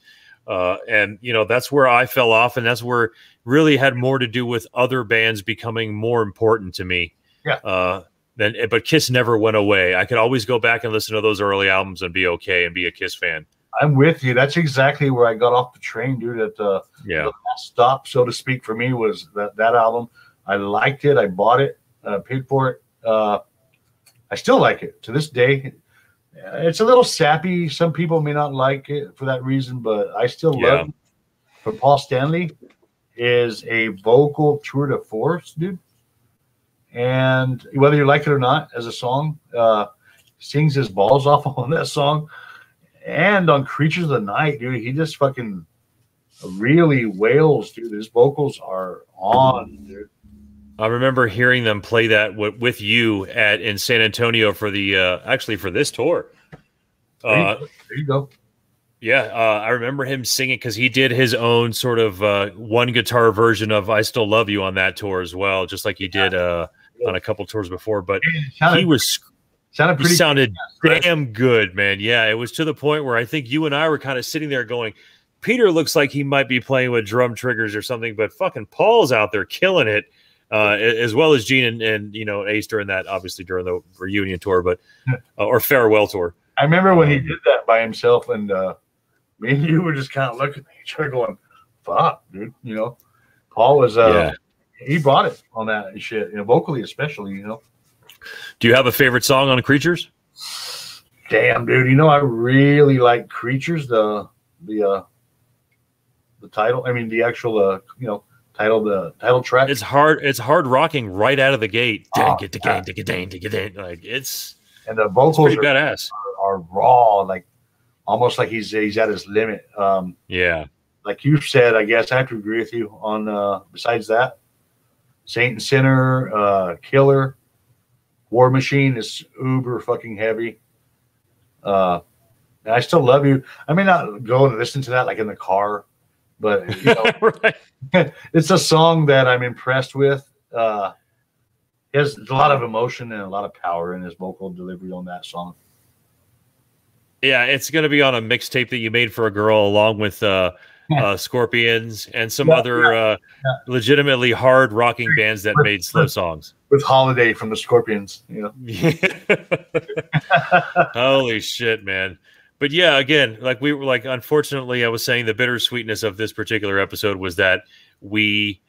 uh, and you know that's where i fell off and that's where really had more to do with other bands becoming more important to me yeah. Uh, then but Kiss never went away. I could always go back and listen to those early albums and be okay and be a Kiss fan. I'm with you. That's exactly where I got off the train, dude. At the, yeah. the last stop, so to speak, for me was that that album. I liked it. I bought it. Uh, paid for it. Uh, I still like it to this day. It's a little sappy. Some people may not like it for that reason, but I still Yeah. love it. For Paul Stanley is a vocal tour de force, dude. And whether you like it or not, as a song, uh, sings his balls off on that song, and on Creatures of the Night, dude, he just fucking really wails, dude. His vocals are on, dude. I remember hearing them play that w- with you at in San Antonio for the uh, actually for this tour. There you Uh, go. There you go. yeah, uh, I remember him singing because he did his own sort of uh, one guitar version of "I Still Love You" on that tour as well, just like he did uh, on a couple tours before. But sounded, he was sounded pretty sounded right? damn good, man. Yeah, it was to the point where I think you and I were kind of sitting there going, Peter looks like he might be playing with drum triggers or something, but fucking Paul's out there killing it, uh, as well as Gene and, and you know Ace during that, obviously during the reunion tour, but uh, or farewell tour. I remember when he did that by himself, and uh, me and you were just kind of looking at each other, going, "Fuck, dude," you know. Paul was, uh, yeah. he brought it on that shit, you know, vocally especially, you know. Do you have a favorite song on Creatures? Damn, dude, you know, I really like Creatures, the the uh, the title. I mean, the actual, uh, you know, title, the title track. It's hard. It's hard rocking right out of the gate. Oh, Dang, get dang, dang, dang, dang, dang. Like it's, and the vocals are, badass. are raw, like almost like he's he's at his limit. Um, Yeah. like you said, I guess I have to agree with you on. Uh, besides that, Saint and Sinner, uh, Killer, War Machine is uber fucking heavy. Uh, and I still love you. I may not go and listen to that like in the car, but you know, right. it's a song that I'm impressed with. Uh, he has a lot of emotion and a lot of power in his vocal delivery on that song. Yeah, it's going to be on a mixtape that you made for a girl, along with uh, uh, Scorpions and some Yeah, other uh, legitimately hard rocking bands that made slow songs. With Holiday from the Scorpions, you know. Holy shit, man! But yeah, again, like we were like, unfortunately, I was saying the bittersweetness of this particular episode was that we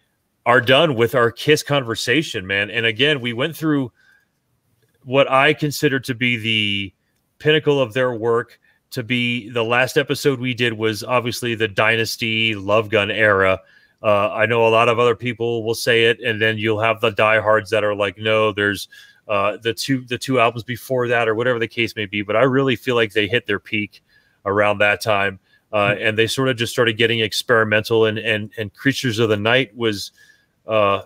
are done with our Kiss conversation, man. And again, we went through what I consider to be the pinnacle of their work. To be the last episode we did was obviously the Dynasty Love Gun era. Uh, I know a lot of other people will say it, and then you'll have the diehards that are like, no, there's uh, the two the two albums before that, or whatever the case may be. But I really feel like they hit their peak around that time, uh, and they sort of just started getting experimental. And and and Creatures of the Night was uh,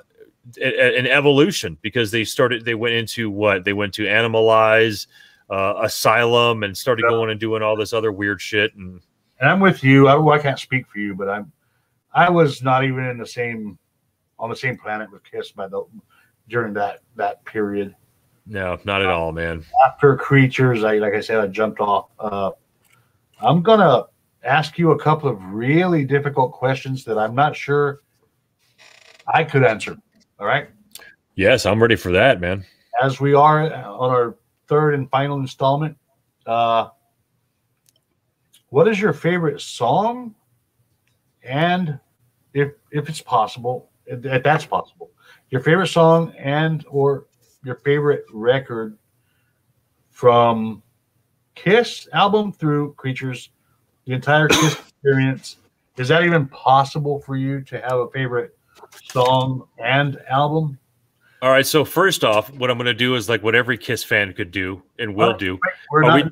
an evolution because they started they went into what they went to Animalize, uh, Asylum, and started going and doing all this other weird shit. And and I'm with you. I, well, I can't speak for you, but I'm I was not even in the same on the same planet with Kiss by the during that that period. No, not at all, man. After Creatures, I like I said, I jumped off. Uh, I'm gonna ask you a couple of really difficult questions that I'm not sure I could answer. All right, Yes, I'm ready for that, man. as we are on our third and final installment. Uh, what is your favorite song? And if if it's possible, if, if that's possible, your favorite song and or your favorite record from Kiss album through Creatures, the entire Kiss experience. Is that even possible for you to have a favorite song and album? All right. So first off, what I'm going to do is like what every Kiss fan could do and will Oh, do. Not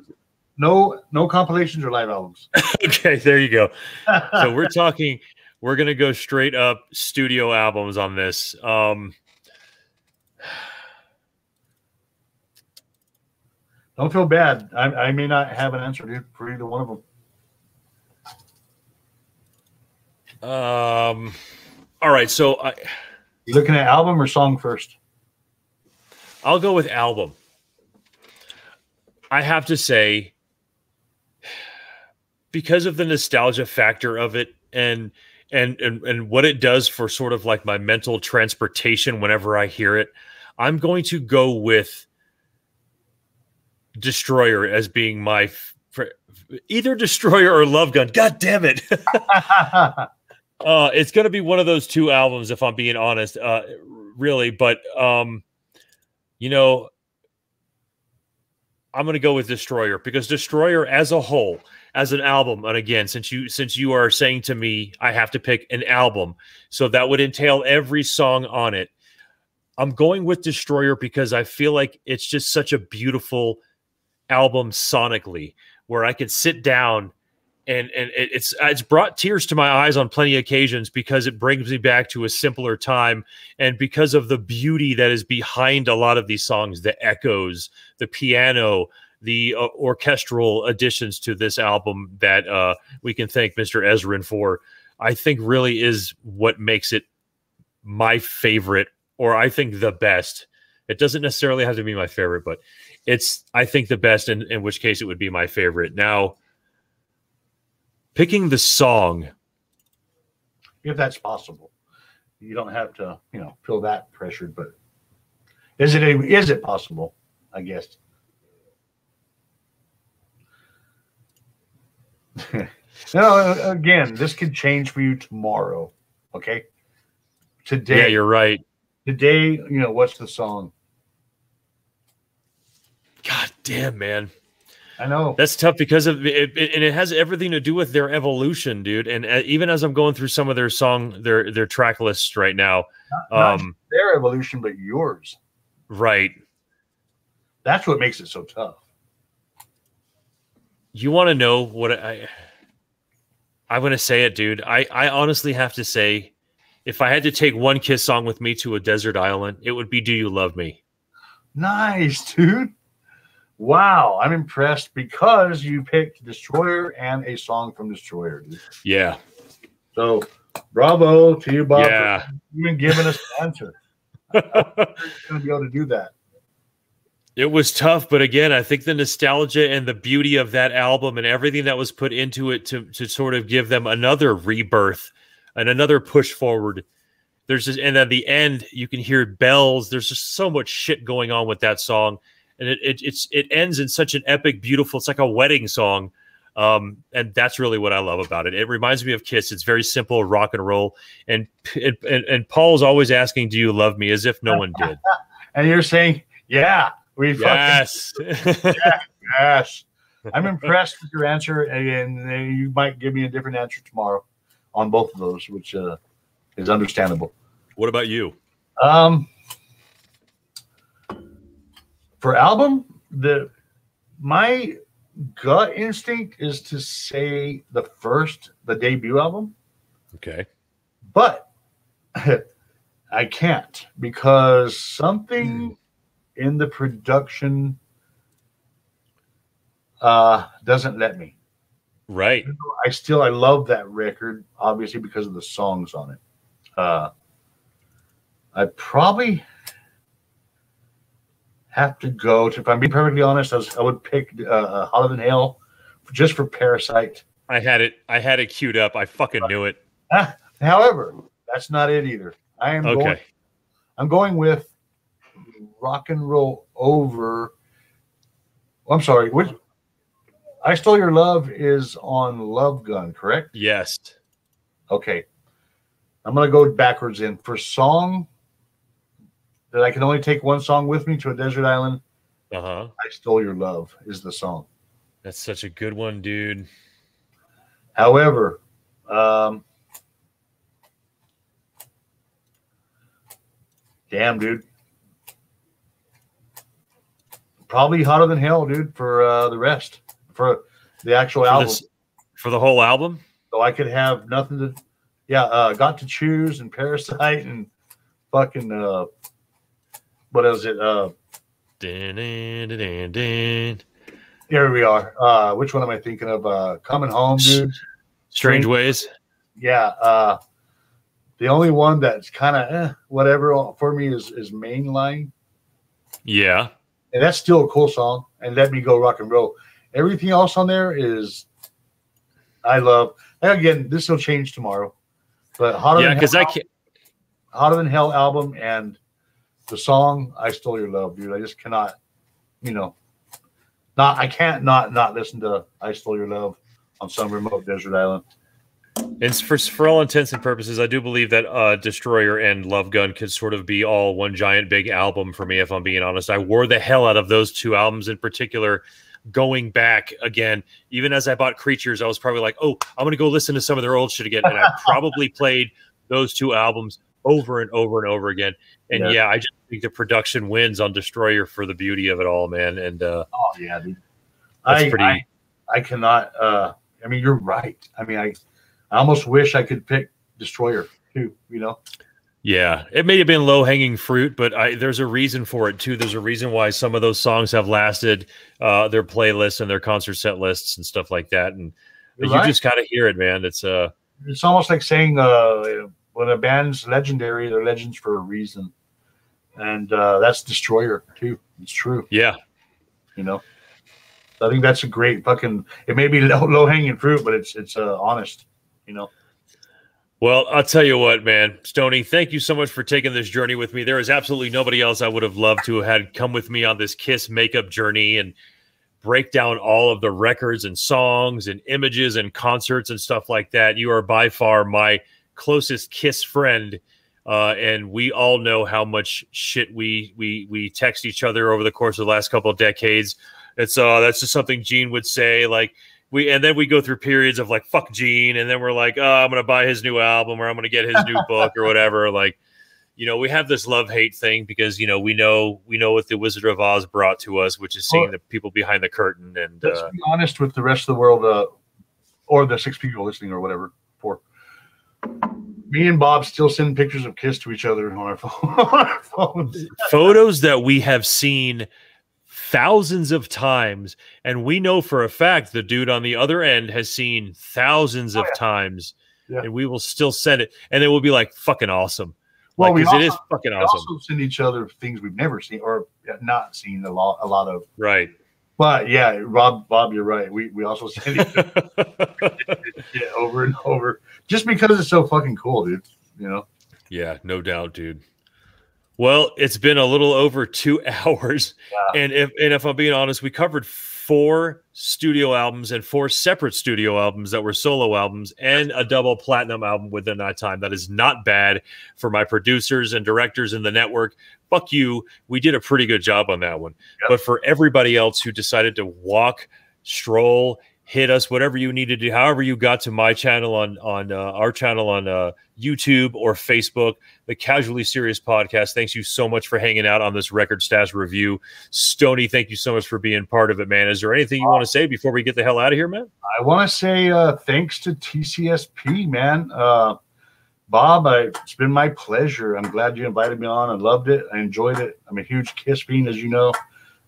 no no compilations or live albums. okay, there you go. So we're talking. We're going to go straight up studio albums on this. Um, Don't feel bad. I, I may not have an answer dude, for either one of them. um, all right. So I, You looking at album or song first? I'll go with album. I have to say, because of the nostalgia factor of it, and and and and what it does for sort of like my mental transportation whenever I hear it, I'm going to go with Destroyer as being my f- either Destroyer or Love Gun. God damn it. uh, it's going to be one of those two albums, if I'm being honest, uh, really. But, um, you know, I'm going to go with Destroyer because Destroyer as a whole, as an album, and again, since you since you are saying to me I have to pick an album, so that would entail every song on it. I'm going with Destroyer because I feel like it's just such a beautiful album sonically where I could sit down and and it's it's brought tears to my eyes on plenty of occasions because it brings me back to a simpler time and because of the beauty that is behind a lot of these songs the echoes the piano the uh, orchestral additions to this album that uh, we can thank Mr. Ezrin for I think really is what makes it my favorite or I think the best it doesn't necessarily have to be my favorite but it's I think the best in, in which case it would be my favorite. Now picking the song. If that's possible. You don't have to you know feel that pressured but is it a, is it possible? I guess. No uh, again this could change for you tomorrow okay? Today. Yeah you're right. Today you know what's the song god damn man I know that's tough because of it, it, and it has everything to do with their evolution, dude. And uh, even as I'm going through some of their song, their their track lists right now, not, um, their evolution, but yours, right? That's what makes it so tough. You want to know what I? I'm gonna say it, dude. I I honestly have to say, if I had to take one Kiss song with me to a desert island, it would be "Do You Love Me." Nice, dude. Wow, I'm impressed because you picked Destroyer and a song from Destroyer. Dude. Yeah. So, bravo to you, Bob. Yeah. even giving us an answer. Going to be able to do that. It was tough, but again, I think the nostalgia and the beauty of that album and everything that was put into it to to sort of give them another rebirth and another push forward. There's just, and at the end, you can hear bells. There's just so much shit going on with that song and it, it it's it ends in such an epic, beautiful. It's like a wedding song, um, and that's really what I love about it. It reminds me of Kiss. It's very simple rock and roll, and and, and Paul's always asking, "Do you love me?" as if no one did. and you're saying, "Yeah, we yes, fucking, yeah, yes." I'm impressed with your answer, and you might give me a different answer tomorrow on both of those, which uh, is understandable. What about you? Um, for album, the my gut instinct is to say the first, the debut album. Okay. But I can't because something mm. in the production uh doesn't let me. Right. I still I love that record, obviously because of the songs on it. Uh I probably have to go to. If I'm being perfectly honest, I, was, I would pick uh, uh Than Hell just for Parasite. I had it. I had it queued up. I fucking knew it. Ah, however, that's not it either. I am okay. Going, I'm going with Rock and Roll Over. I'm sorry. Which I Stole Your Love is on Love Gun, correct? Yes. Okay. I'm gonna go backwards in for song that I can only take one song with me to a desert island. Uh huh. I stole your love is the song. That's such a good one, dude. However, um, damn, dude. Probably hotter than hell, dude, for uh, the rest, for the actual for album. This, for the whole album? So I could have nothing to, yeah, uh, got to choose and Parasite and fucking uh, what is it? Uh, dun, dun, dun, here we are. Uh, which one am I thinking of? Uh, Coming Home, dude. Strange Ways. Yeah. Uh, the only one that's kind of eh, whatever for me is is Mainline. Yeah. And that's still a cool song. And Let Me Go Rock and Roll. Everything else on there is I love. And again, this will change tomorrow. But hotter yeah, because I can't. Hotter than Hell album and the song "I Stole Your Love," dude. I just cannot, you know. not I can't not not listen to "I Stole Your Love" on some remote desert island. And for for all intents and purposes, I do believe that uh, Destroyer and Love Gun could sort of be all one giant big album for me. If I'm being honest, I wore the hell out of those two albums in particular. Going back again, even as I bought Creatures, I was probably like, "Oh, I'm going to go listen to some of their old shit again," and I probably played those two albums over and over and over again. And yeah, yeah I just think the production wins on Destroyer for the beauty of it all, man. And uh, oh yeah, dude. I, pretty. I, I cannot. uh I mean, you're right. I mean, I I almost wish I could pick Destroyer too. You know. Yeah, it may have been low hanging fruit, but I, there's a reason for it too. There's a reason why some of those songs have lasted uh, their playlists and their concert set lists and stuff like that. And You're you right. just gotta hear it, man. It's uh, it's almost like saying uh, when a band's legendary, they're legends for a reason, and uh, that's Destroyer too. It's true. Yeah, you know. I think that's a great fucking. It may be low, low hanging fruit, but it's it's uh, honest you know. Well, I'll tell you what, man, Stony, thank you so much for taking this journey with me. There is absolutely nobody else I would have loved to have had come with me on this Kiss makeup journey and break down all of the records and songs and images and concerts and stuff like that. You are by far my closest Kiss friend. Uh, and we all know how much shit we we we text each other over the course of the last couple of decades. It's uh that's just something Gene would say, like, we and then we go through periods of like fuck Gene, and then we're like, oh, I'm gonna buy his new album or I'm gonna get his new book or whatever. Like, you know, we have this love hate thing because you know we know we know what the Wizard of Oz brought to us, which is seeing well, the people behind the curtain. And let's uh, be honest with the rest of the world, uh, or the six people listening or whatever. Me and Bob still send pictures of Kiss to each other on our, phone, on our phones. Photos that we have seen thousands of times and we know for a fact the dude on the other end has seen thousands oh, of yeah. times yeah. and we will still send it and it will be like fucking awesome well like, we it is fucking we awesome also send each other things we've never seen or not seen a lot a lot of right but yeah rob bob you're right. We, we also other yeah, over and over. Just because it's so fucking cool dude you know? Yeah no doubt dude. Well, it's been a little over two hours, yeah. and if and if I'm being honest, we covered four studio albums and four separate studio albums that were solo albums and a double platinum album within that time. That is not bad for my producers and directors in the network. Fuck you. We did a pretty good job on that one. Yep. But for everybody else who decided to walk, stroll, hit us whatever you need to do however you got to my channel on on uh, our channel on uh, youtube or facebook the casually serious podcast. Thanks you so much for hanging out on this record stash review. Stony thank you so much for being part of it man. Is there anything you want to say before we get the hell out of here man? I want to say uh, thanks to tcsp man. Uh, bob I, it's been my pleasure. I'm glad you invited me on. I loved it. I enjoyed it. I'm a huge kiss fiend as you know.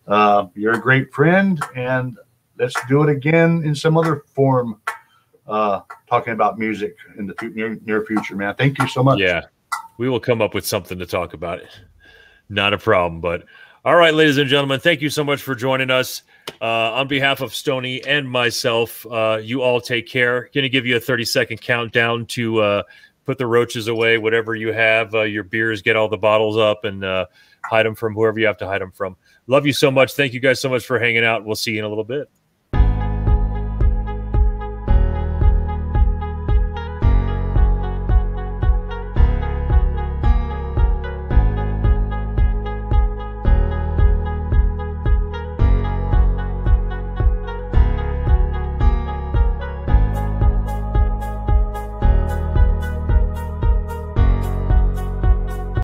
Uh, you're a great friend and let's do it again in some other form, uh, talking about music in the near, near future, man. Thank you so much. Yeah, we will come up with something to talk about. Not a problem. But all right, ladies and gentlemen, thank you so much for joining us. Uh, on behalf of Stony and myself, uh, you all take care. Going to give you a 30 second countdown to uh, put the roaches away, whatever you have, uh, your beers, get all the bottles up and uh, hide them from whoever you have to hide them from. Love you so much. Thank you guys so much for hanging out. We'll see you in a little bit.